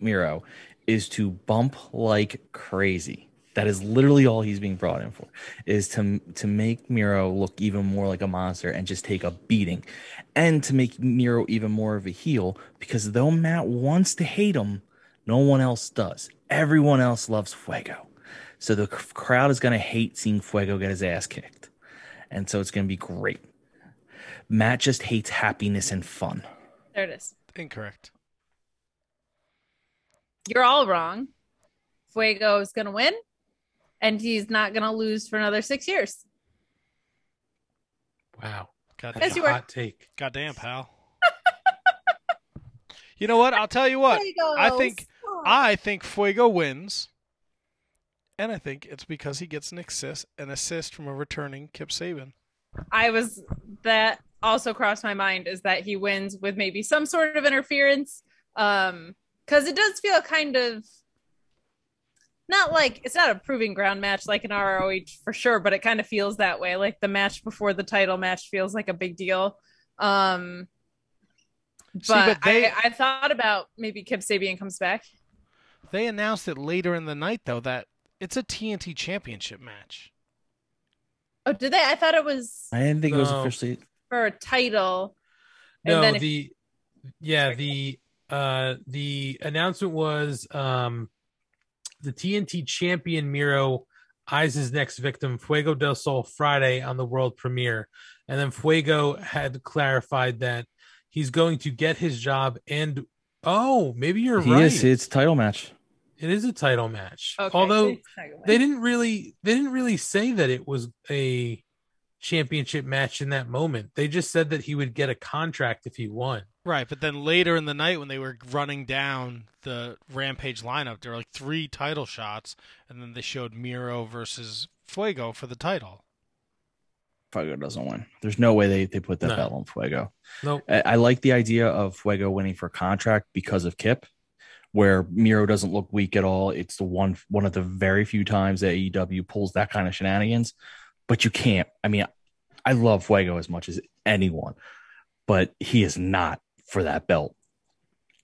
Miro is to bump like crazy. That is literally all he's being brought in for, is to to make Miro look even more like a monster and just take a beating, and to make Miro even more of a heel. Because though Matt wants to hate him, no one else does. Everyone else loves Fuego, so the c- crowd is gonna hate seeing Fuego get his ass kicked, and so it's gonna be great. Matt just hates happiness and fun. There it is. Incorrect. You're all wrong. Fuego is going to win, and he's not going to lose for another six years. Wow. God, Yes, you were. Hot take. Goddamn, pal. you know what? I'll tell you what. I think I think Fuego wins, and I think it's because he gets an assist, an assist from a returning Kip Saban. I was that also crossed my mind is that he wins with maybe some sort of interference. Um, because it does feel kind of not like it's not a proving ground match like an ROH for sure, but it kind of feels that way. Like the match before the title match feels like a big deal. Um, but, See, but they- I, I thought about maybe Kip Sabian comes back. They announced it later in the night though that it's a TNT Championship match. Oh, did they? I thought it was I didn't think it was officially. for a title. And No, then if- the yeah the uh the announcement was um the TNT champion Miro eyes his next victim Fuego del Sol Friday on the world premiere, and then Fuego had clarified that he's going to get his job and oh maybe you're He right is. It's title match. It is a title match Okay, although so he's they didn't really they didn't really say that it was a championship match in that moment they just said that he would get a contract if he won Right, but then later in the night when they were running down the Rampage lineup, there were like three title shots, and then they showed Miro versus Fuego for the title. Fuego doesn't win. There's no way they, they put that No. belt on Fuego. Nope. I, I like the idea of Fuego winning for contract because of Kip, where Miro doesn't look weak at all. It's the one one of the very few times that AEW pulls that kind of shenanigans. But you can't. I mean, I love Fuego as much as anyone, but he is not for that belt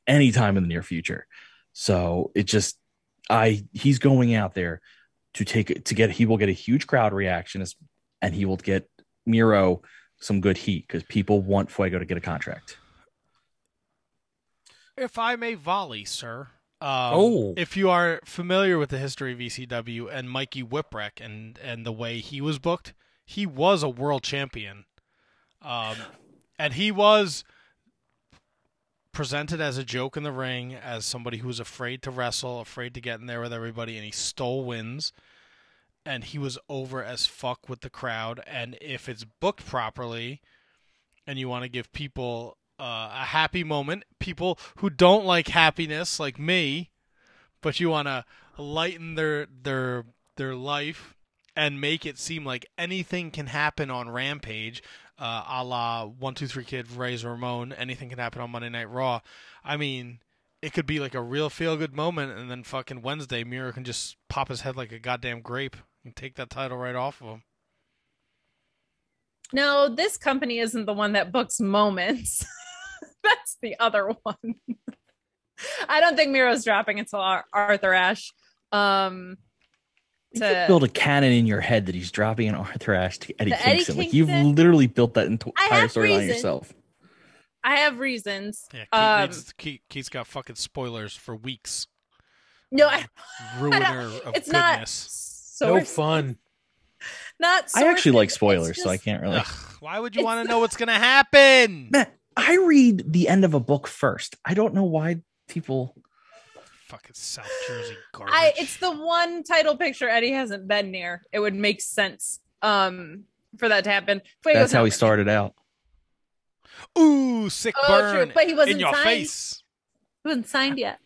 anytime in the near future. So it just I he's going out there to take to get he will get a huge crowd reaction and he will get Miro some good heat because people want Fuego to get a contract. If I may volley, sir. Um, Oh. If you are familiar with the history of ECW and Mikey Whipwreck and, and the way he was booked, he was a world champion. Um, and he was presented as a joke in the ring, as somebody who was afraid to wrestle, afraid to get in there with everybody, and he stole wins. And he was over as fuck with the crowd. And if it's booked properly, and you want to give people uh, a happy moment, people who don't like happiness, like me, but you want to lighten their their their life and make it seem like anything can happen on Rampage, uh, a la One Two Three Kid, Razor Ramon. Anything can happen on Monday Night Raw. I mean, it could be like a real feel good moment, and then fucking Wednesday, Miro can just pop his head like a goddamn grape and take that title right off of him. No, this company isn't the one that books moments. That's the other one. I don't think Miro's dropping until Ar- Arthur Ashe. Um, You to- could build a canon in your head that he's dropping an Arthur Ashe to Eddie To Eddie Kingston. Like you've literally built that ento- I entire have story on yourself. I have reasons. Yeah, Keith, Um, needs, Keith, Keith's got fucking spoilers for weeks. no, I, Ruiner of it's not goodness. no fun not. I actually like it's spoilers, so I can't really. Ugh, why would you want to know what's gonna happen? Matt, I read the end of a book first. I don't know why people. Fucking South Jersey garbage. I it's the one title picture Eddie hasn't been near. It would make sense um for that to happen. Fuego's That's how not he started out. Ooh, sick Oh, burn true, but he wasn't in your signed. face. He wasn't signed yet.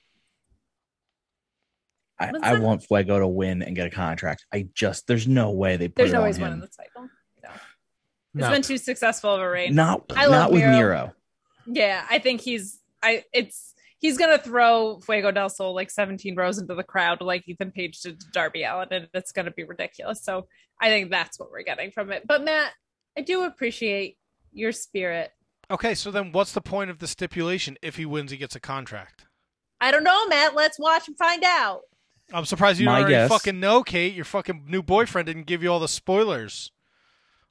I, What's I that? want Fuego to win and get a contract. I just there's no way they put There's it no on ways him. winning the title. No. It's No. been too successful of a reign. Not I love not with Miro. Miro. Yeah, I think he's I it's he's gonna throw Fuego del Sol like 17 rows into the crowd like Ethan Page did to Darby Allin, and it's gonna be ridiculous. So I think that's what we're getting from it. But Matt, I do appreciate your spirit. Okay, so then what's the point of the stipulation? If he wins, he gets a contract. I don't know, Matt. Let's watch and find out. I'm surprised you My don't already guess- fucking know, Kate. Your fucking new boyfriend didn't give you all the spoilers.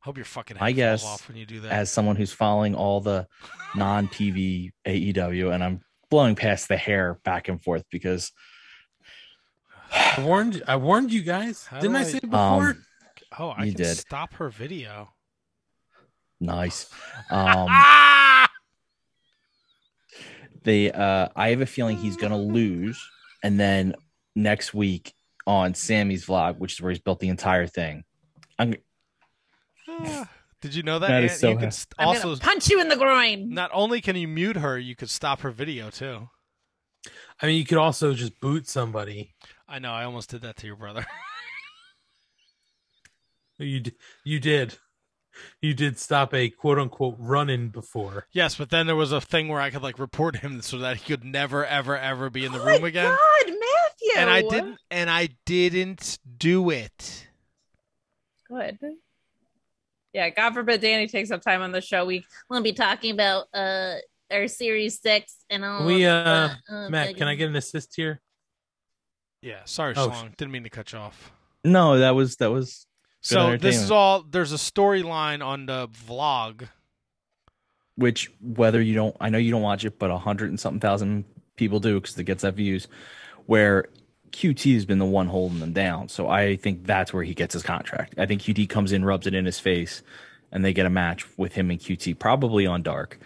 Hope your fucking head I guess off when you do that. as someone who's following all the non-TV AEW, and I'm blowing past the hair back and forth because I warned. I warned you guys. How Didn't do I I- say before? Um, oh, I you can did. stop her video. nice. Um, they, uh, I have a feeling he's gonna lose, and then next week on Sammy's vlog, which is where he's built the entire thing. I'm Ah, did you know that? That is so you can st- I'm also gonna punch you in the groin. not only can you mute her, you could stop her video too. I mean, you could also just boot somebody. I know. I almost did that to your brother. You d- you did. You did stop a quote unquote run in before. yes, but then there was a thing where I could like report him so that he could never, ever, ever be in the Oh room my again. God, Matthew. And I didn't. And I didn't do it. Good. Yeah, God forbid Danny takes up time on the show. We will be talking about uh our series six and all. we of uh, the, uh, Matt, can I get an assist here? Yeah. Sorry, Oh, Schlong. Didn't mean to cut you off. no, that was that was. So this is all. There's a storyline on the vlog. which whether you don't i know you don't watch it but a hundred and something thousand people do because it gets that views where qt has been the one holding them down. So i think that's where he gets his contract. I think qt comes in rubs it in his face and they get a match with him and qt probably on dark.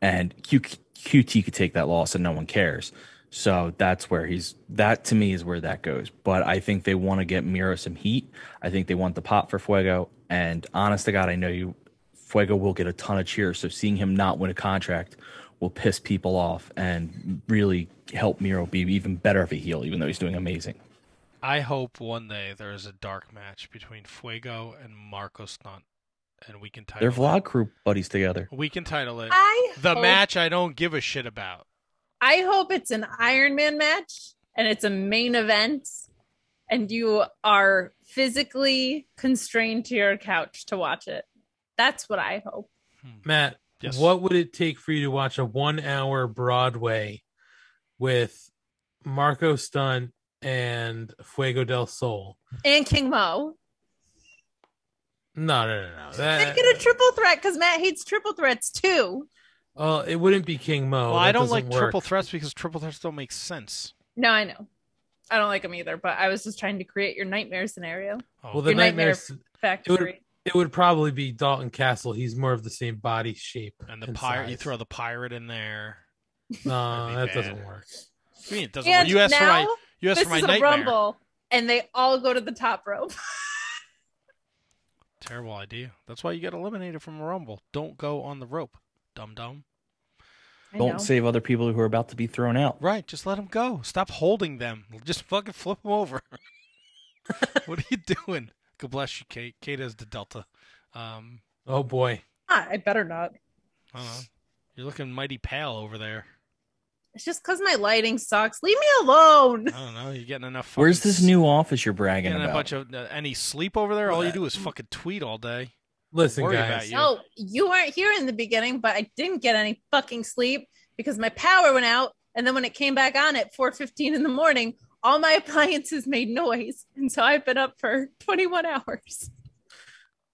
And Q, qt could take that loss and no one cares. So that's where he's that to me is where that goes. But i think they want to get miro some heat. I think they want the pop for fuego. And honest to god i know you Fuego will get a ton of cheers. So seeing him not win a contract will piss people off and really help Miro be even better of a heel, even though he's doing amazing. I hope one day there is a dark match between Fuego and Marco Stunt, and we can title Their it. vlog crew buddies together. We can title it I the hope- match I don't give a shit about. I hope it's an Iron Man match and it's a main event, and you are physically constrained to your couch to watch it. That's what I hope. Hmm. Matt, Yes. what would it take for you to watch a one hour Broadway with Marco Stunt and Fuego del Sol? And King Mo. No, no, no, no. Then That, get a triple threat because Matt hates triple threats too. well, it wouldn't be King Mo. well, I don't like work. triple threats because triple threats don't make sense. No, I know. I don't like them either, but I was just trying to create your nightmare scenario. Well, the your nightmare nightmares. It would, factory. It would probably be Dalton Castle. He's more of the same body shape. And the pirate, you throw the pirate in there. No, that That'd doesn't work. I mean, it doesn't And work. You asked for my, now, you asked this for my is a nightmare. rumble, and they all go to the top rope. Terrible idea. That's why you get eliminated from a rumble. Don't go on the rope, dum dum. I Don't save other people who are about to be thrown out. Right, just let them go. Stop holding them. Just fucking flip them over. what are you doing? God bless you, Kate. Kate is the Delta. Um, Oh boy. Ah, I better not. I. You're looking mighty pale over there. It's just because my lighting sucks. Leave me alone. I don't know. You're getting enough. Fucking, Where's this new office you're bragging Getting a about? bunch of uh, any sleep over there. All you do is fucking tweet all day. Listen, guys. about you. No, you weren't here in the beginning, but I didn't get any fucking sleep because my power went out, and then when it came back on at 4:15 in the morning, all my appliances made noise, and so I've been up for 21 hours.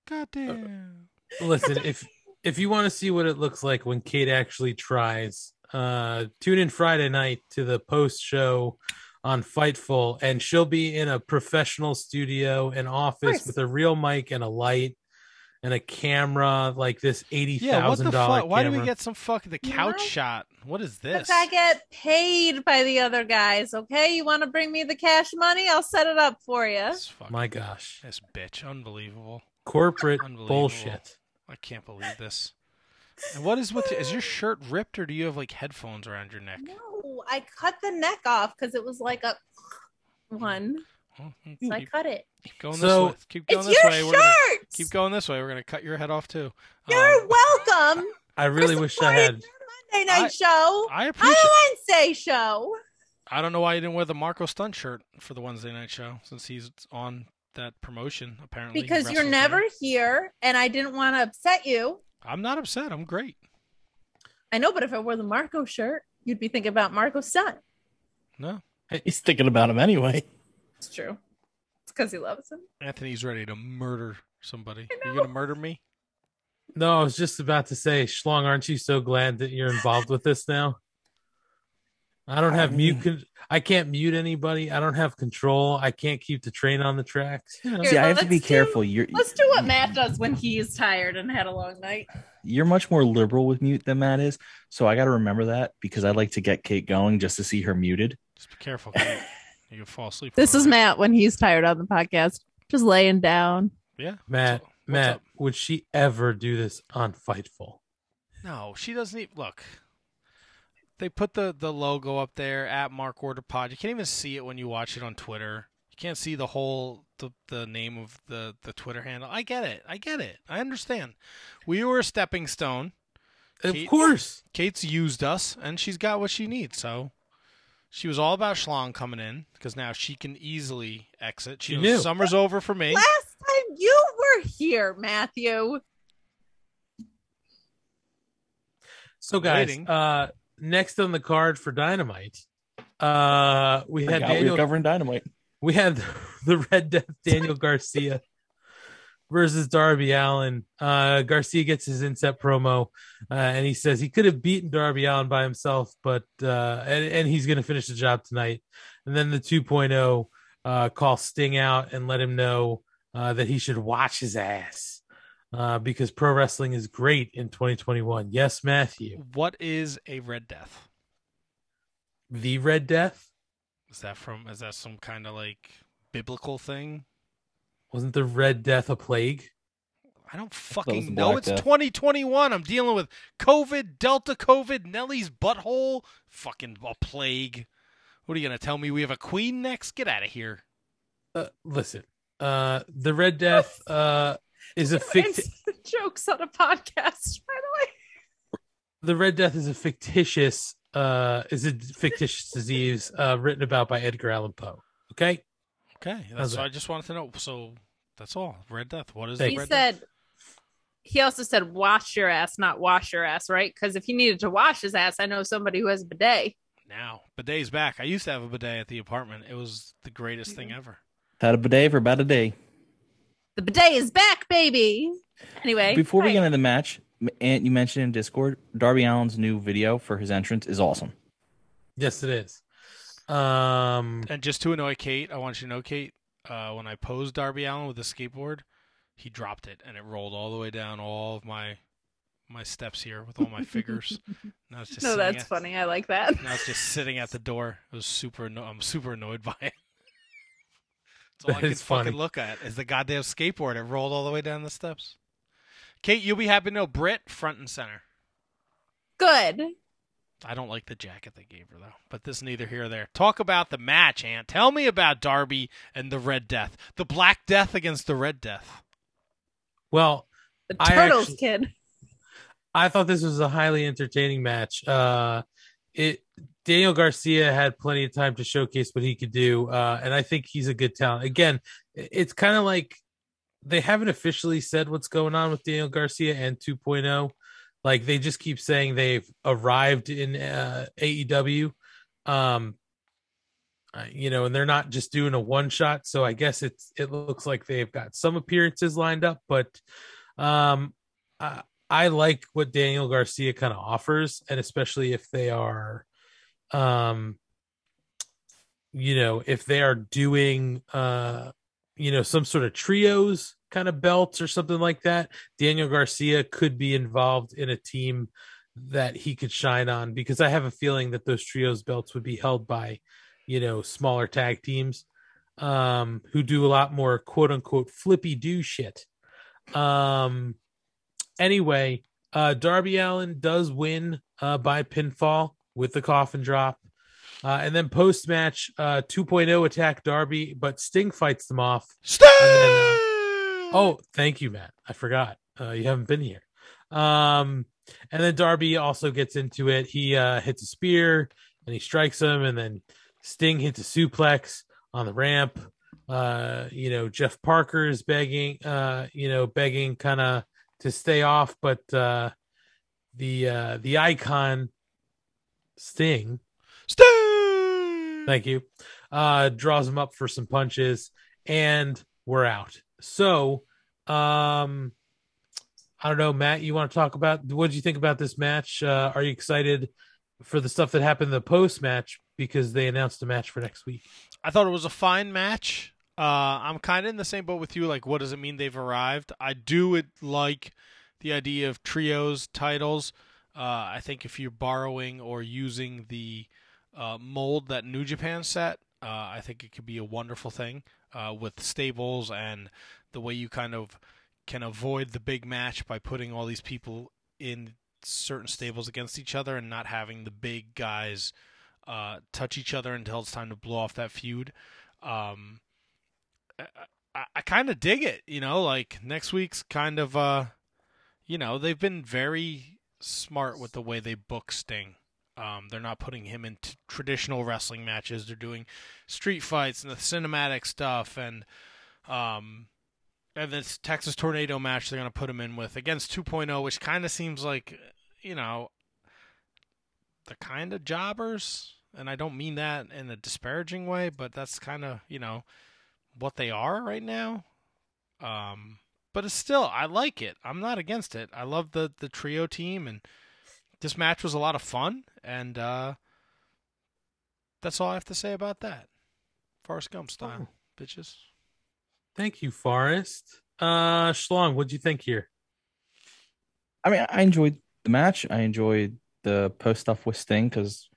God damn. Listen, if if you want to see what it looks like when Kate actually tries, uh tune in Friday night to the post show on Fightful, and she'll be in a professional studio, an office with a real mic and a light and a camera, like this eighty Yeah, what the dollar. fuck? Why do we get some fucking the couch What? shot? What is this? Because I get paid by the other guys. Okay, you want to bring me the cash money? I'll set it up for you. My gosh, this bitch, unbelievable. corporate Unbelievable. bullshit. I can't believe this. And what is with is your shirt ripped or do you have like headphones around your neck? No, I cut the neck off because it was like a one. Well, keep, So I cut it. keep going So- this way. Keep going It's this your way. We're gonna shirt. keep going this way. We're gonna cut your head off too. You're Um, welcome. I really wish I had. Monday night I- show. I appreciate. the Wednesday show. I don't know why you didn't wear the Marco Stunt shirt for the Wednesday night show since he's on that promotion apparently. Because you're never there. here, and I didn't want to upset you. I'm not upset. I'm great. I know, but if I wore the Marco shirt, you'd be thinking about Marco Stunt. No. He's thinking about him anyway. It's true. It's because he loves him. Anthony's ready to murder somebody. You gonna murder me? No, I was just about to say, Schlong, aren't you so glad that you're involved with this now? I don't have mute. Con- I can't mute anybody. I don't have control. I can't keep the train on the tracks. You know? Here, See, I have to be do- careful. You're Let's do what Matt does when he's tired and had a long night. you're much more liberal with mute than Matt is, so I got to remember that because I like to get Kate going just to see her muted. Just be careful. Kate. You can fall asleep. This is. Matt when he's tired on the podcast, just laying down. Yeah, Matt, Matt, would she ever do this on Fightful? No, she doesn't even look. They put the the logo up there at Mark Order Pod. You can't even see it when you watch it on Twitter. You can't see the whole the, the name of the the Twitter handle. I get it. I get it. I understand. We were a stepping stone. Of course. Kate's used us, and she's got what she needs. So she was all about Schlong coming in because now she can easily exit. She, She knows knew. Summer's over for me. Last time you were here, Matthew. So, guys, uh, next on the card for Dynamite, uh, we had Forgot we Daniel covering Dynamite. We had the Red Death Daniel Garcia versus Darby Allin. Uh, Garcia gets his inset promo, uh, and he says he could have beaten Darby Allin by himself, but uh, and, and he's going to finish the job tonight. And then the 2.0 uh, call Sting out and let him know uh, that he should watch his ass uh, because pro wrestling is great in 2021. Yes, Matthew. What is a Red Death? The Red Death Is that from? Is that some kind of like biblical thing? Wasn't the Red Death a plague? I don't fucking the know. It's Death. 2021. I'm dealing with COVID, Delta COVID, Nelly's butthole, fucking a plague. What are you gonna tell me? We have a queen next? Get out of here. Uh, listen, uh, the Red Death uh, is a ficti- jokes on a podcast, by the way. the Red Death is a fictitious uh, is a fictitious disease uh, written about by Edgar Allan Poe. Okay, Okay, How's that's that? I just wanted to know. So that's all. Red Death. What is it? He Red Death? said he also said wash your ass, not wash your ass, right? Because if he needed to wash his ass, I know somebody who has a bidet. Now bidet's back. I used to have a bidet at the apartment. It was the greatest thing ever. Had a bidet for about a day. The bidet is back, baby. Anyway, Before we get into the match, M- Ant, you mentioned in Discord, Darby Allin's new video for his entrance is awesome. yes, it is. Um, And just to annoy Kate, I want you to know, Kate, uh, when I posed Darby Allin with a skateboard, he dropped it and it rolled all the way down all of my my steps here with all my figures. now it's just no, that's at- funny. I like that. Now it's just sitting at the door. It was super. Anno- I'm super annoyed by it. It's all I can is fucking funny. look at is the goddamn skateboard. It rolled all the way down the steps. Kate, you'll be happy to know Britt front and center. Good. I don't like the jacket they gave her though, but this neither here or there. Talk about the match, Ant. Tell me about Darby and the Red Death, the Black Death against the Red Death. well, The I turtles actually- kid. I thought this was a highly entertaining match. Uh, it Daniel Garcia had plenty of time to showcase what he could do, uh, and I think he's a good talent. Again, it's kind of like they haven't officially said what's going on with Daniel Garcia and 2.0. Like they just keep saying they've arrived in uh, AEW, um, you know, and they're not just doing a one shot. So I guess it's it looks like they've got some appearances lined up, but um, I, I like what Daniel Garcia kind of offers, and especially if they are, um, you know, if they are doing, uh, you know, some sort of trios kind of belts or something like that. Daniel Garcia could be involved in a team that he could shine on because I have a feeling that those trios belts would be held by, you know, smaller tag teams um who do a lot more quote unquote flippy do shit. Um anyway, uh Darby Allin does win uh by pinfall with the coffin drop. Uh, and then post match, uh, 2.0 attack Darby, but Sting fights them off. Sting! Oh, thank you, Matt. I forgot. Uh, you haven't been here. Um, and then Darby also gets into it. He uh, hits a spear and he strikes him, and then Sting hits a suplex on the ramp. Uh, you know, Jeff Parker is begging, uh, you know, begging kind of to stay off, but uh, the uh, the icon Sting Sting. Thank you. uh, draws him up for some punches, and we're out. So, um, I don't know, Matt. You want to talk about what did you think about this match? Uh, are you excited for the stuff that happened in the post match because they announced a match for next week? I thought it was a fine match. Uh, I'm kind of in the same boat with you. Like, what does it mean they've arrived? I do it like the idea of trios titles. Uh, I think if you're borrowing or using the uh, mold that New Japan set, uh, I think it could be a wonderful thing uh, with stables and the way you kind of can avoid the big match by putting all these people in certain stables against each other and not having the big guys uh, touch each other until it's time to blow off that feud. Um, I, I, kind of dig it, you know. Like next week's kind of, uh, you know, they've been very smart with the way they book Sting. Um, they're not putting him into traditional wrestling matches. They're doing street fights and the cinematic stuff, and um, and this Texas Tornado match they're going to put him in with against 2.0, which kind of seems like, you know, the kind of jobbers, and I don't mean that in a disparaging way, but that's kind of you know what they are right now. Um, but it's still I like it. I'm not against it. I love the the trio team, and this match was a lot of fun, and uh, that's all I have to say about that. Forrest Gump style, bitches. Thank you, Forrest. Uh, Schlong, what'd you think here? I mean, I enjoyed the match. I enjoyed the post stuff with Sting because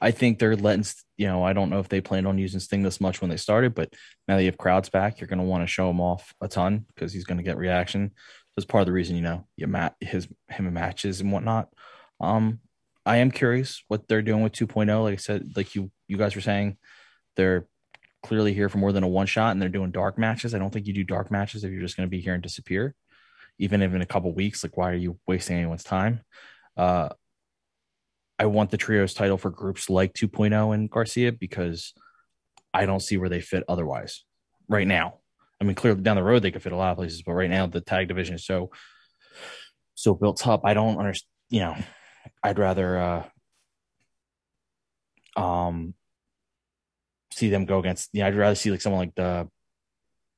I think they're letting, you know, I don't know if they planned on using Sting this much when they started, but now that you have crowds back, you're going to want to show him off a ton because he's going to get reaction. That's part of the reason, you know, you mat his him matches and whatnot. Um, I am curious what they're doing with 2.0. Like I said, like you you guys were saying, they're clearly here for more than a one shot and they're doing dark matches. I don't think you do dark matches if you're just going to be here and disappear. Even if in a couple weeks, like why are you wasting anyone's time? Uh, I want the trios title for groups like 2.0 and Garcia because I don't see where they fit otherwise right now. I mean, clearly down the road they could fit a lot of places, but right now the tag division is so so built up. I don't understand. You know, I'd rather uh, um see them go against. Yeah, I'd rather see like someone like the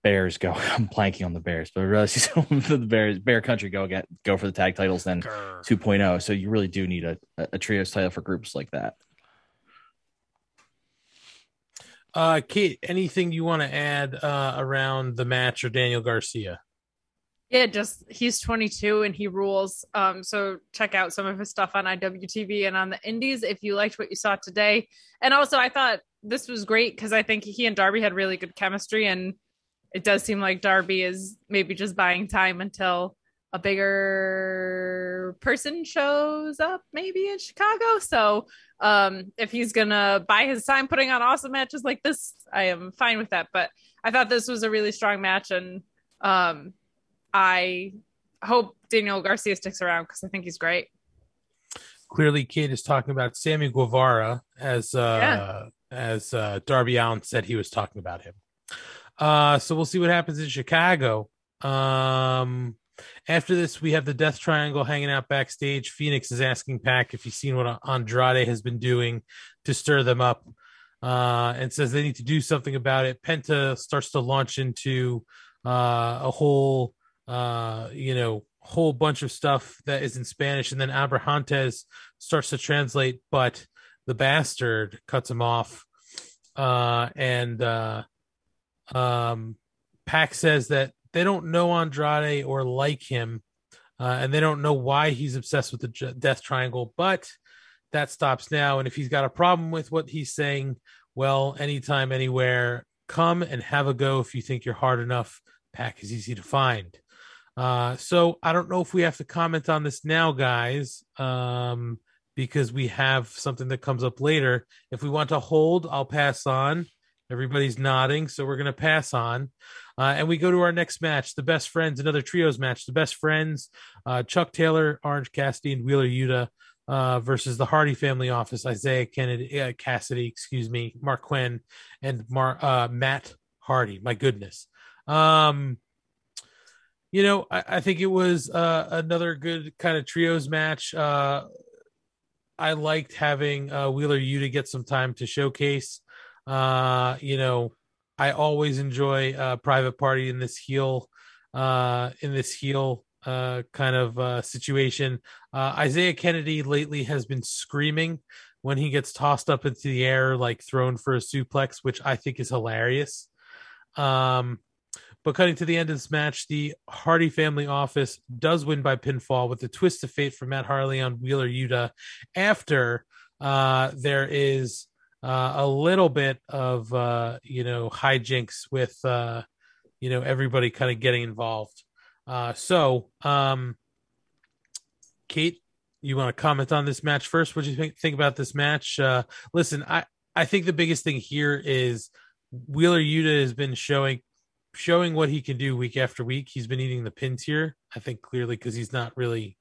Bears go. I'm blanking on the Bears, but I'd rather see someone from the Bears, Bear Country go get go for the tag titles than 2.0. So you really do need a a trios title for groups like that. Uh, Kate, anything you want to add uh, around the match or Daniel Garcia? Yeah, just he's 22 and he rules. Um, so check out some of his stuff on IWTV and on the Indies if you liked what you saw today. And also, I thought this was great because I think he and Darby had really good chemistry, and it does seem like Darby is maybe just buying time until a bigger person shows up, maybe in Chicago. So, um, if he's gonna buy his time putting on awesome matches like this, I am fine with that. But I thought this was a really strong match, and um, I hope Daniel Garcia sticks around because I think he's great. Clearly, Kate is talking about Sammy Guevara as uh, Yeah. as uh, Darby Allin said he was talking about him. Uh, so we'll see what happens in Chicago. Um, after this, we have the Death Triangle hanging out backstage. Fenix is asking Pac if he's seen what Andrade has been doing to stir them up, uh, and says they need to do something about it. Penta starts to launch into uh, a whole, uh, you know, whole bunch of stuff that is in Spanish, and then Abrahantes starts to translate, but the bastard cuts him off, uh, and uh, um, Pac says that they don't know Andrade or like him, uh, and they don't know why he's obsessed with the Death Triangle, but that stops now. And if he's got a problem with what he's saying, well, anytime, anywhere, come and have a go if you think you're hard enough. Pac is easy to find. Uh, so I don't know if we have to comment on this now, guys, um, because we have something that comes up later. If we want to hold, I'll pass on. Everybody's nodding, so we're going to pass on. Uh, and we go to our next match, the Best Friends, another trios match. The Best Friends, uh, Chuck Taylor, Orange Cassidy, and Wheeler Yuta uh, versus the Hardy Family Office, Isaiah Kennedy, uh, Cassidy, excuse me, Marq Quen, and Mar- uh, Matt Hardy. My goodness. Um, you know, I, I think it was uh, another good kind of trios match. Uh, I liked having uh, Wheeler to get some time to showcase. Uh, you know, I always enjoy uh, Private Party in this heel, uh, in this heel uh, kind of uh, situation. Uh, Isaiah Kennedy lately has been screaming when he gets tossed up into the air, like thrown for a suplex, which I think is hilarious. Um, but cutting to the end of this match, the Hardy family office does win by pinfall with a twist of fate for Matt Hardy on Wheeler Yuta after uh, there is uh, a little bit of, uh, you know, hijinks with, uh, you know, everybody kind of getting involved. Uh, so, um, Kate, you want to comment on this match first? What do you think, think about this match? Uh, listen, I, I think the biggest thing here is Wheeler Yuta has been showing showing what he can do week after week. He's been eating the pins here, I think clearly because he's not really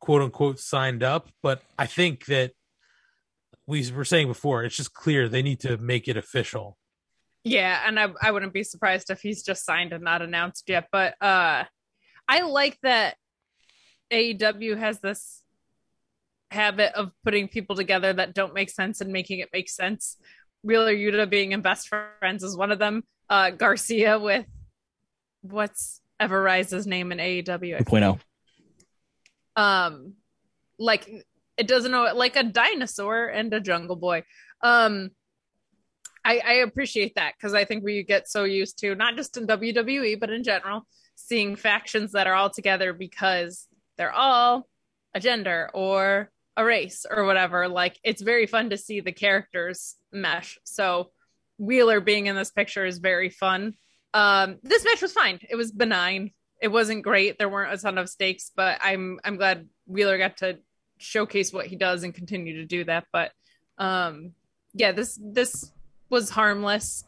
quote unquote signed up. But I think that we were saying before, it's just clear they need to make it official. Yeah, and I I wouldn't be surprised if he's just signed and not announced yet. But uh I like that AEW has this habit of putting people together that don't make sense and making it make sense. Wheeler Yuta being in best friends is one of them. Uh Garcia with what's Everrise's name in AEW? 2.0. um like it doesn't know like a dinosaur and a jungle boy um i i appreciate that because i think we get so used to not just in wwe but in general seeing factions that are all together because they're all a gender or a race or whatever like it's very fun to see the characters mesh so wheeler being in this picture is very fun um this match was fine it was benign it wasn't great there weren't a ton of stakes but i'm i'm glad wheeler got to showcase what he does and continue to do that but um yeah this this was harmless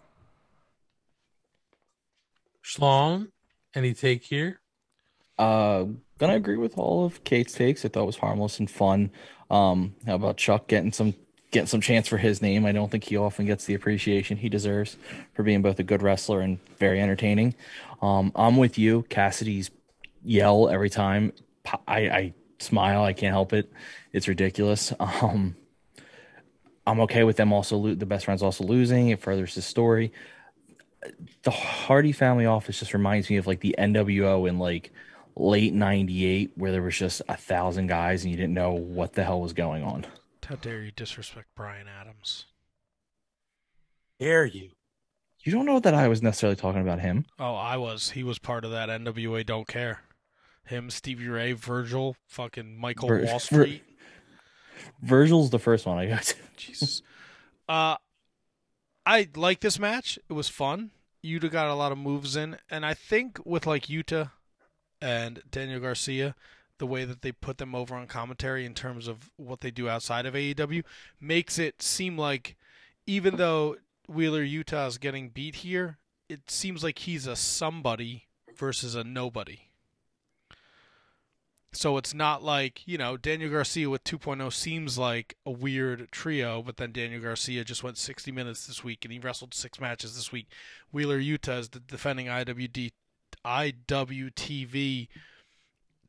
Schlong, any take here? Uh, gonna agree with all of Kate's takes. I thought it was harmless and fun. Um, how about Chuck getting some getting some chance for his name? I don't think he often gets the appreciation he deserves for being both a good wrestler and very entertaining. Um, I'm with you. Cassidy's yell every time. I, I smile. I can't help it. It's ridiculous. Um, I'm okay with them also lo- the best friends also losing. It furthers the story. The Hardy family office just reminds me of like the NWO in like late 98 where there was just a thousand guys and you didn't know what the hell was going on. How dare you disrespect Brian Adams? Dare you? You don't know that I was necessarily talking about him. Oh, I was. He was part of that NWA Don't Care. Him, Stevie Ray, Virgil, fucking Michael Vir- Wall Vir- Street. Virgil's the first one I got. Jesus. Uh, I like this match. It was fun. Yuta got a lot of moves in, and I think with like Yuta and Daniel Garcia, the way that they put them over on commentary in terms of what they do outside of AEW makes it seem like even though Wheeler Yuta is getting beat here, it seems like he's a somebody versus a nobody. So it's not like, you know, Daniel Garcia with 2.0 seems like a weird trio, but then Daniel Garcia just went 60 minutes this week and he wrestled six matches this week. Wheeler Yuta is the defending IWD, IWTV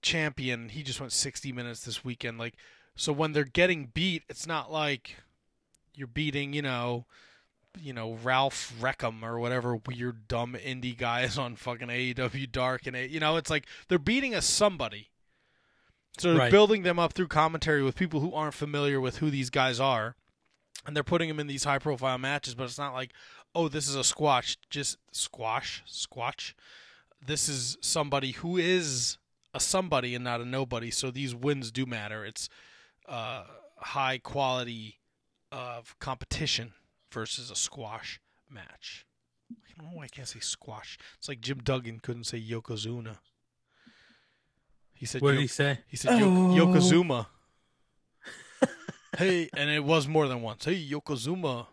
champion. He just went 60 minutes this weekend. Like, so when they're getting beat, it's not like you're beating, you know, you know Ralph Reckham or whatever weird dumb indie guy is on fucking AEW Dark and A- you know it's like they're beating a somebody. So they're Right. building them up through commentary with people who aren't familiar with who these guys are, and they're putting them in these high profile matches. But it's not like, oh, this is a squash, just squash, squash. This is somebody who is a somebody and not a nobody. So these wins do matter. It's uh, high quality of competition versus a squash match. I don't know why I can't say squash. It's like Jim Duggan couldn't say Yokozuna. He said. What did Yo- he say? He said Yo- Oh. Yokozuna. hey, and it was more than once. Hey, Yokozuma.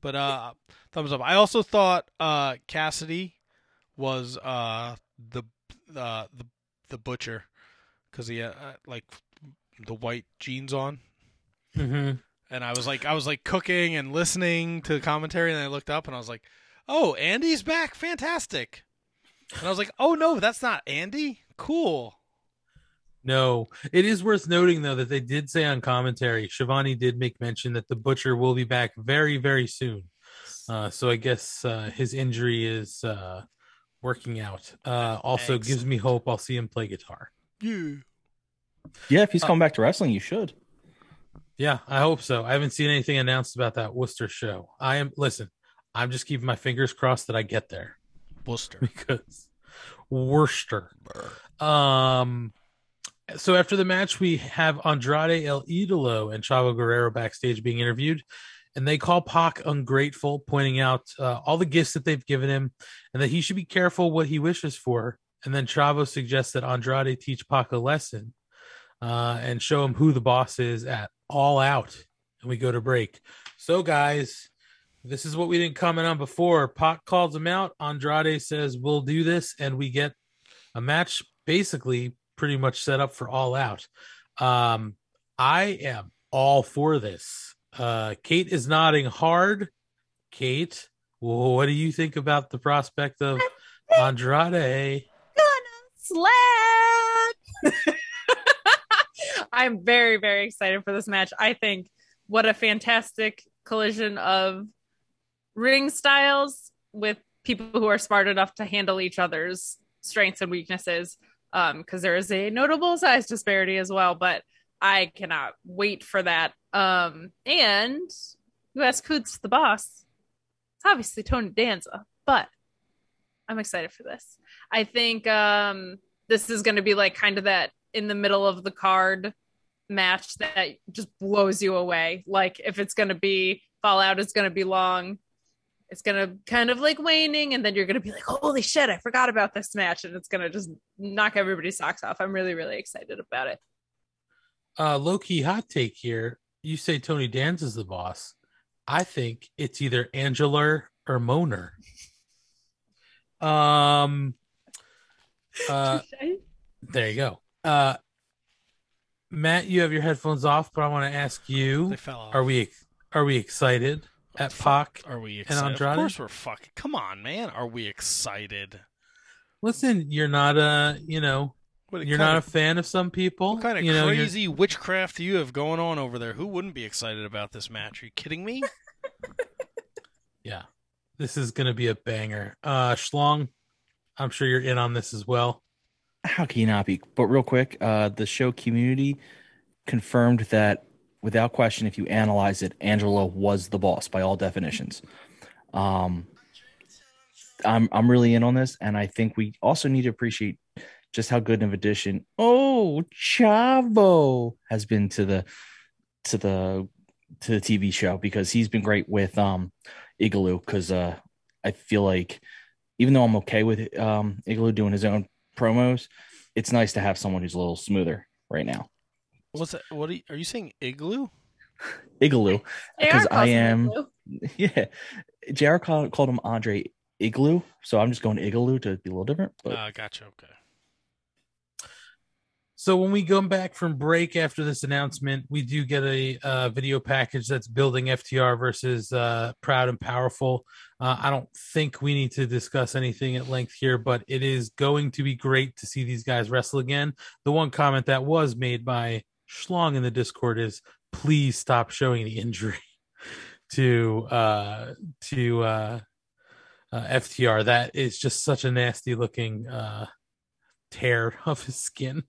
But uh, thumbs up. I also thought uh, Cassidy was uh, the uh, the the butcher because he had uh, like the white jeans on Mm-hmm. and I was like, I was like cooking and listening to the commentary, and I looked up and I was like, oh, Andy's back, fantastic. And I was like, oh no, that's not Andy. Cool. No, it is worth noting though that they did say on commentary, Schiavone did make mention that the butcher will be back very, very soon. Uh, so I guess uh, his injury is uh, working out. Uh, also gives me hope I'll see him play guitar. Yeah. Yeah, if he's coming back to wrestling, you should. Yeah, I hope so. I haven't seen anything announced about that Worcester show. I am listen. I'm just keeping my fingers crossed that I get there Worcester. because Worcester. Um. So after the match, we have Andrade El Idolo and Chavo Guerrero backstage being interviewed, and they call Pac ungrateful, pointing out uh, all the gifts that they've given him, and that he should be careful what he wishes for. And then Chavo suggests that Andrade teach Pac a lesson uh, and show him who the boss is at All Out. And we go to break. So, guys, this is what we didn't comment on before. Pac calls him out. Andrade says, We'll do this. And we get a match basically pretty much set up for All Out. Um, I am all for this. Uh, Kate is nodding hard. Kate, what do you think about the prospect of Andrade? slap. I'm very, very excited for this match. I think what a fantastic collision of ring styles with people who are smart enough to handle each other's strengths and weaknesses. Um, because there is a notable size disparity as well, but I cannot wait for that. Um, and who asked Coots the boss? It's obviously Tony Danza, but I'm excited for this. I think um this is going to be like kind of that in the middle of the card match that just blows you away. Like if it's going to be Fallout, it's going to be long. It's going to kind of like waning, and then you're going to be like, holy shit, I forgot about this match. And it's going to just knock everybody's socks off. I'm really, really excited about it. Uh low key hot take here. You say Tony Danza's the boss. I think it's either Angela or Moner. Um uh there you go. Uh Matt, you have your headphones off, but I want to ask you fell off. are we are we excited at Pac Are we and excited? Andrade? Of course we're fucking. Come on, man. Are we excited? Listen, you're not a you know What you're not of- a fan of some people. What kind of you know, you're- crazy witchcraft do you have going on over there? Who wouldn't be excited about this match? Are you kidding me? Yeah. This is gonna be a banger. Uh Schlong, I'm sure you're in on this as well. How can you not be? But real quick, uh, the show community confirmed that without question, if you analyze it, Angela was the boss by all definitions. Um, I'm I'm really in on this, and I think we also need to appreciate just how good of addition. Oh, Chavo has been to the to the to the TV show because he's been great with um Igloo because uh I feel like even though I'm okay with um Igloo doing his own promos, it's nice to have someone who's a little smoother right now. What's that? What are you, are you saying? Igloo? Igloo because I am Igloo. yeah. JR called, called him Andre Igloo, so I'm just going Igloo to be a little different. But Ah, gotcha. Okay. So when we come back from break after this announcement, we do get a video package that's building FTR versus uh, Proud and Powerful. Uh, I don't think we need to discuss anything at length here, but it is going to be great to see these guys wrestle again. The one comment that was made by Schlong in the Discord is, "Please stop showing the injury to uh, to uh, uh, FTR. That is just such a nasty looking uh, tear of his skin."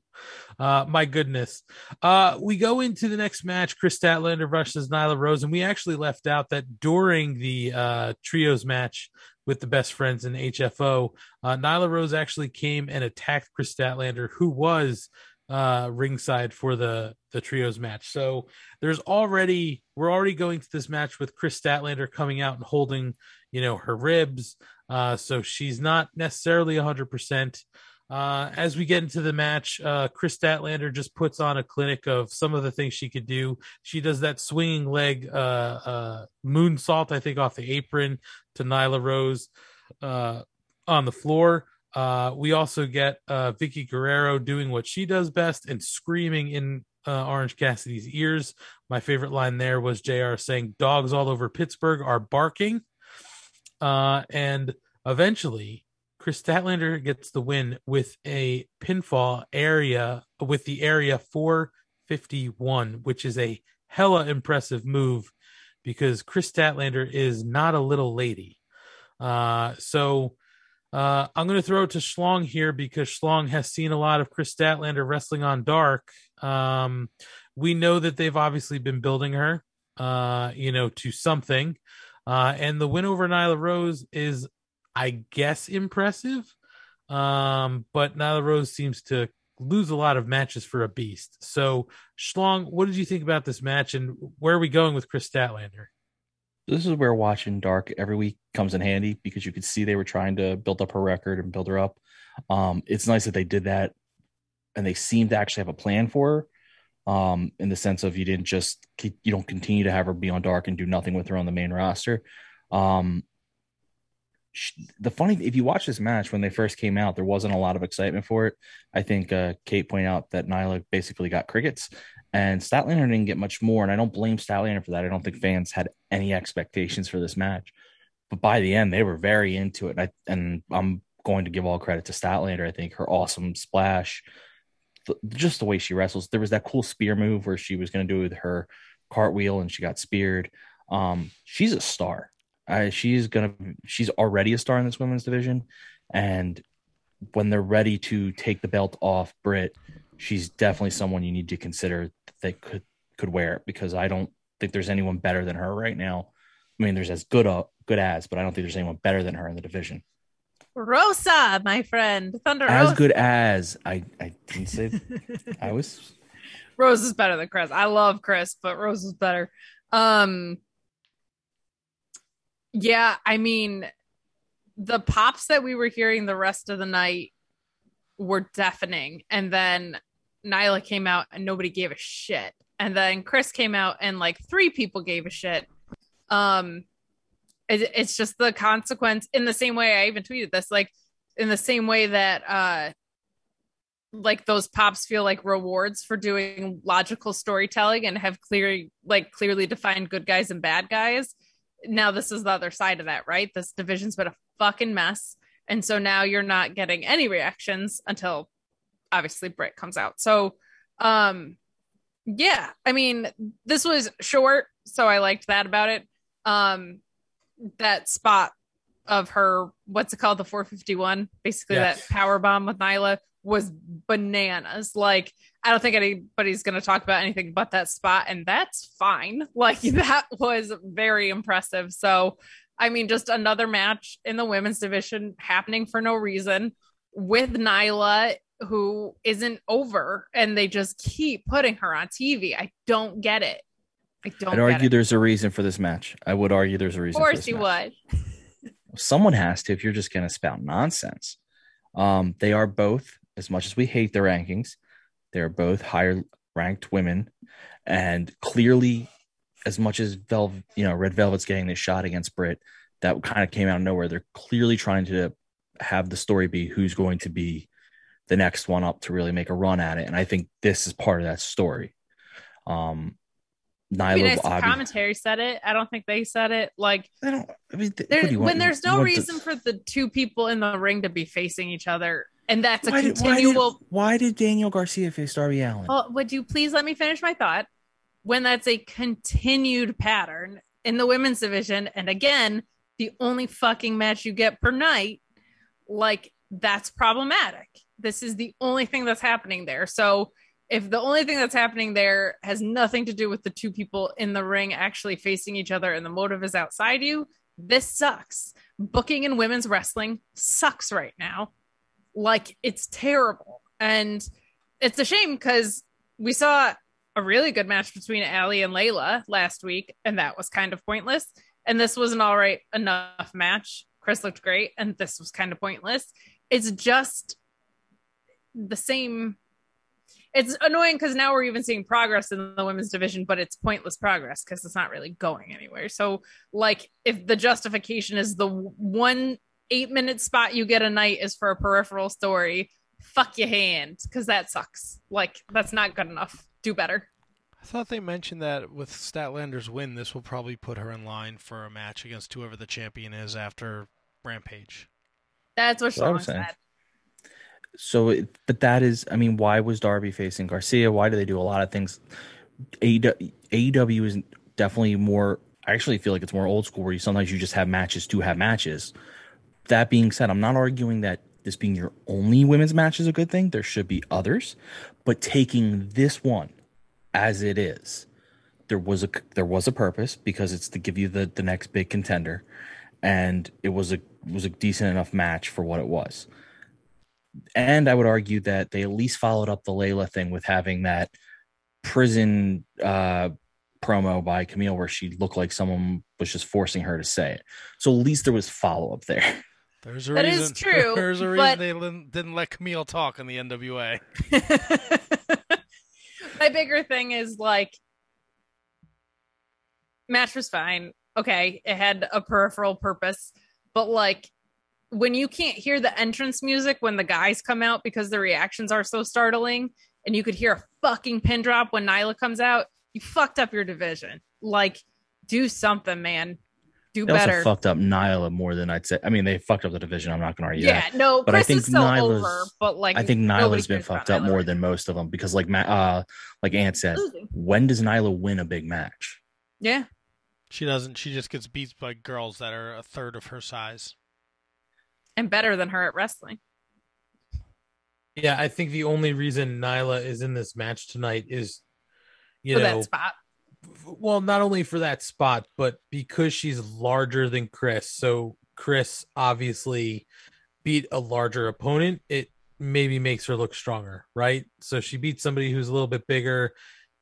Uh, my goodness. Uh, we go into the next match, Kris Statlander versus Nyla Rose, and we actually left out that during the uh, trios match with the best friends in HFO, uh, Nyla Rose actually came and attacked Kris Statlander, who was uh ringside for the the trios match so there's already we're already going to this match with kris statlander coming out and holding you know her ribs uh so she's not necessarily 100% uh, as we get into the match, uh, Kris Statlander just puts on a clinic of some of the things she could do. She does that swinging leg uh, uh, moonsault, I think, off the apron to Nyla Rose uh, on the floor. Uh, we also get uh, Vickie Guerrero doing what she does best and screaming in uh, Orange Cassidy's ears. My favorite line there was JR saying, Dogs all over Pittsburgh are barking. Uh, and eventually, Kris Statlander gets the win with a pinfall area with the area 451, which is a hella impressive move because Kris Statlander is not a little lady. Uh, so uh, I'm going to throw it to Schlong here because Schlong has seen a lot of Chris Statlander wrestling on Dark. Um, we know that they've obviously been building her, uh, you know, to something. Uh, and the win over Nyla Rose is, I guess, impressive. Um, but Nyla Rose seems to lose a lot of matches for a beast. So, Schlong, what did you think about this match and where are we going with Kris Statlander? This is where watching Dark every week comes in handy because you could see they were trying to build up her record and build her up. Um, it's nice that they did that and they seem to actually have a plan for her. Um, in the sense of you didn't just you don't continue to have her be on dark and do nothing with her on the main roster. Um, the funny, if you watch this match when they first came out, there wasn't a lot of excitement for it. I think uh, Kate pointed out that Nyla basically got crickets, and Statlander didn't get much more. And I don't blame Statlander for that. I don't think fans had any expectations for this match, but by the end, they were very into it. And, I, and I'm going to give all credit to Statlander. I think her awesome splash, just the way she wrestles. There was that cool spear move where she was going to do with her cartwheel and she got speared. Um, she's a star. Uh, she's gonna. She's already a star in this women's division, and when they're ready to take the belt off Britt, she's definitely someone you need to consider that could could wear it because I don't think there's anyone better than her right now. I mean, there's as good a good as, but I don't think there's anyone better than her in the division. Rosa, my friend, Thunder As Rosa. good as I I didn't say I was Rose is better than Kris. I love Kris, but Rose is better. Um yeah, I mean the pops that we were hearing the rest of the night were deafening. And then Nyla came out and nobody gave a shit. And then Kris came out and like three people gave a shit. Um it, it's just the consequence in the same way I even tweeted this, like in the same way that uh like those pops feel like rewards for doing logical storytelling and have clearly like clearly defined good guys and bad guys now this is the other side of that right? This division's been a fucking mess. And so now you're not getting any reactions until obviously Britt comes out. So um yeah i mean this was short so i liked that about it. Um that spot of her what's it called? The 451 basically Yes. that power bomb with nyla was bananas like i don't think anybody's going to talk about anything but that spot and that's fine like that was very impressive so i mean just another match in the women's division happening for no reason with nyla who isn't over and they just keep putting her on tv i don't get it i don't I'd argue it. there's a reason for this match. I would argue there's a of reason. for course you match. would someone has to if you're just going to spout nonsense. Um, they are both, as much as we hate the rankings, they are both higher ranked women, and clearly, as much as Velvet, you know, Red Velvet's getting this shot against Britt, that kind of came out of nowhere. They're clearly trying to have the story be who's going to be the next one up to really make a run at it, and I think this is part of that story. Um, Nyla, nice obvi- commentary said it. I don't think they said it. Like, I don't. I mean, th- there, do when there's no reason for the two people in the ring to be facing each other, and that's a why did, why, did, continual. why did Daniel Garcia face Darby Allin? Oh, would you please let me finish my thought? When that's a continued pattern in the women's division, and again, the only fucking match you get per night, like that's problematic. This is the only thing that's happening there. So if the only thing that's happening there has nothing to do with the two people in the ring actually facing each other and the motive is outside you, this sucks. Booking in women's wrestling sucks right now. Like it's terrible. And it's a shame because we saw a really good match between Ali and Leyla last week, and that was kind of pointless. And this was an all right enough match. Kris looked great, and this was kind of pointless. It's just the same. It's annoying because now we're even seeing progress in the women's division, but it's pointless progress because it's not really going anywhere. So, like, if the justification is the one eight minute spot you get a night is for a peripheral story, fuck your hand because that sucks. Like, that's not good enough. Do better. I thought they mentioned that with Statlander's win, this will probably put her in line for a match against whoever the champion is after Rampage. That's what what I Sean was saying. said. So, it, but that is, I mean, why was Darby facing Garcia? Why do they do a lot of things? AEW, AEW is definitely more. I actually feel like it's more old school, where you sometimes you just have matches to have matches. That being said, I'm not arguing that this being your only women's match is a good thing. There should be others, but taking this one as it is, there was a there was a purpose because it's to give you the the next big contender, and it was a was a decent enough match for what it was. And I would argue that they at least followed up the Leyla thing with having that prison uh, promo by Kamille where she looked like someone was just forcing her to say it. So at least there was follow up there. There's a That reason. is true, There's a reason but- they didn't, didn't let Kamille talk in the NWA. My bigger thing is like match was fine. Okay, it had a peripheral purpose, but like when you can't hear the entrance music when the guys come out because the reactions are so startling, and you could hear a fucking pin drop when Nyla comes out, you fucked up your division. Like, do something, man. Do They better. also fucked up Nyla more than I'd say. I mean, they fucked up the division. I'm not going to argue yeah, that. no, but Kris I think is still Nyla's. over, but like I think Nyla's been fucked up Nyla. more than most of them because, like, Ma- uh, like Ant said, Losing. when does Nyla win a big match? Yeah. She doesn't. She just gets beat by girls that are a third of her size. and better than her at wrestling. Yeah, I think the only reason Nyla is in this match tonight is, you for know, that spot. Well, not only for that spot, but because she's larger than Kris. So Kris obviously beat a larger opponent. It maybe makes her look stronger, right? So she beat somebody who's a little bit bigger.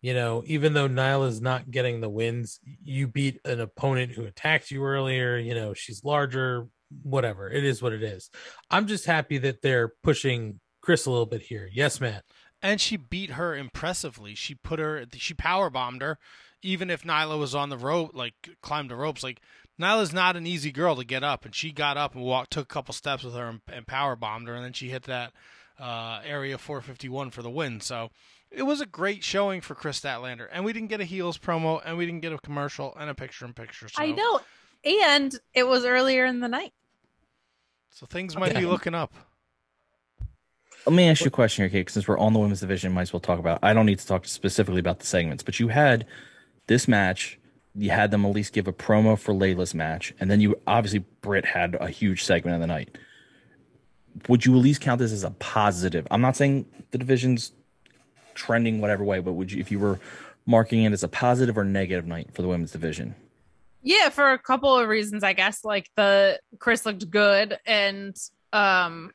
You know, even though Nyla's not getting the wins, you beat an opponent who attacked you earlier. You know, she's larger, whatever. It is what it is. I'm just happy that they're pushing Kris a little bit here. Yes, Matt. And she beat her impressively. She put her. She power bombed her, even if Nyla was on the rope, like climbed the ropes. Like Nyla's not an easy girl to get up, and she got up and walked, took a couple steps with her, and, and power bombed her, and then she hit that uh, area 451 for the win. So it was a great showing for Kris Statlander, and we didn't get a heels promo, and we didn't get a commercial and a picture in picture. So, I know. And it was earlier in the night. So things might be looking up. Let me ask you a question here, Kate. Since we're on the women's division, might as well talk about. I don't need to talk specifically about the segments, but you had this match. You had them at least give a promo for Leyla's match, and then you obviously Britt had a huge segment of the night. Would you at least count this as a positive? I'm not saying the division's trending whatever way, but would you, if you were marking it as a positive or negative night for the women's division? Yeah, for a couple of reasons, I guess. Like the Kris looked good, and um,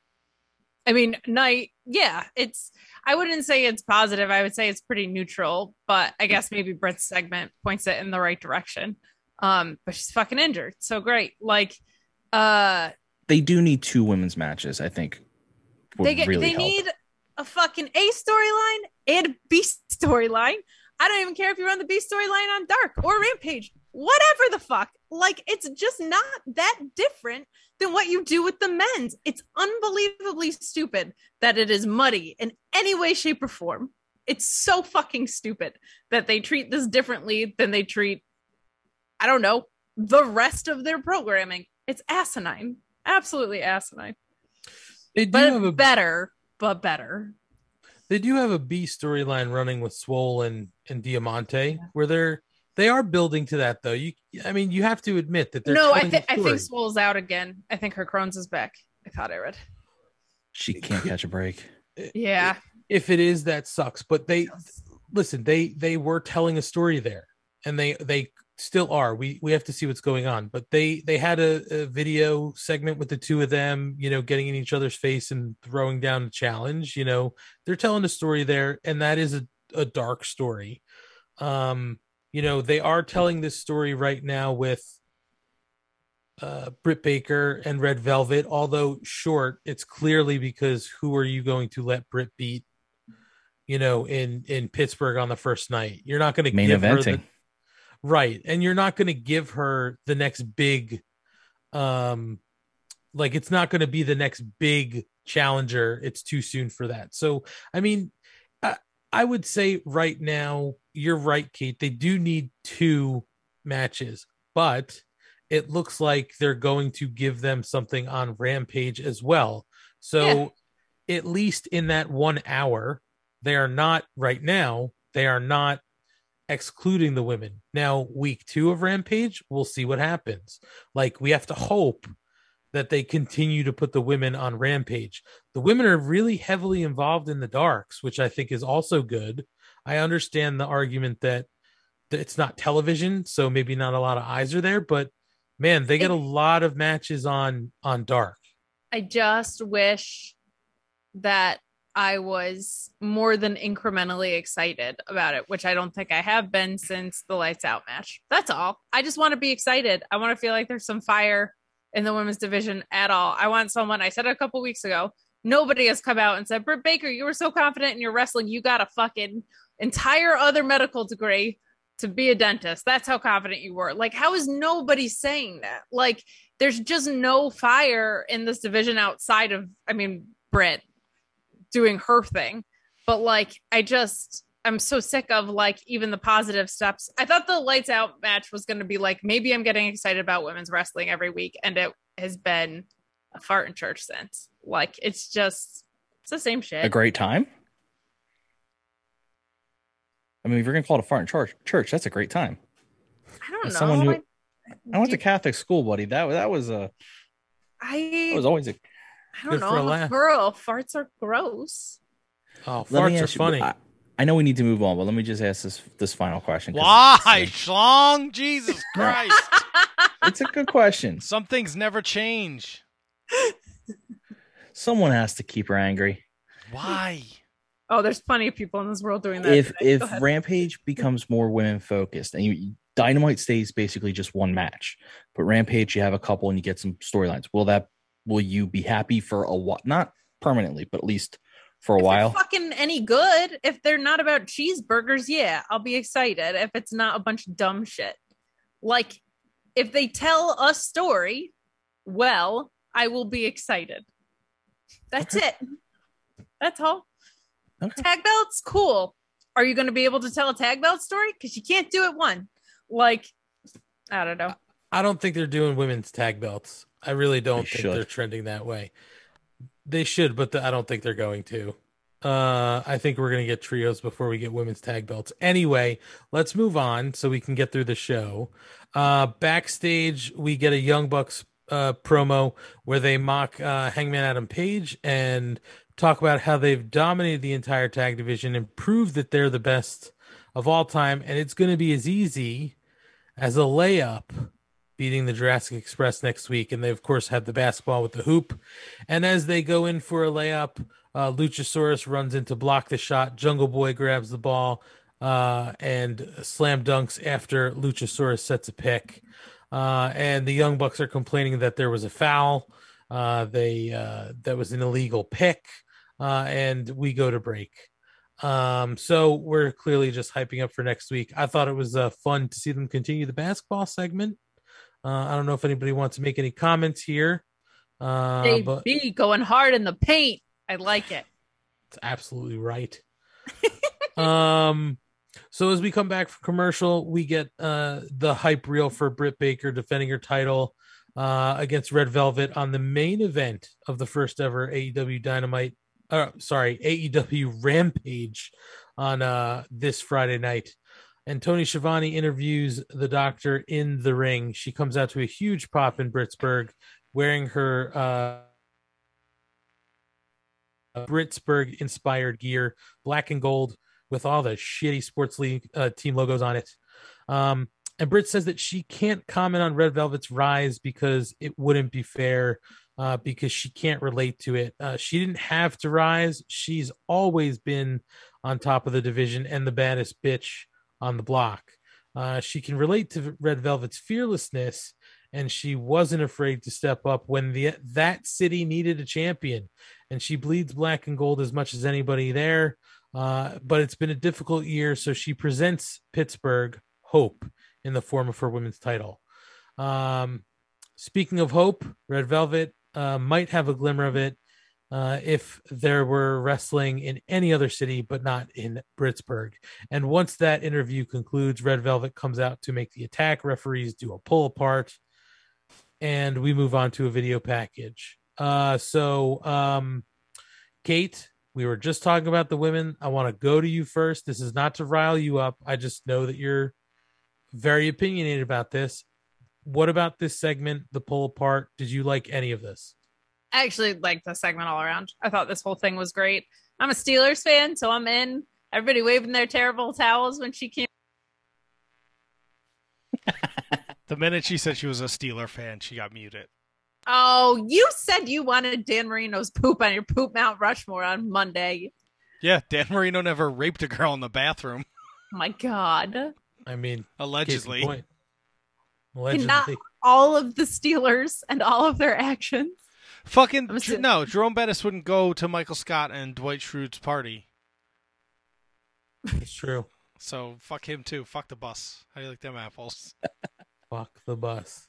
I mean, night. Yeah, it's. I wouldn't say it's positive. I would say it's pretty neutral. But I guess maybe Britt's segment points it in the right direction. Um, but she's fucking injured, so great. Like, uh, They do need two women's matches. I think they get really they help. need a fucking A storyline and a B storyline. I don't even care if you run the B storyline on Dark or Rampage, whatever the fuck. Like it's just not that different than what you do with the men's. It's unbelievably stupid that it is muddy in any way, shape, or form. It's so fucking stupid that they treat this differently than they treat, I don't know, the rest of their programming. It's asinine. Absolutely asinine. They do But have a better, but better. they do have a B storyline running with Swole and, and Diamante, where they're they are building to that though. You, I mean, you have to admit that they're no, I telling think a I think story. Swole's out again. I think her Crohn's is back. I thought I read. She can't catch a break. Yeah. if it is that sucks but they listen they they were telling a story there and they they still are we we have to see what's going on but they they had a, a video segment with the two of them you know getting in each other's face and throwing down a challenge you know they're telling a story there and that is a, a dark story um you know they are telling this story right now with uh, Britt Baker and Red Velvet, although short, it's clearly because who are you going to let Britt beat? You know, in in Pittsburgh on the first night, you're not going to give her the, eventing. right, and you're not going to give her the next big, um, like it's not going to be the next big challenger. It's too soon for that. So, I mean, I, I would say right now, you're right, Kate. They do need two matches, but it looks like they're going to give them something on Rampage as well. So at least in that one hour, they are not right now, they are not excluding the women. Now, week two of Rampage, we'll see what happens. Like, we have to hope that they continue to put the women on Rampage. The women are really heavily involved in the darks, which I think is also good. I understand the argument that, that it's not television, so maybe not a lot of eyes are there, but man, they get a lot of matches on on dark. I just wish that I was more than incrementally excited about it, which I don't think I have been since the lights out match. That's all. I just want to be excited. I want to feel like there's some fire in the women's division at all. I want someone, I said a couple weeks ago, nobody has come out and said, Britt Baker, you were so confident in your wrestling, you got a fucking entire other medical degree to be a dentist. That's how confident you were. Like, how is nobody saying that? Like, there's just no fire in this division outside of, I mean, Britt doing her thing. But like, I just, I'm so sick of like even the positive steps. I thought the lights out match was going to be like, maybe I'm getting excited about women's wrestling every week. And it has been a fart in church since. Like, it's just, it's the same shit. A great time. I mean, if you're gonna call it a fart in church, church, that's a great time. I don't As know. someone who- I, I went to Catholic school, buddy. That that was a I, that was always a. I don't know. for a I'm a laugh. girl. Farts are gross. Oh, Let me farts are ask you- funny. I, I know we need to move on, but let me just ask this this final question. Why, Schlong? Jesus Christ. It's a good question. Some things never change. Someone has to keep her angry. Why? Oh, there's plenty of people in this world doing that. if today. if Rampage becomes more women focused and you Dynamite stays basically just one match, but Rampage you have a couple and you get some storylines. Will that will you be happy for a while? Not permanently, but at least for a while. fucking any good, if they're not about cheeseburgers, yeah, I'll be excited. If it's not a bunch of dumb shit, like if they tell a story well, I will be excited. That's it. That's all. Tag belts, cool. Are you going to be able to tell a tag belt story? Because you can't do it one. Like, I don't know. I don't think they're doing women's tag belts. I really don't They think should. they're trending that way. They should, but the, I don't think they're going to. Uh, I think we're going to get trios before we get women's tag belts. Anyway, let's move on so we can get through the show. Uh, backstage, we get a Young Bucks uh, promo where they mock uh, Hangman Adam Page and talk about how they've dominated the entire tag division and proved that they're the best of all time. And it's going to be as easy as a layup beating the Jurassic Express next week. And they, of course, have the basketball with the hoop. And as they go in for a layup, uh, Luchasaurus runs in to block the shot. Jungle Boy grabs the ball uh, and slam dunks after Luchasaurus sets a pick. Uh, and the Young Bucks are complaining that there was a foul. Uh, they uh, that was an illegal pick, uh, and we go to break. Um, so we're clearly just hyping up for next week. I thought it was uh, fun to see them continue the basketball segment. Uh, I don't know if anybody wants to make any comments here, uh, JB but going hard in the paint. I like it. it's absolutely right. um, so as we come back from commercial, we get uh the hype reel for Britt Baker defending her title uh against Red Velvet on the main event of the first ever AEW Dynamite. Uh, sorry, AEW Rampage on uh this Friday night. And Tony Schiavone interviews the doctor in the ring. She comes out to a huge pop in Britsburg, wearing her uh inspired gear, black and gold, with all the shitty sports league uh, team logos on it. Um, and Britt says that she can't comment on Red Velvet's rise because it wouldn't be fair. Uh, because she can't relate to it. Uh, she didn't have to rise. She's always been on top of the division and the baddest bitch on the block. Uh, she can relate to Red Velvet's fearlessness, and she wasn't afraid to step up when the that city needed a champion. And she bleeds black and gold as much as anybody there. Uh, but it's been a difficult year, so she presents Pittsburgh hope in the form of her women's title. Um, speaking of hope, Red Velvet uh, might have a glimmer of it uh, if there were wrestling in any other city, but not in Britsburg. And once that interview concludes, Red Velvet comes out to make the attack. Referees do a pull apart. and we move on to a video package. Uh, so, um, Kate, we were just talking about the women. I want to go to you first. This is not to rile you up. I just know that you're very opinionated about this. What about this segment, the pull apart? Did you like any of this? I actually liked the segment all around. I thought this whole thing was great. I'm a Steelers fan, so I'm in. Everybody waving their terrible towels when she came. The minute she said she was a Steeler fan, she got muted. Oh, you said you wanted Dan Marino's poop on your poop Mount Rushmore on Monday. Yeah, Dan Marino never raped a girl in the bathroom. My God. I mean, Allegedly. case in point. And Allegedly. not all of the Steelers and all of their actions. Fucking no, Jerome Bettis wouldn't go to Michael Scott and Dwight Schrute's party. It's true. So fuck him too. Fuck the bus. How do you like them apples? Fuck the bus.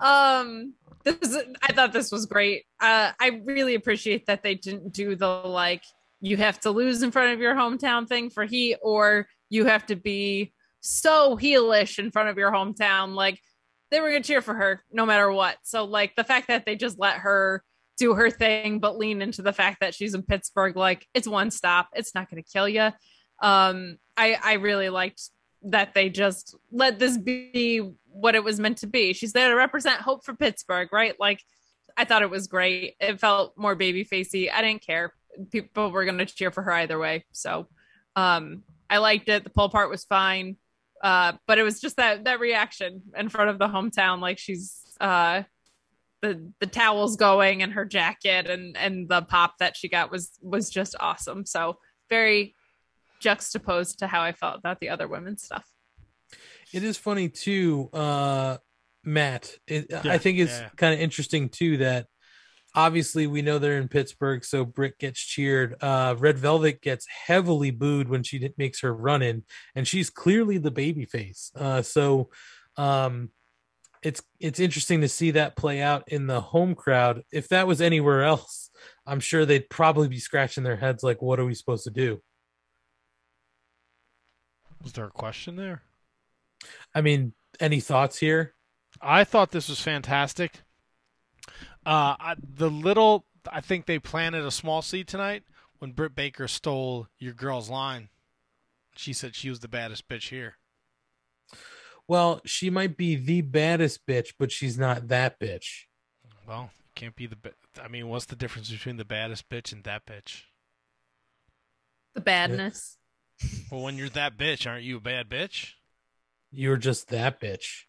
um this is, i thought this was great uh i really appreciate that they didn't do the like you have to lose in front of your hometown thing for heat or you have to be so heelish in front of your hometown like they were gonna cheer for her no matter what so like the fact that they just let her do her thing but lean into the fact that she's in pittsburgh like it's one stop it's not gonna kill you um i i really liked that they just let this be what it was meant to be. She's there to represent hope for Pittsburgh, right? Like I thought it was great. It felt more baby facey. I didn't care. People were gonna cheer for her either way. So um I liked it. The pull part was fine. Uh but it was just that that reaction in front of the hometown, like she's uh the the towels going and her jacket and and the pop that she got was was just awesome. So very juxtaposed to how I felt about the other women's stuff. It is funny too, uh, Matt. It, Yeah, I think it's yeah. kind of interesting too that obviously we know they're in Pittsburgh, so Britt gets cheered. Uh, Red Velvet gets heavily booed when she makes her run in, and she's clearly the baby face. Uh, so um, it's it's interesting to see that play out in the home crowd. If that was anywhere else, I'm sure they'd probably be scratching their heads like, "What are we supposed to do?" Was there a question there? I mean, any thoughts here? I thought this was fantastic. Uh, I, the little, I think they planted a small seed tonight when Britt Baker stole your girl's line. She said she was the baddest bitch here. Well, she might be the baddest bitch, but she's not that bitch. Well, you can't be the. ba- I mean, what's the difference between the baddest bitch and that bitch? The badness. Well, when you're that bitch, aren't you a bad bitch? You're just that bitch.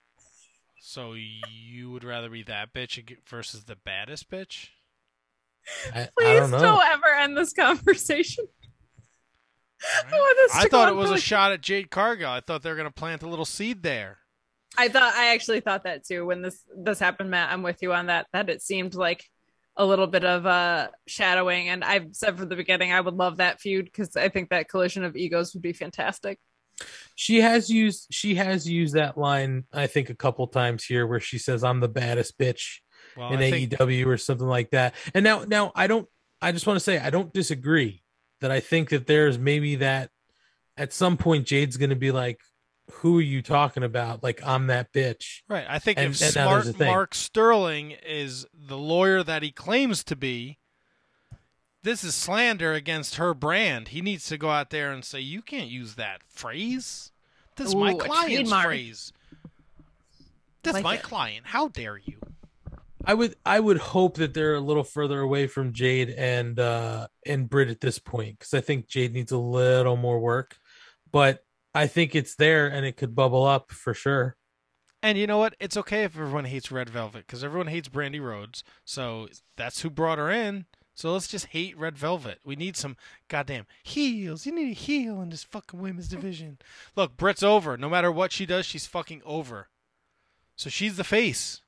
So you would rather be that bitch versus the baddest bitch? I, I Please don't don't, ever end this conversation. I, this I thought it was for a shot at Jade Cargill. I thought they were going to plant a little seed there. I thought I actually thought that too when this this happened, Matt. I'm with you on that. That it seemed like a little bit of uh shadowing, and I've said from the beginning I would love that feud because I think that collision of egos would be fantastic. She has used she has used that line I think a couple times here where she says I'm the baddest bitch Well, in I think- AEW or something like that. And now now I don't I just want to say I don't disagree that I think that there's maybe that at some point Jade's going to be like who are you talking about? Like I'm that bitch. Right. I think And- if and smart. Mark Sterling is the lawyer that he claims to be, this is slander against her brand. He needs to go out there and say, "You can't use that phrase. This is my Ooh, a client's phrase. That's Like my it. client. How dare you?" I would I would hope that they're a little further away from Jade and uh and Britt at this point because I think Jade needs a little more work, but I think it's there and it could bubble up for sure. And you know what? It's okay if everyone hates Red Velvet because everyone hates Brandi Rhodes. So that's who brought her in. So let's just hate Red Velvet. We need some goddamn heels. You need a heel in this fucking women's division. Look, Britt's over. No matter what she does, she's fucking over. So she's the face.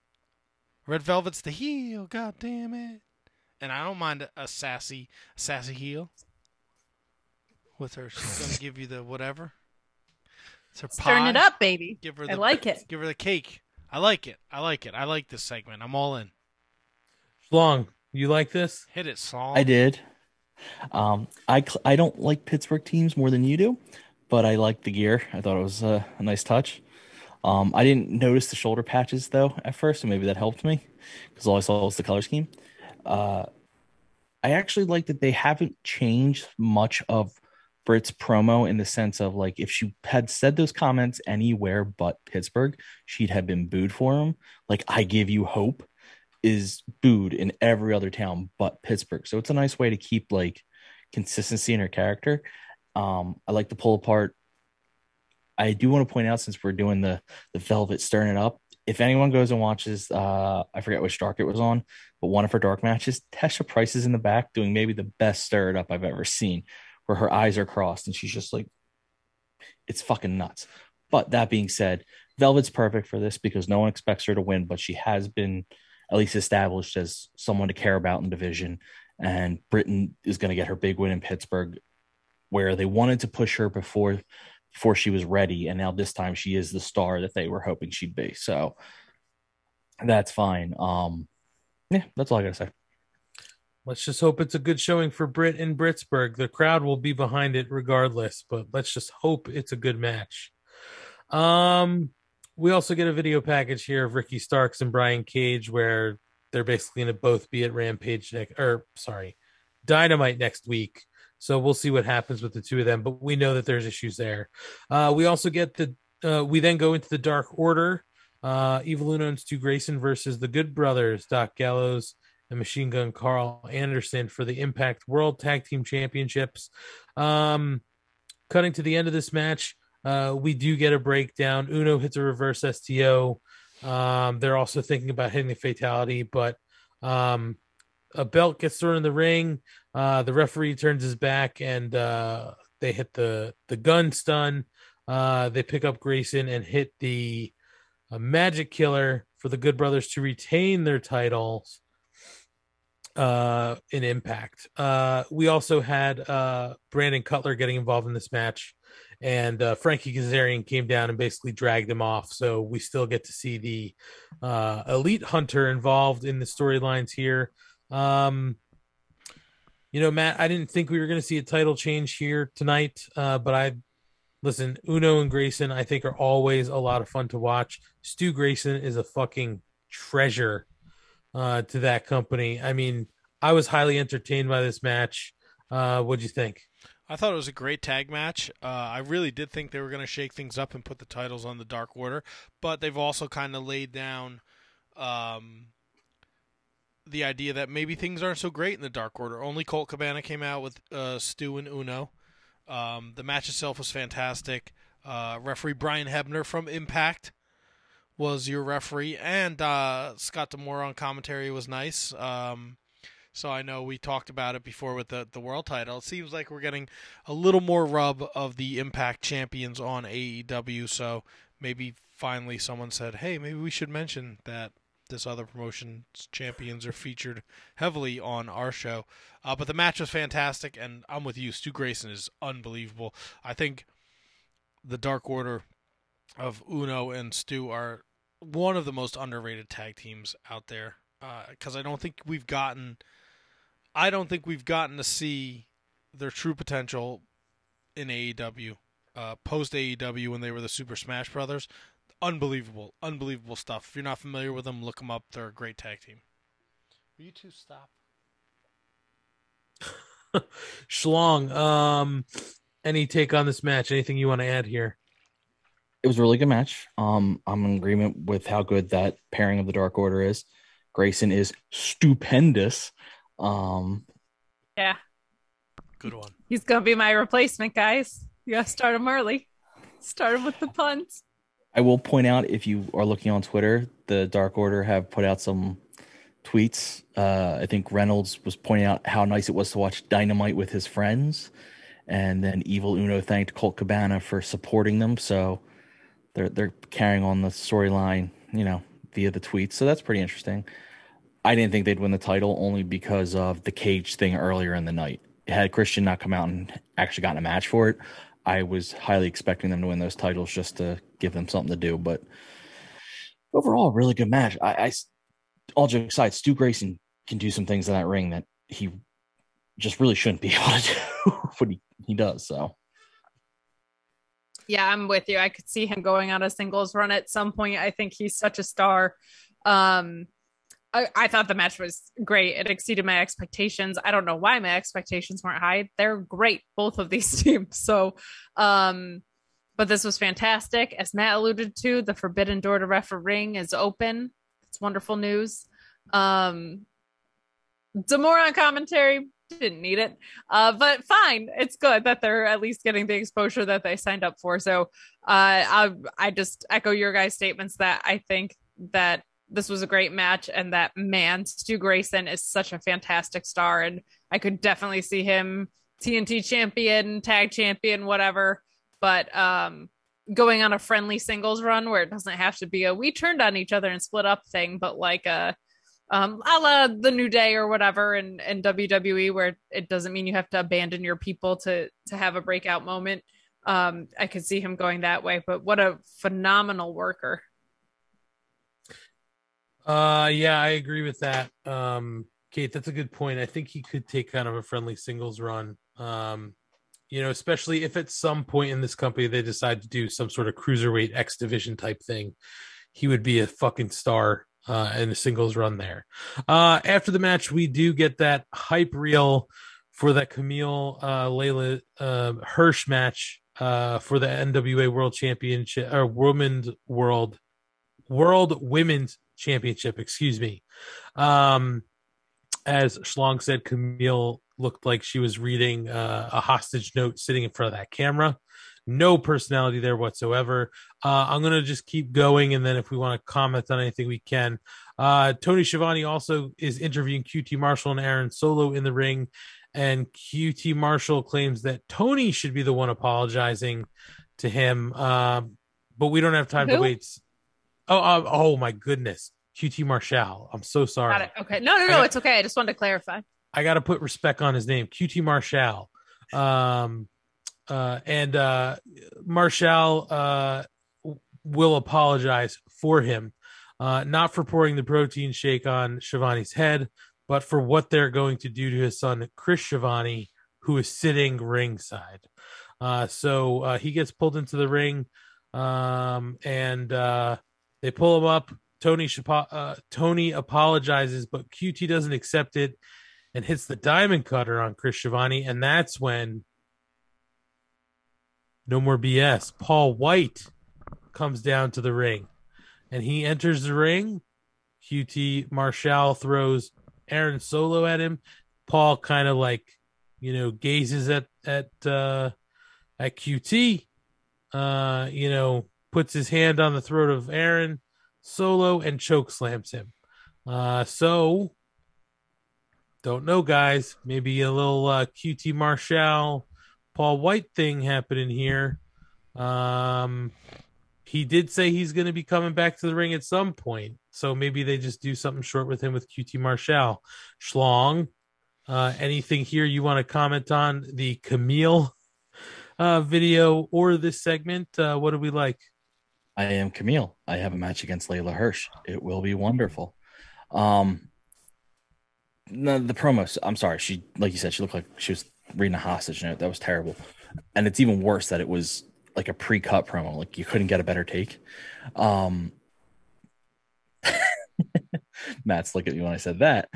Red Velvet's the heel. God damn it. And I don't mind a, a sassy, sassy heel with her. She's gonna give you the whatever. It's her Stirring it up, baby. Give her I the, like it. Give her the cake. I like it. I like it. I like this segment. I'm all in. Long, you like this? Hit it, Saul. I did. Um, I cl- I don't like Pittsburgh teams more than you do, but I like the gear. I thought it was uh, a nice touch. Um, I didn't notice the shoulder patches though at first, so maybe that helped me because all I saw was the color scheme. Uh, I actually like that they haven't changed much of Britt's promo in the sense of like if she had said those comments anywhere but Pittsburgh, she'd have been booed for them. Like I give you hope is booed in every other town but Pittsburgh. So it's a nice way to keep like consistency in her character. Um, I like to pull apart. I do want to point out since we're doing the the Velvet stirring it up. If anyone goes and watches, uh, I forget which dark it was on, but one of her dark matches, Tesha Price is in the back doing maybe the best stir it up I've ever seen, where her eyes are crossed and she's just like, it's fucking nuts. But that being said, Velvet's perfect for this because no one expects her to win, but she has been at least established as someone to care about in division. And Britain is going to get her big win in Pittsburgh, where they wanted to push her before before she was ready, and now this time she is the star that they were hoping she'd be. So that's fine. Um, yeah, that's all I gotta say. Let's just hope it's a good showing for Britt in Britsburg. The crowd will be behind it regardless, but let's just hope it's a good match. Um, we also get a video package here of Ricky Starks and Brian Cage where they're basically going to both be at Rampage next, or sorry, Dynamite next week. So we'll see what happens with the two of them, but we know that there's issues there. Uh, we also get the, uh, we then go into the Dark Order. Uh, Evil Uno and Stu Grayson versus the Good Brothers, Doc Gallows and Machine Gun Karl Anderson for the Impact World Tag Team Championships. Um, cutting to the end of this match, uh, we do get a breakdown. Uno hits a reverse STO. Um, they're also thinking about hitting the fatality, but um, a belt gets thrown in the ring. Uh, the referee turns his back and uh, they hit the the gun stun. Uh, they pick up Grayson and hit the uh, Magic Killer for the Good Brothers to retain their titles uh, in Impact. Uh, we also had uh, Brandon Cutler getting involved in this match, and uh, Frankie Kazarian came down and basically dragged him off. So we still get to see the uh, Elite Hunter involved in the storylines here. Um, you know, Matt, I didn't think we were going to see a title change here tonight, uh, but I listen. Uno and Grayson, I think, are always a lot of fun to watch. Stu Grayson is a fucking treasure uh, to that company. I mean, I was highly entertained by this match. Uh, what'd you think? I thought it was a great tag match. Uh, I really did think they were going to shake things up and put the titles on the Dark Order, but they've also kind of laid down um, the idea that maybe things aren't so great in the Dark Order. Only Colt Cabana came out with uh, Stu and Uno. Um, the match itself was fantastic. Uh, referee Brian Hebner from Impact was your referee, and uh, Scott D'Amore on commentary was nice. Um, so I know we talked about it before with the the world title. It seems like we're getting a little more rub of the Impact champions on AEW. So maybe finally someone said, "Hey, maybe we should mention that this other promotion's champions are featured heavily on our show." Uh, but the match was fantastic, and I'm with you. Stu Grayson is unbelievable. I think the Dark Order of Uno and Stu are one of the most underrated tag teams out there because I don't think we've gotten I don't think we've gotten to see their true potential in AEW. Uh, post AEW when they were the Super Smash Brothers, unbelievable, unbelievable stuff. If you're not familiar with them, look them up. They're a great tag team. Will you two stop? Schlong, um, any take on this match? Anything you want to add here? It was a really good match. Um, I'm in agreement with how good that pairing of the Dark Order is. Grayson is stupendous. Um, Yeah, Good one. he's gonna be my replacement, guys. You gotta start him early. Start him with the puns. I will point out if you are looking on Twitter, the Dark Order have put out some tweets. Uh, I think Reynolds was pointing out how nice it was to watch Dynamite with his friends, and then Evil Uno thanked Colt Cabana for supporting them. So they're they're carrying on the storyline, you know, via the tweets. So that's pretty interesting. I didn't think they'd win the title only because of the cage thing earlier in the night. Had Christian not come out and actually gotten a match for it, I was highly expecting them to win those titles just to give them something to do. But overall, really good match. I, I all jokes aside, Stu Grayson can do some things in that ring that he just really shouldn't be able to do, but he, he does. So Yeah, I'm with you. I could see him going on a singles run at some point. I think he's such a star. Um, I, I thought the match was great. It exceeded my expectations. I don't know why my expectations weren't high. They're great, both of these teams. So, um, but this was fantastic. As Matt alluded to, the forbidden door to refereeing is open. It's wonderful news. Um, D'Amore on commentary didn't need it, uh, but fine. It's good that they're at least getting the exposure that they signed up for. So, uh, I I just echo your guys' statements that I think that this was a great match and that man Stu Grayson is such a fantastic star and I could definitely see him TNT champion, tag champion, whatever. But um going on a friendly singles run where it doesn't have to be a we turned on each other and split up thing, but like a um a la the new day or whatever in, in WWE where it doesn't mean you have to abandon your people to to have a breakout moment. Um I could see him going that way, but what a phenomenal worker. Uh, yeah, I agree with that. Um, Kate, that's a good point. I think he could take kind of a friendly singles run. Um, you know, especially if at some point in this company they decide to do some sort of cruiserweight X division type thing, he would be a fucking star uh, in a singles run there. Uh, after the match, we do get that hype reel for that Kamille uh, Leyla uh, Hirsch match uh, for the NWA World Championship or Women's World World Women's Championship. Excuse me. Um, as Schlong said, Kamille looked like she was reading uh, a hostage note sitting in front of that camera. No personality there whatsoever. Uh, I'm going to just keep going. And then if we want to comment on anything, we can. Uh, Tony Schiavone also is interviewing QT Marshall and Aaron Solo in the ring. And QT Marshall claims that Tony should be the one apologizing to him. Um, but we don't have time to Who? wait. Oh, oh, oh my goodness. QT Marshall. I'm so sorry. Okay. No, no, no. got- It's okay. I just wanted to clarify. I got to put respect on his name, QT Marshall. Um, uh, and uh, Marshall uh, will apologize for him, uh, not for pouring the protein shake on Schiavone's head, but for what they're going to do to his son, Chris Schiavone, who is sitting ringside. Uh, so uh, he gets pulled into the ring, um, and uh, they pull him up. Tony uh, Tony apologizes, but QT doesn't accept it and hits the diamond cutter on Chris Schiavone, and that's when no more BS. Paul White comes down to the ring, and he enters the ring. QT Marshall throws Aaron Solo at him. Paul kind of like, you know, gazes at at uh, at QT. Uh, you know, puts his hand on the throat of Aaron Solo and choke slams him. Uh, so don't know, guys. Maybe a little uh, QT Marshall, Paul White thing happening here. Um, he did say he's going to be coming back to the ring at some point, so maybe they just do something short with him with QT Marshall. Schlong, uh, anything here you want to comment on the Kamille uh, video or this segment? Uh, what do we like? I am Kamille. I have a match against Leyla Hirsch. It will be wonderful. Um, no, the promos. I'm sorry. She, like you said, she looked like she was reading a hostage note. That was terrible. And it's even worse that it was like a pre-cut promo. Like you couldn't get a better take. Um, Matt's looking at me when I said that.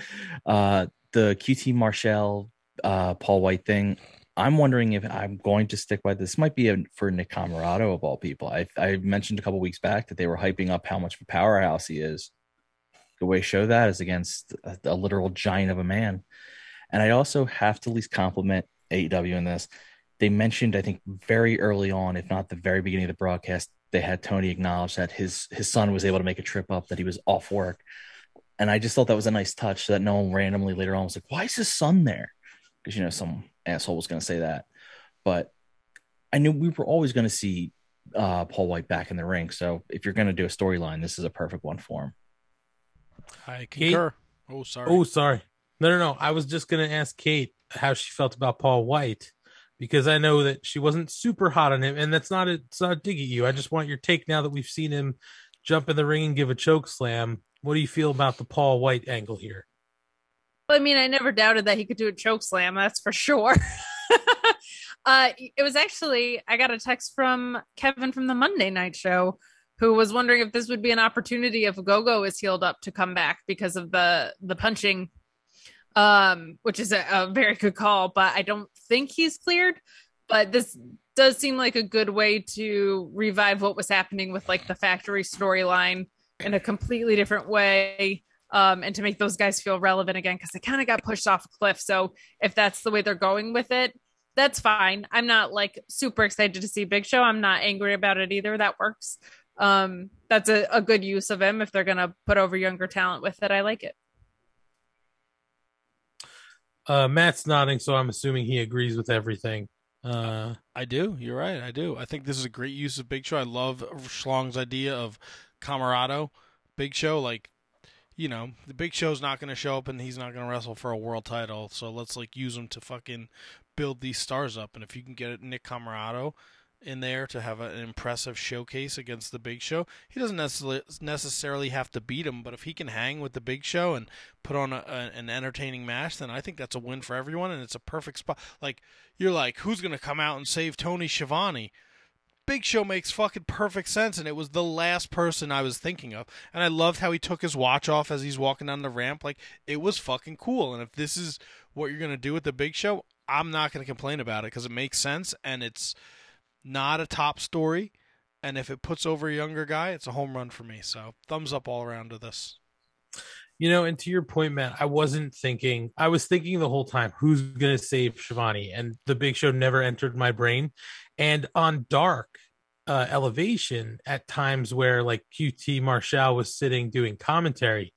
Uh, the QT Marshall, uh, Paul White thing. I'm wondering if I'm going to stick by this. Might be a, for Nick Comoroto of all people. I, I mentioned a couple weeks back that they were hyping up how much of a powerhouse he is. The way to show that is against a, a literal giant of a man. And I also have to at least compliment AEW in this. They mentioned, I think, very early on, if not the very beginning of the broadcast, they had Tony acknowledge that his his son was able to make a trip up, that he was off work. And I just thought that was a nice touch so that no one randomly later on was like, why is his son there? Because, you know, some asshole was going to say that. But I knew we were always going to see uh, Paul White back in the ring. So if you're going to do a storyline, this is a perfect one for him. I Kate? concur. Oh, sorry. Oh, sorry. No, no, no. I was just going to ask Kate how she felt about Paul White because I know that she wasn't super hot on him, and that's not a, it's not a dig at you. I just want your take now that we've seen him jump in the ring and give a choke slam. What do you feel about the Paul White angle here? I mean, I never doubted that he could do a choke slam. That's for sure. Uh, it was actually I got a text from Kevin from the Monday Night Show, who was wondering if this would be an opportunity if Gogo is healed up to come back because of the the punching, um, which is a, a very good call. But I don't think he's cleared. But this does seem like a good way to revive what was happening with like the factory storyline in a completely different way um, and to make those guys feel relevant again because they kind of got pushed off a cliff. So if that's the way they're going with it, that's fine. I'm not like super excited to see Big Show. I'm not angry about it either. That works. Um, that's a, a good use of him if they're gonna put over younger talent with it. I like it. Uh, Matt's nodding, so I'm assuming he agrees with everything. Uh, I do. You're right. I do. I think this is a great use of Big Show. I love Schlong's idea of Comoroto. Big Show, like, you know, the Big Show's not going to show up and he's not going to wrestle for a world title. So let's like use him to fucking build these stars up. And if you can get it, Nick Comoroto in there to have an impressive showcase against the Big Show, he doesn't necessarily necessarily have to beat him. But if he can hang with the Big Show and put on a, a, an entertaining match, then I think that's a win for everyone. And it's a perfect spot. Like you're like, who's going to come out and save Tony Schiavone? Big Show makes fucking perfect sense, and it was the last person I was thinking of. And I loved how he took his watch off as he's walking down the ramp. Like it was fucking cool. And if this is what you're gonna do with the Big Show, I'm not gonna complain about it because it makes sense and it's not a top story. And if it puts over a younger guy, it's a home run for me. So thumbs up all around to this. You know, and to your point, Matt, I wasn't thinking. I was thinking the whole time, who's going to save Schiavone? And the Big Show never entered my brain. And on Dark uh, Elevation, at times where like QT Marshall was sitting doing commentary,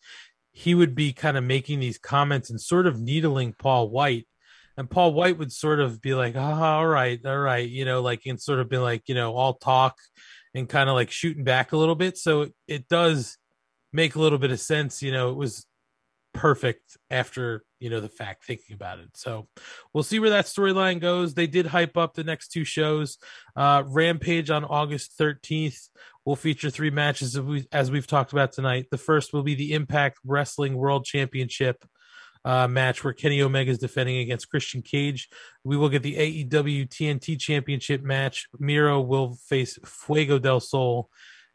he would be kind of making these comments and sort of needling Paul Wight. And Paul Wight would sort of be like, oh, all right, all right, you know, like, and sort of be like, you know, all talk and kind of like shooting back a little bit. So it, it does make a little bit of sense. You know, it was perfect after you know the fact thinking about it so we'll see where that storyline goes they did hype up the next two shows uh rampage on august 13th will feature three matches as, we, as we've talked about tonight the first will be the impact wrestling world championship uh, match where Kenny Omega is defending against Christian Cage. We will get the AEW TNT Championship match. Miro will face Fuego del Sol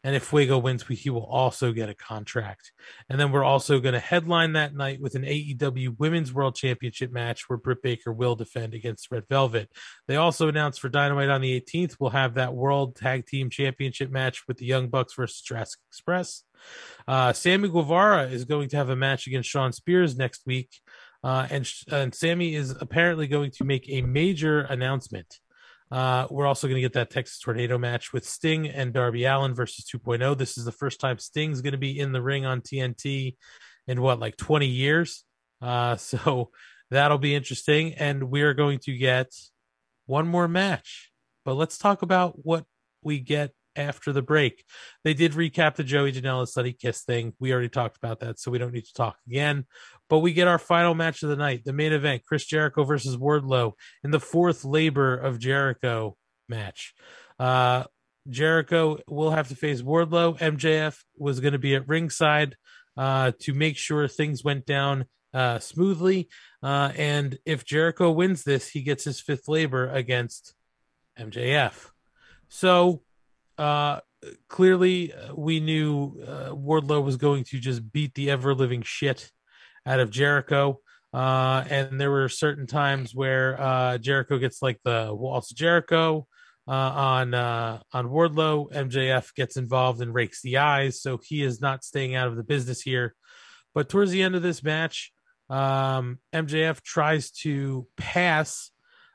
and if Fuego wins, he will also get a contract. And then we're also going to headline that night with an AEW Women's World Championship match where Britt Baker will defend against Red Velvet. They also announced for Dynamite on the 18th, we'll have that World Tag Team Championship match with the Young Bucks versus Jurassic Express. Uh, Sammy Guevara is going to have a match against Shawn Spears next week. Uh, and, and Sammy is apparently going to make a major announcement. Uh, we're also going to get that Texas Tornado match with Sting and Darby Allin versus 2.0. This is the first time Sting's going to be in the ring on TNT in what, like 20 years? Uh, so that'll be interesting. And we are going to get one more match. But let's talk about what we get after the break. They did recap the Joey Janela Sunny Kiss thing. We already talked about that, so we don't need to talk again. But we get our final match of the night, the main event, Chris Jericho versus Wardlow in the fourth labor of Jericho match. Uh, Jericho will have to face Wardlow. MJF was going to be at ringside uh, to make sure things went down uh, smoothly. Uh, and if Jericho wins this, he gets his fifth labor against MJF. So uh, clearly, uh, we knew uh, Wardlow was going to just beat the ever living shit out of Jericho. Uh, and there were certain times where uh, Jericho gets like the waltz Jericho uh, on uh, on Wardlow. MJF gets involved and rakes the eyes, so he is not staying out of the business here. But towards the end of this match, um, MJF tries to pass,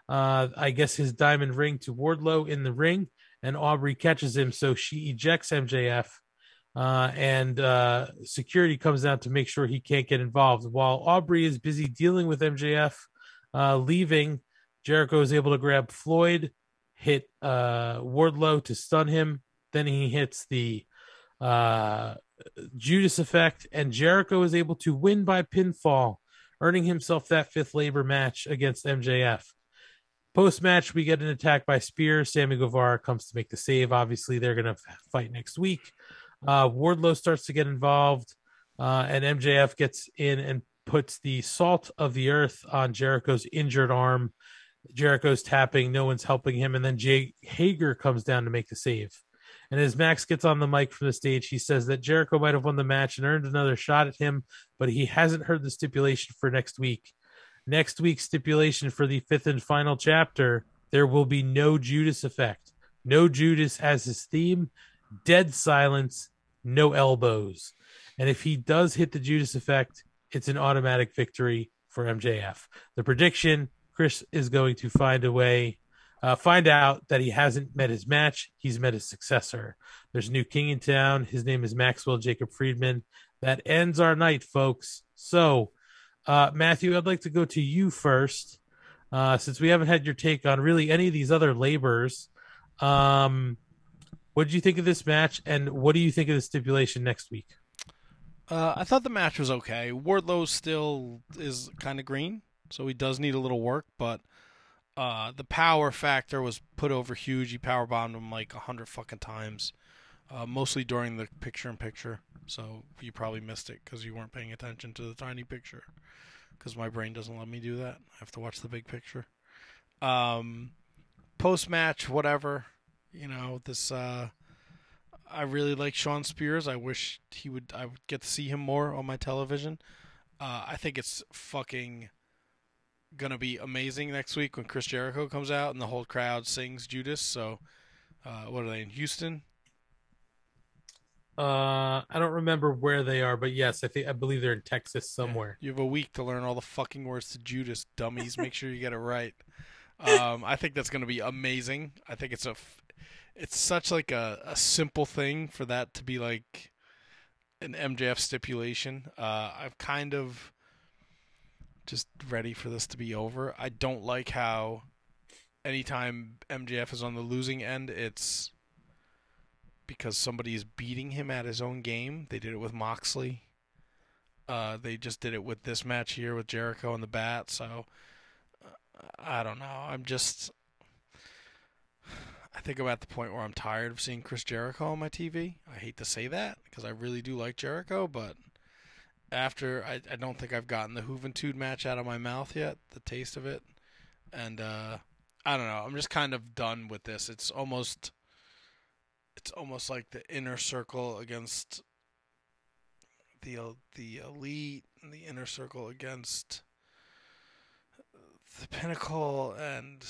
uh, I guess, his diamond ring to Wardlow in the ring, and Aubrey catches him, so she ejects MJF uh, and uh, security comes out to make sure he can't get involved. While Aubrey is busy dealing with MJF uh, leaving, Jericho is able to grab Floyd, hit uh, Wardlow to stun him. Then he hits the uh, Judas effect, and Jericho is able to win by pinfall, earning himself that fifth labor match against MJF. Post match, we get an attack by Spears. Sammy Guevara comes to make the save. Obviously, they're going to fight next week. Uh, Wardlow starts to get involved, uh, and MJF gets in and puts the salt of the earth on Jericho's injured arm. Jericho's tapping, no one's helping him, and then Jake Hager comes down to make the save. And as Max gets on the mic from the stage, he says that Jericho might have won the match and earned another shot at him, but he hasn't heard the stipulation for next week. Next week's stipulation for the fifth and final chapter, there will be no Judas effect. No Judas as his theme, dead silence, no elbows. And if he does hit the Judas effect, it's an automatic victory for MJF. The prediction Chris is going to find a way, uh, find out that he hasn't met his match. He's met his successor. There's a new king in town. His name is Maxwell Jacob Friedman. That ends our night, folks. So, uh, Matthew, I'd like to go to you first, uh, since we haven't had your take on really any of these other labors. Um, what did you think of this match, and what do you think of the stipulation next week? Uh, I thought the match was okay. Wardlow still is kind of green, so he does need a little work, but uh, the power factor was put over huge. He power bombed him like a hundred fucking times, uh, mostly during the picture in picture. So you probably missed it because you weren't paying attention to the tiny picture. Because my brain doesn't let me do that. I have to watch the big picture. Um, Post match, whatever. You know this. Uh, I really like Shawn Spears. I wish he would. I would get to see him more on my television. Uh, I think it's fucking gonna be amazing next week when Chris Jericho comes out and the whole crowd sings Judas. So, uh, what are they in Houston? Uh, I don't remember where they are, but yes, I think I believe they're in Texas somewhere. You have a week to learn all the fucking words to Judas, dummies. Make sure you get it right. Um, I think that's gonna be amazing. I think it's a, f- it's such like a, a simple thing for that to be like an MJF stipulation. Uh, I'm kind of just ready for this to be over. I don't like how anytime MJF is on the losing end, it's because somebody is beating him at his own game. They did it with Moxley. Uh, they just did it with this match here with Jericho and the Bat. So uh, I don't know. I'm just. I think I'm at the point where I'm tired of seeing Chris Jericho on my TV. I hate to say that because I really do like Jericho, but after I, I don't think I've gotten the Juventud match out of my mouth yet, the taste of it, and uh, I don't know. I'm just kind of done with this. It's almost it's almost like the inner circle against the the elite and the inner circle against the pinnacle and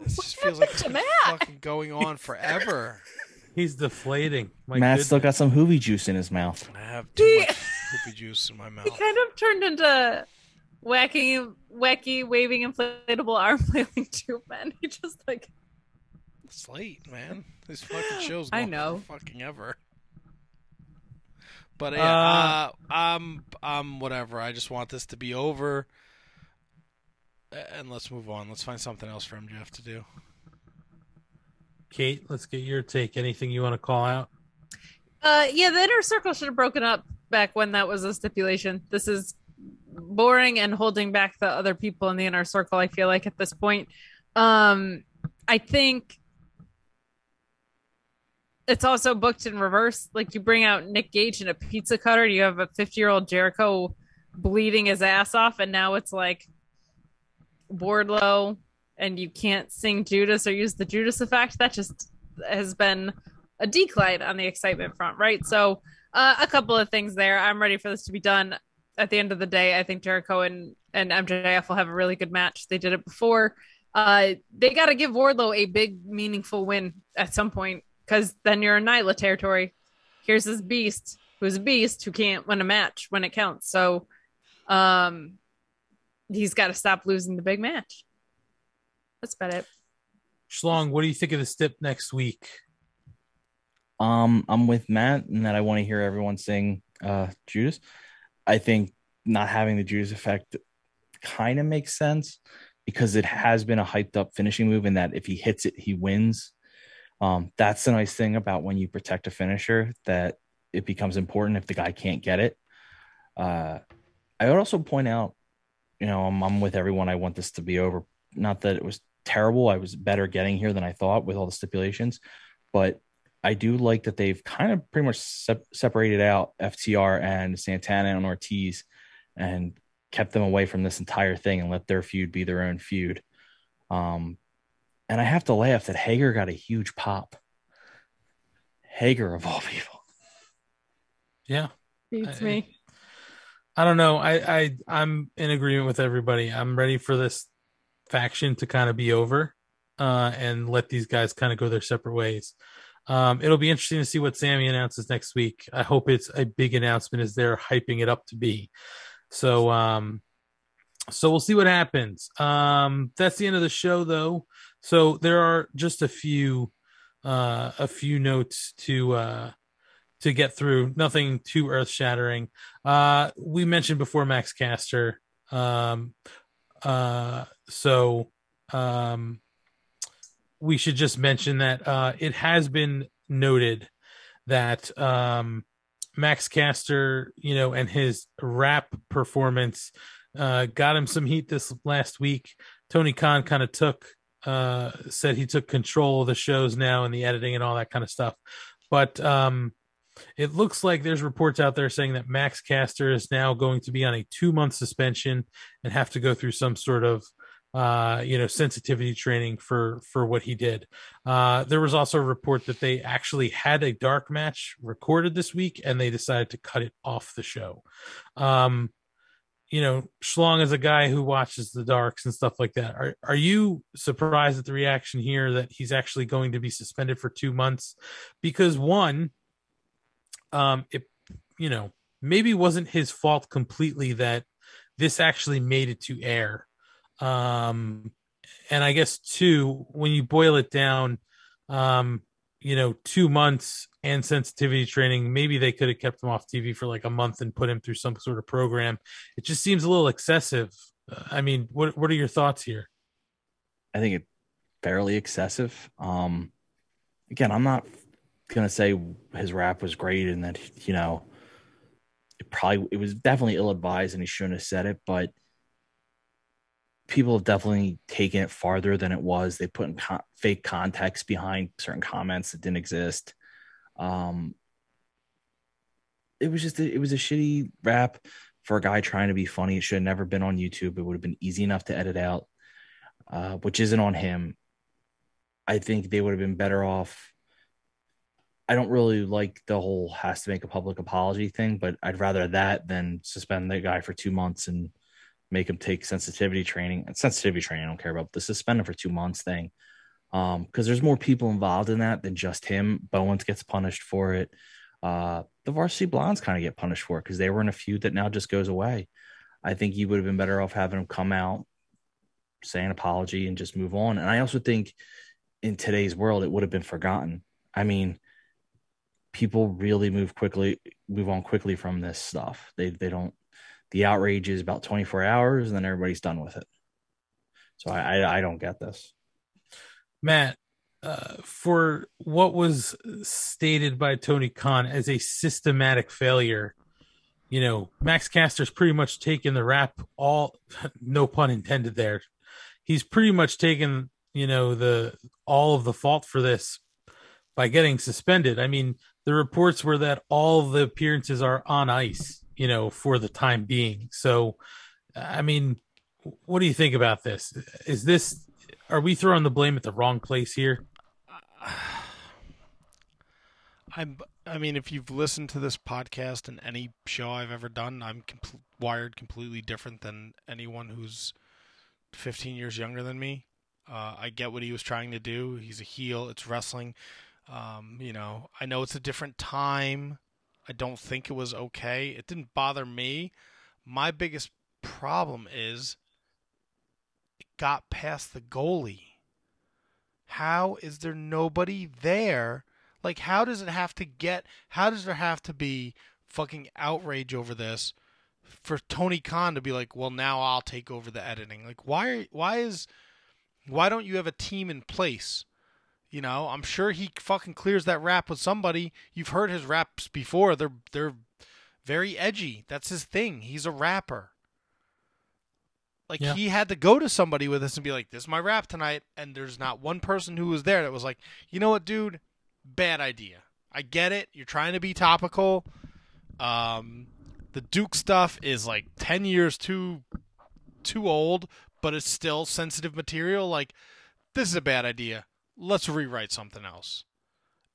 it just feels like it's to been fucking going on forever. He's deflating. My Matt goodness. still got some hoovy juice in his mouth. I have too much poopy juice in my mouth. He kind of turned into wacky, wacky, waving inflatable arm flailing tube man. He just like It's late, man. This fucking show's I know. fucking ever. But yeah, uh, Uh, I'm I'm whatever. I just want this to be over, and let's move on. Let's find something else for MJF to do. Kate, let's get your take. Anything you want to call out? Uh, yeah, the inner circle should have broken up back when that was a stipulation. This is boring and holding back the other people in the inner circle. I feel like at this point, um, I think it's also booked in reverse. Like you bring out Nick Gage in a pizza cutter, you have a fifty-year-old Jericho bleeding his ass off, and now it's like Wardlow, and you can't sing Judas or use the Judas effect. That just has been a decline on the excitement front, right? So, uh, a couple of things there. I'm ready for this to be done. At the end of the day, I think Jericho and, and MJF will have a really good match. They did it before. Uh, they got to give Wardlow a big, meaningful win at some point because then you're in Nyla territory. Here's this beast who's a beast who can't win a match when it counts. So, um, he's got to stop losing the big match. That's about it. Schlong, what do you think of the stip next week? Um, I'm with Matt in that I want to hear everyone sing uh Judas. I think not having the Judas effect kind of makes sense because it has been a hyped up finishing move and that if he hits it, he wins. Um, that's the nice thing about when you protect a finisher that it becomes important if the guy can't get it. Uh, I would also point out, you know, I'm, I'm with everyone. I want this to be over. Not that it was terrible. I was better getting here than I thought with all the stipulations, but I do like that they've kind of pretty much sep- separated out FTR and Santana and Ortiz and kept them away from this entire thing and let their feud be their own feud. Um, and I have to laugh that Hager got a huge pop. Hager of all people. Yeah. Beats I- me. I don't know. I, I I'm in agreement with everybody. I'm ready for this faction to kind of be over, uh, and let these guys kind of go their separate ways. Um, it'll be interesting to see what Sammy announces next week. I hope it's a big announcement as they're hyping it up to be. So, um, so we'll see what happens. Um, that's the end of the show, though. So there are just a few, uh, a few notes to uh, to get through. Nothing too earth shattering. Uh, we mentioned before Max Caster. Um, uh, so um, we should just mention that uh, it has been noted that um, Max Caster, you know, and his rap performance uh, got him some heat this last week. Tony Khan kind of took, uh, said he took control of the shows now and the editing and all that kind of stuff. But um, it looks like there's reports out there saying that Max Caster is now going to be on a two month suspension and have to go through some sort of uh, you know, sensitivity training for for what he did. Uh, there was also a report that they actually had a dark match recorded this week, and they decided to cut it off the show. Um, you know, Schlong is a guy who watches the darks and stuff like that. Are are you surprised at the reaction here that he's actually going to be suspended for two months? Because one, um, it you know maybe wasn't his fault completely that this actually made it to air um and i guess two when you boil it down um you know two months and sensitivity training maybe they could have kept him off tv for like a month and put him through some sort of program it just seems a little excessive i mean what what are your thoughts here I think it fairly excessive. Um, again, I'm not gonna say his rap was great and that you know it probably it was definitely ill advised and he shouldn't have said it, but people have definitely taken it farther than it was. They put in fake context behind certain comments that didn't exist. Um, it was just a, it was a shitty rap for a guy trying to be funny. It should have never been on YouTube. It would have been easy enough to edit out, uh, which isn't on him. I think they would have been better off. I don't really like the whole has to make a public apology thing, but I'd rather that than suspend the guy for two months and make him take sensitivity training. And sensitivity training, I don't care about the suspended for two months thing. Um, because there's more people involved in that than just him. Bowens gets punished for it. Uh, the varsity blondes kind of get punished for it because they were in a feud that now just goes away. I think you would have been better off having him come out, say an apology, and just move on. And I also think in today's world, it would have been forgotten. I mean, people really move quickly, move on quickly from this stuff. They they don't. The outrage is about 24 hours, and then everybody's done with it. So I I, I don't get this. Matt, uh, for what was stated by Tony Khan as a systematic failure, you know, Max Caster's pretty much taken the rap all, no pun intended there. He's pretty much taken, you know, the all of the fault for this by getting suspended. I mean, the reports were that all the appearances are on ice, you know, for the time being. So, I mean, what do you think about this? Is this are we throwing the blame at the wrong place here? I'm. I mean, if you've listened to this podcast and any show I've ever done, I'm wired completely different than anyone who's 15 years younger than me. Uh, I get what he was trying to do. He's a heel. It's wrestling. Um, you know, I know it's a different time. I don't think it was okay. It didn't bother me. My biggest problem is got past the goalie. How is there nobody there? Like, how does it have to get? How does there have to be fucking outrage over this for Tony Khan to be like, well, now I'll take over the editing? Like, why? Why is? Why don't you have a team in place? You know, I'm sure he fucking clears that rap with somebody. You've heard his raps before. They're they're very edgy. That's his thing. He's a rapper. Like Yeah. he had to go to somebody with this and be like, "This is my rap tonight," and there's not one person who was there that was like, "You know what, dude? Bad idea. I get it. You're trying to be topical. Um, The Duke stuff is like ten years too too old, but it's still sensitive material. Like this is a bad idea. Let's rewrite something else.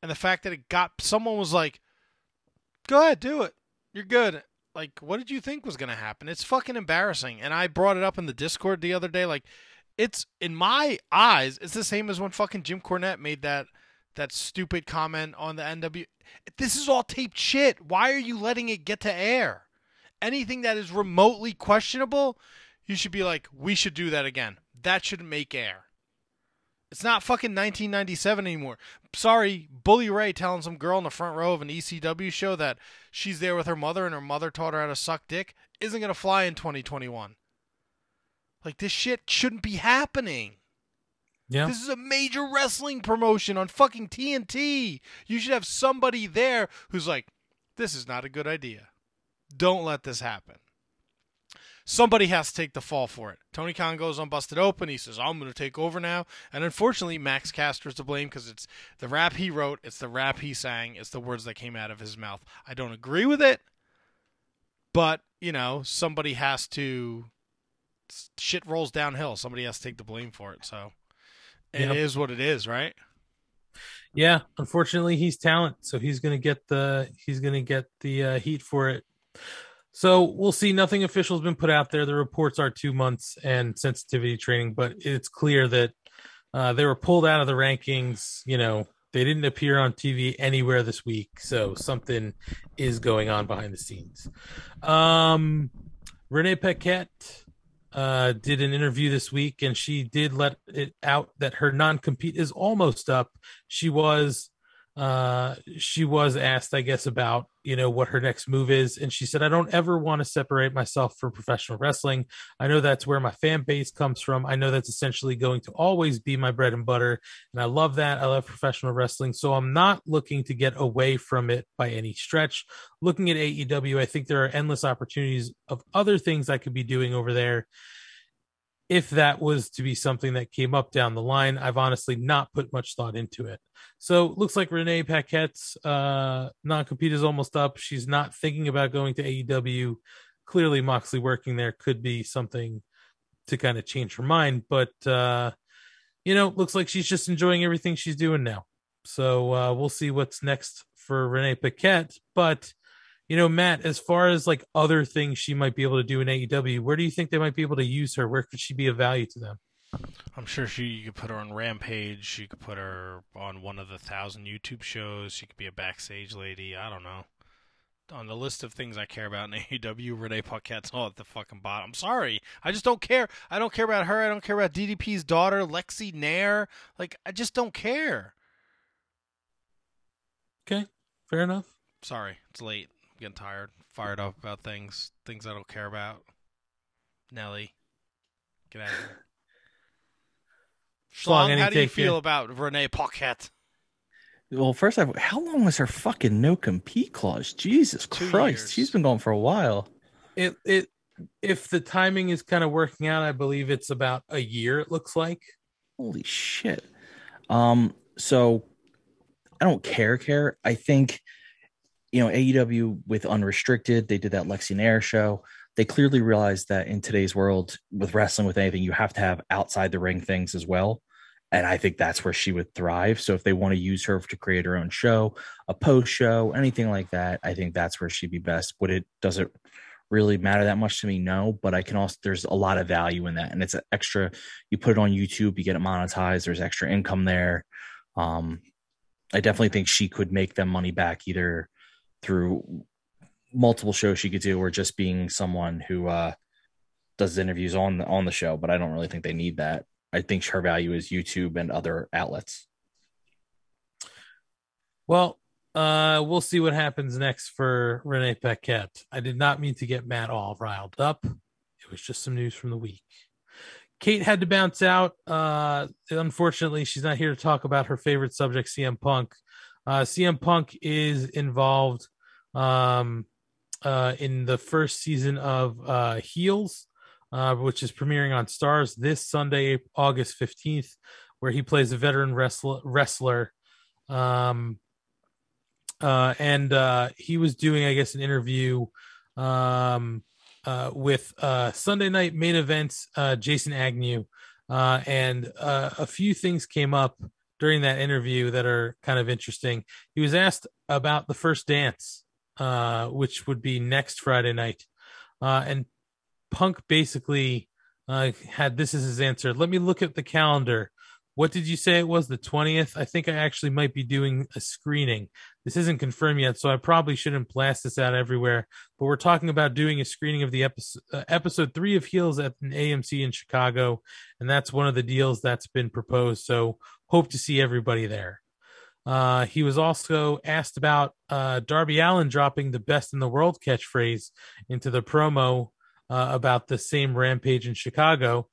And the fact that it got someone was like, "Go ahead, do it. You're good." Like, what did you think was going to happen? It's fucking embarrassing. And I brought it up in the Discord the other day. Like, it's in my eyes, it's the same as when fucking Jim Cornette made that that stupid comment on the NW. This is all taped shit. Why are you letting it get to air? Anything that is remotely questionable, you should be like, we should do that again. That should make air. It's not fucking 1997 anymore. Sorry, Bully Ray telling some girl in the front row of an ECW show that she's there with her mother and her mother taught her how to suck dick isn't going to fly in 2021. Like, this shit shouldn't be happening. Yeah. This is a major wrestling promotion on fucking TNT. You should have somebody there who's like, this is not a good idea. Don't let this happen. Somebody has to take the fall for it. Tony Khan goes on Busted Open. He says, I'm going to take over now. And unfortunately, Max Caster's to blame because it's the rap he wrote, it's the rap he sang, it's the words that came out of his mouth. I don't agree with it, but, you know, somebody has to. Shit rolls downhill. Somebody has to take the blame for it. So it is Yep. what it is, right? Yeah, unfortunately, he's talent, so he's gonna get the he's gonna get the uh, heat for it. So we'll see. Nothing official has been put out there. The reports are two months and sensitivity training, but it's clear that uh, they were pulled out of the rankings. You know, they didn't appear on TV anywhere this week, so something is going on behind the scenes. Um, Renee Paquette uh, did an interview this week, and she did let it out that her non compete is almost up. She was uh she was asked i guess about you know what her next move is. And she said i don't ever want to separate myself from professional wrestling. I know that's where my fan base comes from. I know that's essentially going to always be my bread and butter and i love that. I love professional wrestling. So i'm not looking to get away from it by any stretch. Looking at aew i think there are endless opportunities of other things i could be doing over there if that was to be something that came up down the line, I've honestly not put much thought into it. So looks like Renee Paquette's uh, non compete is almost up. She's not thinking about going to AEW. Clearly, Moxley working there could be something to kind of change her mind. But, uh, you know, looks like she's just enjoying everything she's doing now. So uh, we'll see what's next for Renee Paquette. But, you know, Matt, as far as like other things she might be able to do in AEW, where do you think they might be able to use her? Where could she be of value to them? I'm sure she you could put her on Rampage. You could put her on one of the thousand YouTube shows. She could be a backstage lady. I don't know. On the list of things I care about in AEW, Renee Paquette's all at the fucking bottom. I'm sorry. I just don't care. I don't care about her. I don't care about DDP's daughter, Lexy Nair. Like, I just don't care. Okay, fair enough. Sorry, it's late. I'm getting tired, fired up about things, things I don't care about. Nelly, get out of here. Schlong, Schlong, how do you feel here? about Renee Paquette? Well, first, I, how long was her fucking no compete clause? Jesus Christ, she's been going for a while. It it if the timing is kind of working out, I believe it's about a year. It looks like. Holy shit. Um, so I don't care, care. I think you know, AEW with unrestricted, they did that Lexy show. They clearly realized that in today's world with wrestling with anything, you have to have outside the ring things as well. And I think that's where she would thrive. So if they want to use her to create her own show, a post show, anything like that, I think that's where she'd be best. Would it does it really matter that much to me? No, but I can also there's a lot of value in that. And it's an extra you put it on YouTube, you get it monetized, there's extra income there. Um I definitely think she could make them money back either through multiple shows she could do or just being someone who uh does interviews on the on the show, but I don't really think they need that. I think her value is YouTube and other outlets. Well, uh, we'll see what happens next for Renee Paquette. I did not mean to get Matt all riled up. It was just some news from the week. Kate had to bounce out. Uh, unfortunately, she's not here to talk about her favorite subject, CM Punk. Uh, CM Punk is involved um, uh, in the first season of uh, Heels, uh, which is premiering on Starz this Sunday, August 15th, where he plays a veteran wrestler. wrestler um, uh, and uh, he was doing, I guess, an interview um, uh, with Sunday night main events, Jason Agnew, and a few things came up during that interview that are kind of interesting. He was asked about the first dance, uh, which would be next Friday night, uh, and Punk basically uh, had this as his answer. Let me look at the calendar. What did you say it was? The 20th? I think I actually might be doing a screening. This isn't confirmed yet, so I probably shouldn't blast this out everywhere. But we're talking about doing a screening of the episode, uh, episode three of Heels at an AMC in Chicago, and that's one of the deals that's been proposed. So hope to see everybody there. Uh, he was also asked about uh, Darby Allin dropping the best in the world catchphrase into the promo uh, about the same rampage in Chicago.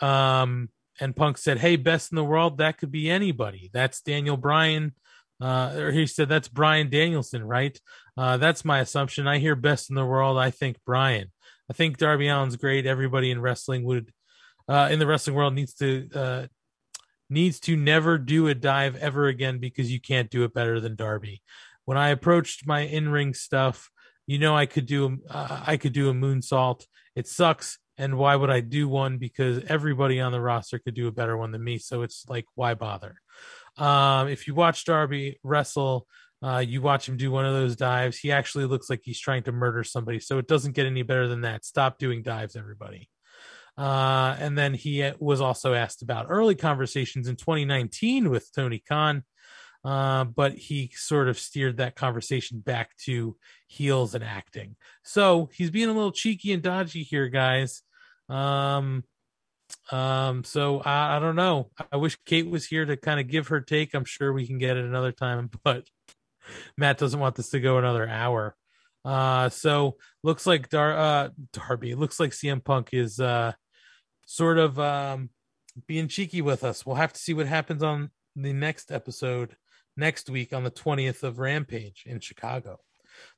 Um, and Punk said, Hey, best in the world, that could be anybody. That's Daniel Bryan. Uh, or he said, That's Bryan Danielson, right? Uh, that's my assumption. I hear best in the world. I think Bryan. I think Darby Allin's great. Everybody in wrestling would, uh, in the wrestling world, needs to uh, needs to never do a dive ever again because you can't do it better than Darby. When I approached my in ring stuff, you know I could do uh, I could do a moonsault. It sucks, and why would I do one? Because everybody on the roster could do a better one than me. So it's like why bother? Um, if you watch Darby wrestle, uh, you watch him do one of those dives. He actually looks like he's trying to murder somebody. So it doesn't get any better than that. Stop doing dives, everybody. Uh, and then he was also asked about early conversations in 2019 with Tony Khan, uh, but he sort of steered that conversation back to heels and acting. So he's being a little cheeky and dodgy here, guys. Um, um, so I, I don't know. I wish Kate was here to kind of give her take. I'm sure we can get it another time, but Matt doesn't want this to go another hour. Uh, so looks like Dar uh Darby looks like CM Punk is uh sort of um being cheeky with us. We'll have to see what happens on the next episode next week on the 20th of Rampage in Chicago.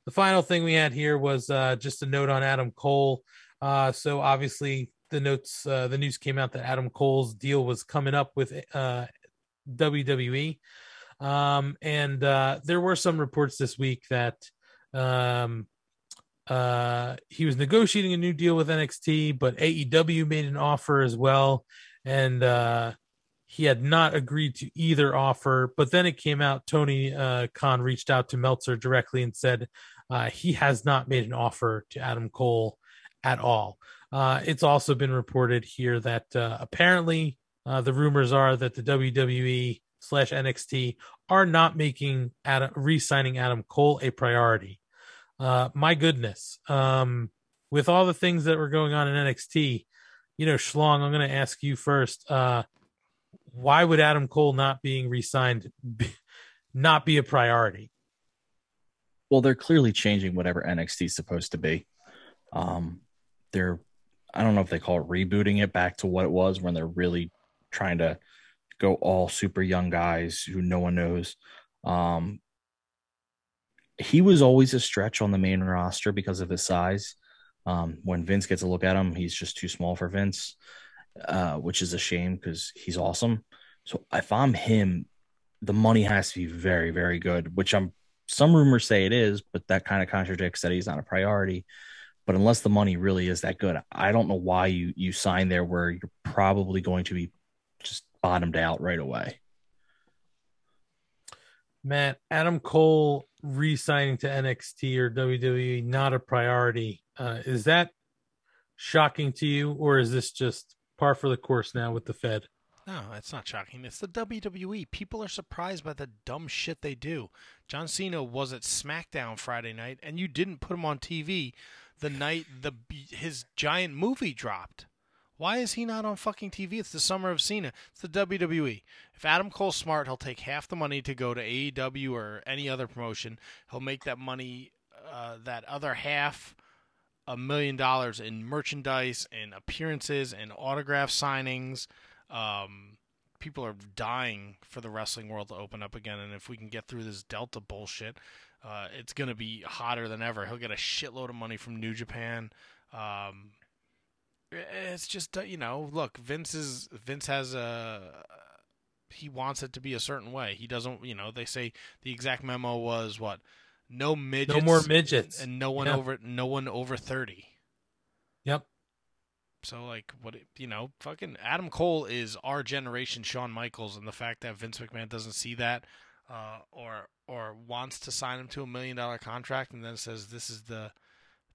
The final thing we had here was uh just a note on Adam Cole. Uh so obviously the notes uh the news came out that Adam Cole's deal was coming up with uh WWE. Um and uh there were some reports this week that um, uh, he was negotiating a new deal with NXT, but AEW made an offer as well, and uh, he had not agreed to either offer. But then it came out Tony uh, Khan reached out to Meltzer directly and said uh, he has not made an offer to Adam Cole at all. Uh, it's also been reported here that uh, apparently uh, the rumors are that the WWE slash NXT are not making Adam, re-signing Adam Cole a priority. Uh, my goodness. Um, with all the things that were going on in NXT, you know, Schlong, I'm going to ask you first. Uh, why would Adam Cole not being re-signed be, not be a priority? Well, they're clearly changing whatever NXT is supposed to be. Um, they're, I don't know if they call it rebooting it back to what it was when they're really trying to go all super young guys who no one knows. Um, he was always a stretch on the main roster because of his size. Um, when Vince gets a look at him, he's just too small for Vince, uh, which is a shame because he's awesome. So if I'm him, the money has to be very, very good, which I'm some rumors say it is, but that kind of contradicts that he's not a priority. But unless the money really is that good, I don't know why you you sign there where you're probably going to be just bottomed out right away. Matt, Adam Cole re-signing to NXT or WWE not a priority. Uh, is that shocking to you, or is this just par for the course now with the Fed? No, it's not shocking. It's the WWE. People are surprised by the dumb shit they do. John Cena was at SmackDown Friday night, and you didn't put him on TV the night the his giant movie dropped. Why is he not on fucking TV? It's the summer of Cena. It's the WWE. If Adam Cole's smart, he'll take half the money to go to AEW or any other promotion. He'll make that money, uh, that other half, a million dollars in merchandise and appearances and autograph signings. Um, people are dying for the wrestling world to open up again, and if we can get through this Delta bullshit, uh, it's going to be hotter than ever. He'll get a shitload of money from New Japan. Um, it's just uh, you know, look, Vince is Vince has a he wants it to be a certain way. He doesn't, you know, they say the exact memo was what No midgets. No more midgets. and no one Yeah. over no one over thirty. Yep. So like what you know, fucking Adam Cole is our generation Shawn Michaels, and the fact that Vince McMahon doesn't see that, uh, or or wants to sign him to a million dollar contract, and then says this is the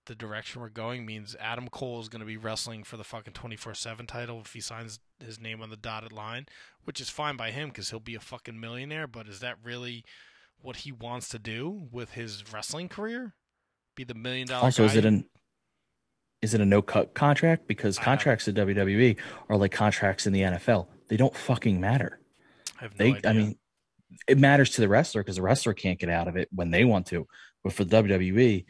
the direction we're going means Adam Cole is going to be wrestling for the fucking twenty four seven title if he signs his name on the dotted line, which is fine by him because he'll be a fucking millionaire. But is that really what he wants to do with his wrestling career? Be the million dollar Also, guy? is it an is it a no cut contract? Because contracts at WWE are like contracts in the NFL. They don't fucking matter. I have no they, idea. I mean, it matters to the wrestler because the wrestler can't get out of it when they want to. But for WWE,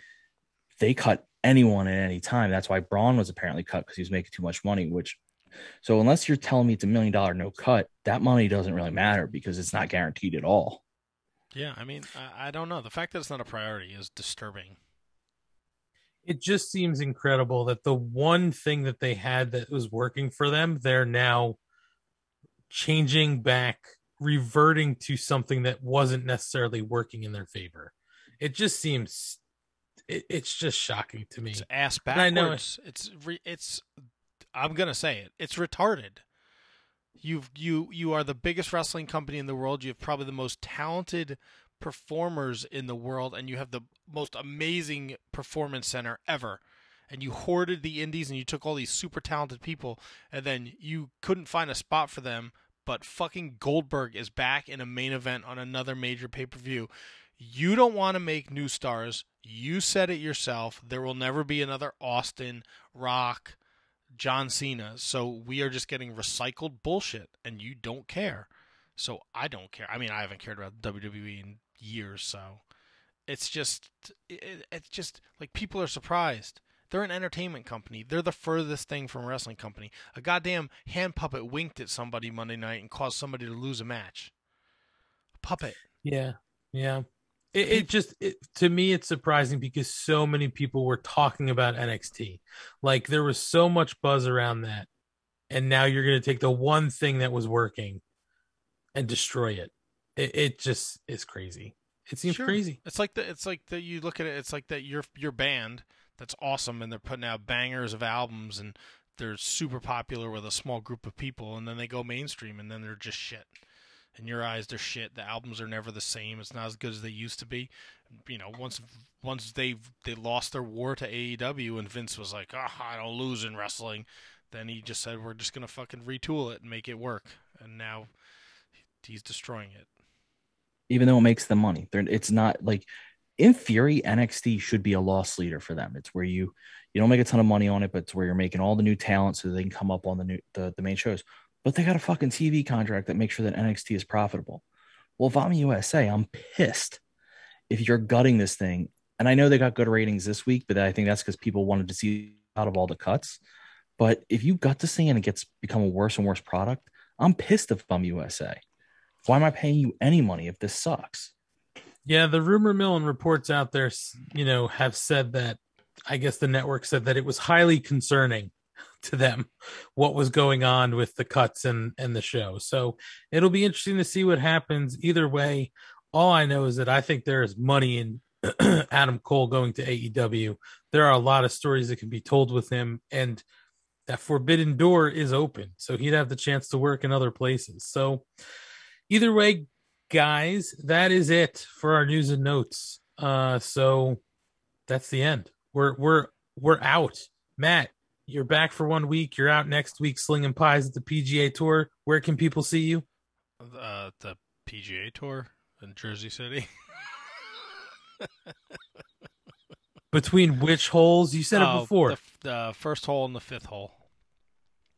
they cut anyone at any time. That's why Braun was apparently cut because he was making too much money. Which, so unless you're telling me it's a million dollar no cut, that money doesn't really matter because it's not guaranteed at all. Yeah, I mean, I, I don't know. The fact that it's not a priority is disturbing. It just seems incredible that the one thing that they had that was working for them, they're now changing back, reverting to something that wasn't necessarily working in their favor. It just seems it, it's just shocking to me. It's ass And I know backwards. It's re, it's. I'm gonna say it. It's retarded. You've you you are the biggest wrestling company in the world. You have probably the most talented performers in the world, and you have the most amazing performance center ever. And you hoarded the indies, and you took all these super talented people, and then you couldn't find a spot for them. But fucking Goldberg is back in a main event on another major pay per view. You don't want to make new stars. You said it yourself. There will never be another Austin, Rock, John Cena. So we are just getting recycled bullshit, and you don't care. So I don't care. I mean, I haven't cared about WWE in years, so it's just, it, it's just like people are surprised. They're an entertainment company. They're the furthest thing from a wrestling company. A goddamn hand puppet winked at somebody Monday night and caused somebody to lose a match. A puppet. Yeah, yeah. It, it just it, to me it's surprising because so many people were talking about NXT. Like there was so much buzz around that, and now you're going to take the one thing that was working and destroy it. It, it just is crazy. It seems Sure. crazy. It's like the it's like that you look at it. It's like that your your band that's awesome, and they're putting out bangers of albums, and they're super popular with a small group of people, and then they go mainstream, and then they're just shit. In your eyes, they're shit. The albums are never the same. It's not as good as they used to be. You know, once once they they lost their war to AEW, and Vince was like, "Ah, I don't lose in wrestling," then he just said, "We're just gonna fucking retool it and make it work," and now he's destroying it. even though it makes them money. They're, it's not like, in theory, NXT should be a loss leader for them. It's where you you don't make a ton of money on it, but it's where you're making all the new talent so they can come up on the new the, the main shows. But they got a fucking TV contract that makes sure that NXT is profitable. Well, if I'm USA, I'm pissed if you're gutting this thing. And I know they got good ratings this week, but I think that's because people wanted to see out of all the cuts. But if you gut this thing and it gets become a worse and worse product, I'm pissed if I'm USA. Why am I paying you any money if this sucks? Yeah, the rumor mill and reports out there, you know, have said that. I guess the network said that it was highly concerning to them what was going on with the cuts and and the show. So it'll be interesting to see what happens. Either way, all I know is that I think there is money in Adam Cole going to AEW. There are a lot of stories that can be told with him, and that forbidden door is open, so he'd have the chance to work in other places. So either way, guys, that is it for our news and notes. Uh, so that's the end. We're we're we're out. Matt, you're back for one week. You're out next week, slinging pies at the PGA Tour. Where can people see you? Uh, the PGA Tour in Jersey City. Between which holes? You said it Oh, before. The, the first hole and the fifth hole.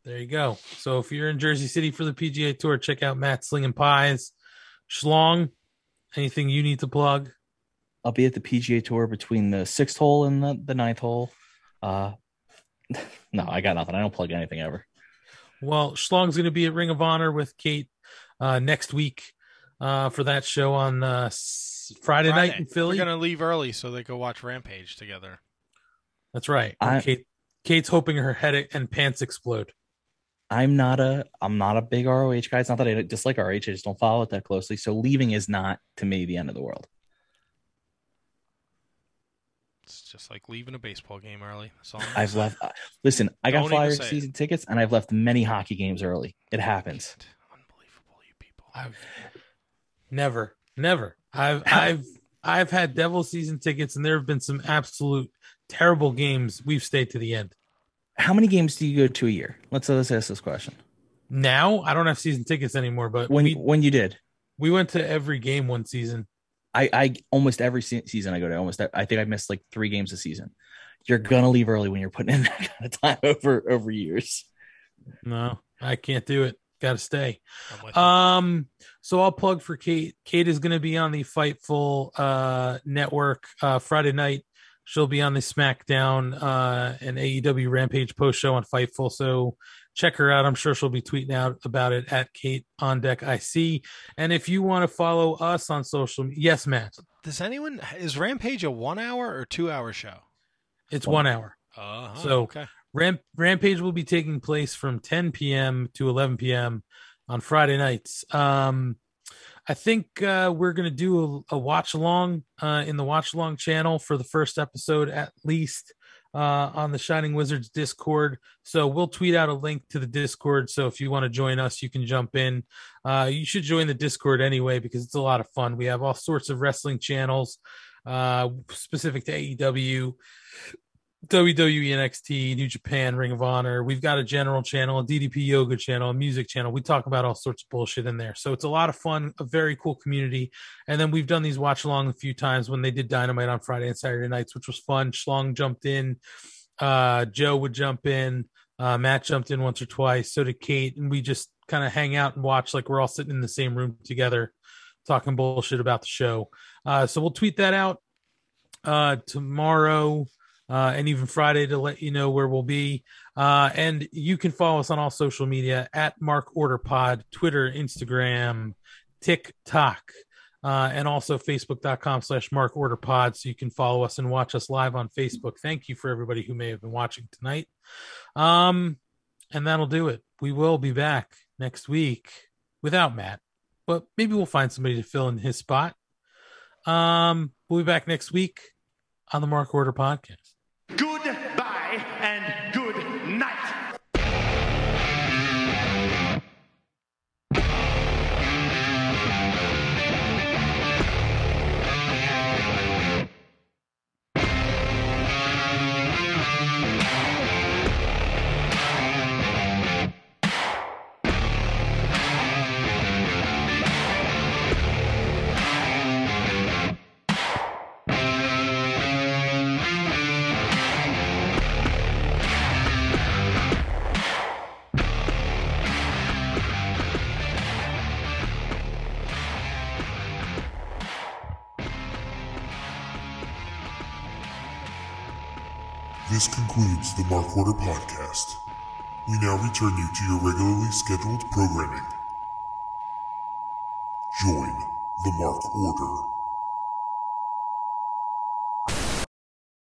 There you go. So if you're in Jersey City for the PGA Tour, check out Matt Slinging Pies. Schlong, anything you need to plug? I'll be at the PGA Tour between the sixth hole and the, the ninth hole. Uh, no, I got nothing. I don't plug anything ever. Well, Schlong's going to be at Ring of Honor with Kate uh, next week uh, for that show on uh, s- Friday, night in Philly. They're gonna leave early so they go watch Rampage together. That's right. I- Kate, Kate's hoping her head and pants explode. I'm not a I'm not a big ROH guy. It's not that I dislike ROH. I just don't follow it that closely. So leaving is not to me the end of the world. It's just like leaving a baseball game early. That's I'm I've left. uh, listen, I got Don't Flyer say it. season tickets, and I've left many hockey games early. It happens. Unbelievable, you people. I've never, never. I've I've I've had Devil season tickets, and there have been some absolute terrible games. We've stayed to the end. How many games do you go to a year? Let's let's ask this question. Now I don't have season tickets anymore, but When we when you did, we went to every game one season. I I almost every se- season I go to almost. I think I missed like three games a season. You're gonna leave early when you're putting in that kind of time over over years. No, I can't do it. Got to stay. Um, so I'll plug for Kate. Kate is going to be on the Fightful uh, network uh, Friday night. She'll be on the SmackDown uh, and AEW Rampage post show on Fightful. So check her out. I'm sure she'll be tweeting out about it at Kate on Deck IC. And if you want to follow us on social, media, yes, Matt, Does anyone is Rampage a one hour or two hour show? it's one hour. Uh-huh, So okay. Ramp- Rampage will be taking place from 10 p.m. to 11 p.m. on Friday nights. Um, I think uh, we're going to do a, a watch along uh, in the watch along channel for the first episode, at least uh, on the Shining Wizards Discord. So we'll tweet out a link to the Discord. So if you want to join us, you can jump in. Uh, you should join the Discord anyway because it's a lot of fun. We have all sorts of wrestling channels uh, specific to AEW. WWE NXT, New Japan, Ring of Honor. We've got a general channel, a DDP yoga channel, a music channel. We talk about all sorts of bullshit in there. So it's a lot of fun, a very cool community. And then we've done these watch along a few times when they did Dynamite on Friday and Saturday nights, which was fun. Schlong jumped in, uh, Joe would jump in, uh, Matt jumped in once or twice. So did Kate. And we just kind of hang out and watch like we're all sitting in the same room together talking bullshit about the show. Uh, so we'll tweet that out uh, tomorrow uh, and even Friday to let you know where we'll be. Uh, and you can follow us on all social media at Mark Order Pod, Twitter, Instagram, TikTok, uh, and also Facebook.com slash Mark Order Pod. So you can follow us and watch us live on Facebook. Thank you for everybody who may have been watching tonight. Um, and that'll do it. We will be back next week without Matt, but maybe we'll find somebody to fill in his spot. Um, we'll be back next week on the Mark Order Podcast. The Mark Order podcast. We now return you to your regularly scheduled programming. Join the Mark Order.